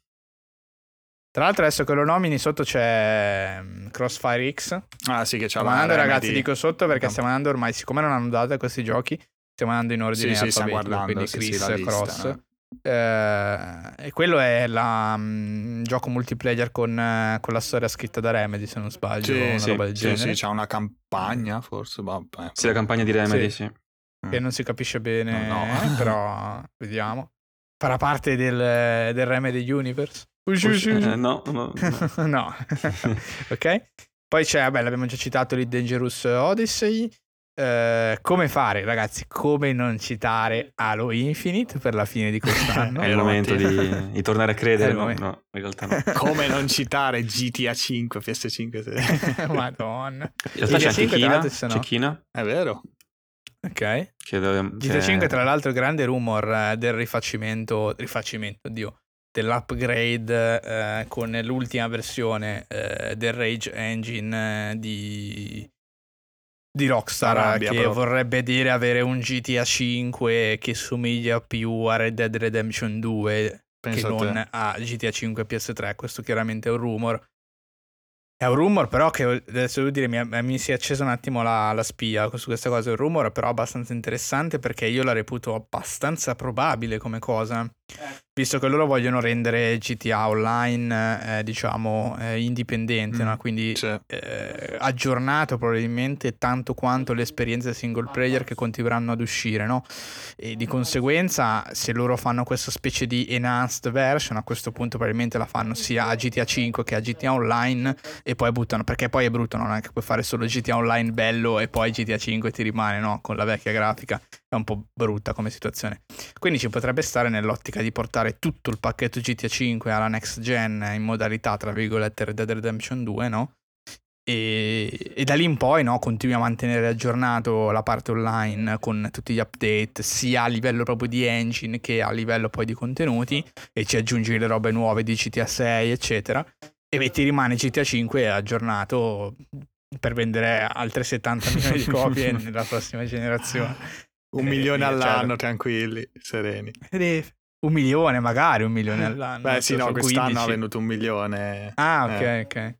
Tra l'altro adesso che lo nomini sotto c'è mm, Crossfire X. Ah sì, che c'ha Stiamo la andando ragazzi, Remedy. dico sotto perché Camp- stiamo andando ormai, siccome non hanno date questi giochi, stiamo andando in ordine Sì, sì, alfabetico, guardando, quindi sì, Chris, sì, la lista, Cross. Eh. E quello è la, mm, gioco multiplayer con, eh, con la storia scritta da Remedy, se non sbaglio, Sì, una sì, roba del Sì, genere. sì, c'ha una campagna forse. Vabbè. Sì, la campagna di Remedy, sì. che non si capisce bene, No, no. però vediamo. Farà parte del, del Remedy Universe? Usci, usci, usci. Eh, no, no, no. no. ok. Poi c'è, vabbè, l'abbiamo già citato lì Dangerous Odyssey. Eh, come fare, ragazzi? Come non citare Halo Infinite per la fine di quest'anno? È il momento di, di tornare a credere. Il No, no, in realtà no. Come non citare GTA 5, PS5? sì. Madonna. In realtà c'è GTA 5 anche tra Kina, l'altro ci sono- c'è Kina È vero. Ok. che dove- GTA che- 5 tra l'altro grande rumor eh, del rifacimento, rifacimento, oddio, dell'upgrade eh, con l'ultima versione eh, del Rage Engine eh, di, di Rockstar Arabia, che proprio. vorrebbe dire avere un GTA 5 che somiglia più a Red Dead Redemption 2 Pensa che te. non a GTA 5 PS3, questo chiaramente è un rumor. È un rumor però che adesso devo dire mi, mi si è accesa un attimo la, la spia su questa cosa, è un rumor però abbastanza interessante perché io la reputo abbastanza probabile come cosa, visto che loro vogliono rendere GTA Online eh, diciamo eh, indipendente, Mm, no? quindi Sì. eh, aggiornato probabilmente tanto quanto le esperienze single player che continueranno ad uscire, no? E di conseguenza, se loro fanno questa specie di enhanced version, a questo punto probabilmente la fanno sia a GTA 5 che a GTA Online e poi buttano, perché poi è brutto, non è che puoi fare solo GTA Online bello e poi GTA 5 ti rimane, no? Con la vecchia grafica. È un po' brutta come situazione. Quindi ci potrebbe stare nell'ottica di portare tutto il pacchetto GTA 5 alla next gen in modalità, tra virgolette, Red Dead Redemption 2, no? E, e da lì in poi no, continui a mantenere aggiornato la parte online con tutti gli update, sia a livello proprio di engine che a livello poi di contenuti, e ci aggiungi le robe nuove di GTA 6, eccetera. E ti rimane GTA 5 aggiornato per vendere altre 70 milioni di copie nella prossima generazione. Un Eh, milione all'anno, certo. tranquilli, sereni. È un milione, magari un milione all'anno. Beh, sì, no, quest'anno 15. ha venuto un milione. Ah, ok, Eh. ok.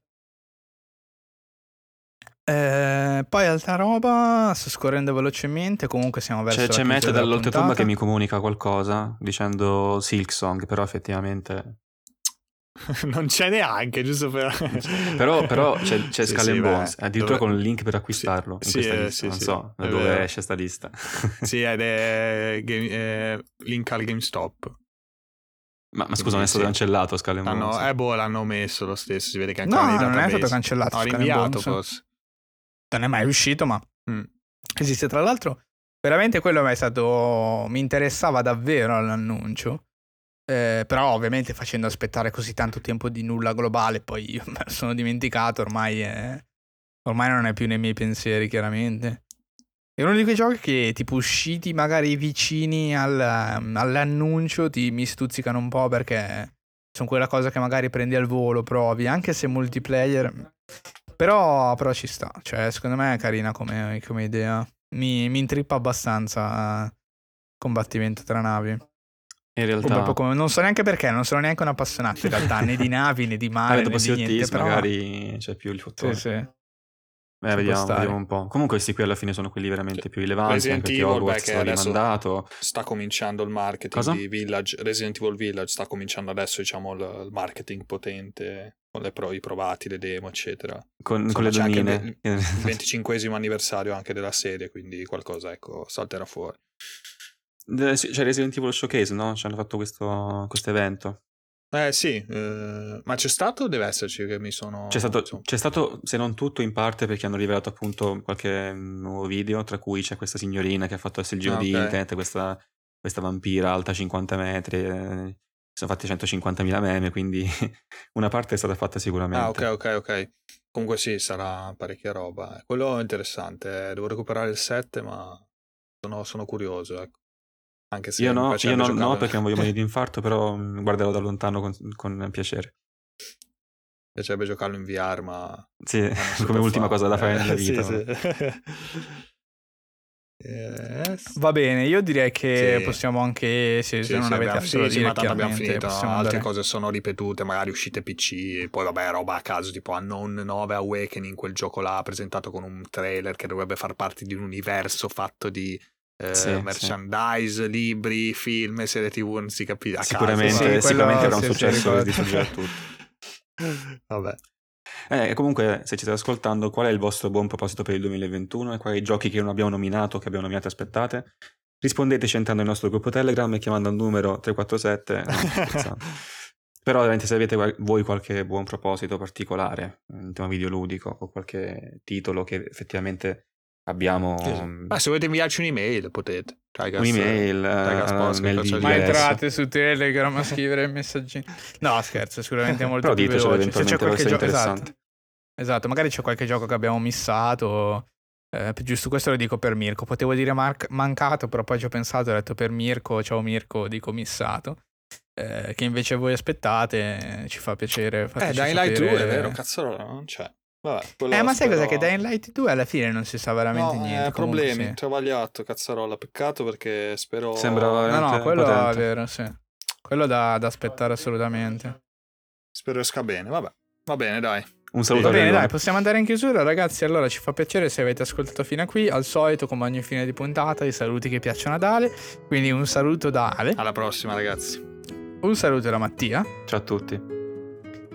Eh, poi altra roba, sto scorrendo velocemente, comunque siamo verso C'è, la c'è della dall'oltretomba che mi comunica qualcosa dicendo Silksong, però effettivamente... non c'è neanche, giusto per... Però, però c'è, c'è Sì, Skull sì, and beh, Bones, addirittura dove- con il link per acquistarlo Sì, in questa sì, lista. sì, non sì, so da dove vero. esce sta lista. sì, ed è game- eh, link al GameStop. ma, ma scusa, non è Sì. stato cancellato Skull and Hanno, Bones? eh, boh, l'hanno messo lo stesso, si vede che anche No, non è stato cancellato. No, rinviato Bones. forse. Non è mai uscito, ma Mm. esiste. Tra l'altro, veramente quello è stato. Mi interessava davvero all'annuncio. Eh, però, ovviamente, facendo aspettare così tanto tempo di nulla globale, poi io me sono dimenticato. Ormai, è- ormai non è più nei miei pensieri, chiaramente. È uno di quei giochi che, tipo, usciti magari vicini al- all'annuncio, ti, mi stuzzicano un po' perché sono quella cosa che magari prendi al volo, provi, anche se multiplayer. Però, però ci sta, cioè secondo me è carina come, come idea. Mi, mi intrippa abbastanza combattimento tra navi. In realtà... proprio come- non so neanche perché, non sono neanche un appassionato in realtà, né di navi né di mare Ah, dopo né di niente. Però... magari c'è più il Sì, fattore. sì. Beh, vediamo, vediamo un po'. Comunque questi qui alla fine sono quelli veramente più rilevanti, Resident anche perché Evil, Hogwarts beh, che rimandato. Sta cominciando il marketing Cosa? di Village, Resident Evil Village sta cominciando adesso, diciamo, il, marketing potente con le pro, i provati, le demo, eccetera. Con, Insomma, con le donnine. il 25 anniversario anche della serie, quindi qualcosa, ecco, salterà fuori. C'è Resident Evil Showcase, no? Ci hanno fatto questo evento. Eh sì, eh, ma c'è stato o deve esserci che mi sono... C'è stato, insomma- c'è stato, se non tutto, in parte perché hanno rivelato appunto qualche nuovo video, tra cui c'è questa signorina che ha fatto il giro Ah, di internet, questa, questa vampira alta 50 metri. eh, sono fatti 150.000 meme, quindi una parte è stata fatta sicuramente. Ah, ok, ok, ok. Comunque sì, sarà parecchia roba. eh. Quello è interessante. eh, Devo recuperare il 7, ma sono, sono curioso, ecco. Anche se Io no, io no, no, perché non voglio morire di infarto, però mm, guarderò da lontano con, con piacere. Mi piacerebbe giocarlo in VR, ma... Sì, come ultima fare. cosa da fare nella vita. sì, sì. Yes. Va bene, io direi che Sì. possiamo anche, se, Sì, se non sì, avete abbiamo- altro da sì, dire, abbiamo finito. Altre andare- cose sono ripetute, magari uscite PC, e poi vabbè, roba a caso, tipo Unknown 9 Awakening, quel gioco là presentato con un trailer che dovrebbe far parte di un universo fatto di eh, Sì, merchandise, libri, film, serie tv, non si capisce. caso, Sicuramente, Sì, sicuramente avrà un sì, sì, successo che distruggerà tutto. Vabbè. Eh, comunque, se ci state ascoltando, qual è il vostro buon proposito per il 2021 e quali giochi che non abbiamo nominato, che abbiamo nominato aspettate? Rispondeteci entrando nel nostro gruppo Telegram e chiamando il numero 347. No, Però ovviamente se avete voi qualche buon proposito particolare in tema videoludico o qualche titolo che effettivamente abbiamo... Ah, se volete inviarci un'email potete. Tigas, un'email, Tigas uh, mail ma entrate su Telegram a scrivere messaggi. No, scherzo, sicuramente molto Però più veloce. Se c'è qualche gioco esatto. esatto, magari c'è qualche gioco che abbiamo missato. Eh, giusto questo lo dico per Mirko. Potevo dire mar- mancato, però poi ci ho pensato e ho detto per Mirko, ciao Mirko, dico missato eh, che invece voi aspettate, ci fa piacere. Eh, Dying Light 2 è vero, cazzarola, non c'è. Vabbè, eh, ma sai cosa? Che Dying Light 2 alla fine non si sa veramente no, niente. Eh, problemi, sì. travagliato, cazzarola. Peccato perché spero. Sembrava No, no, quello potente. è vero, sì. Quello da, da aspettare assolutamente. Spero esca bene, vabbè. Va bene, dai. Un saluto Va bene, dai, possiamo andare in chiusura, ragazzi. Allora, ci fa piacere se avete ascoltato fino a qui. Al solito, come ogni fine di puntata, i saluti che piacciono ad Ale. Quindi un saluto da Ale. Alla prossima, ragazzi. Un saluto da Mattia. Ciao a tutti.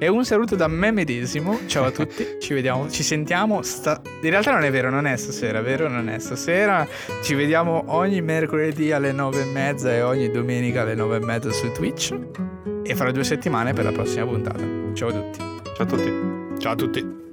E un saluto da me medesimo. Ciao a tutti. ci vediamo, ci sentiamo. Sta... In realtà non è vero, non è stasera, vero? Non è stasera. Ci vediamo ogni mercoledì alle nove e mezza e ogni domenica alle nove e mezza su Twitch. E fra due settimane per la prossima puntata. Ciao a tutti. Ciao a tutti. Ciao a tutti.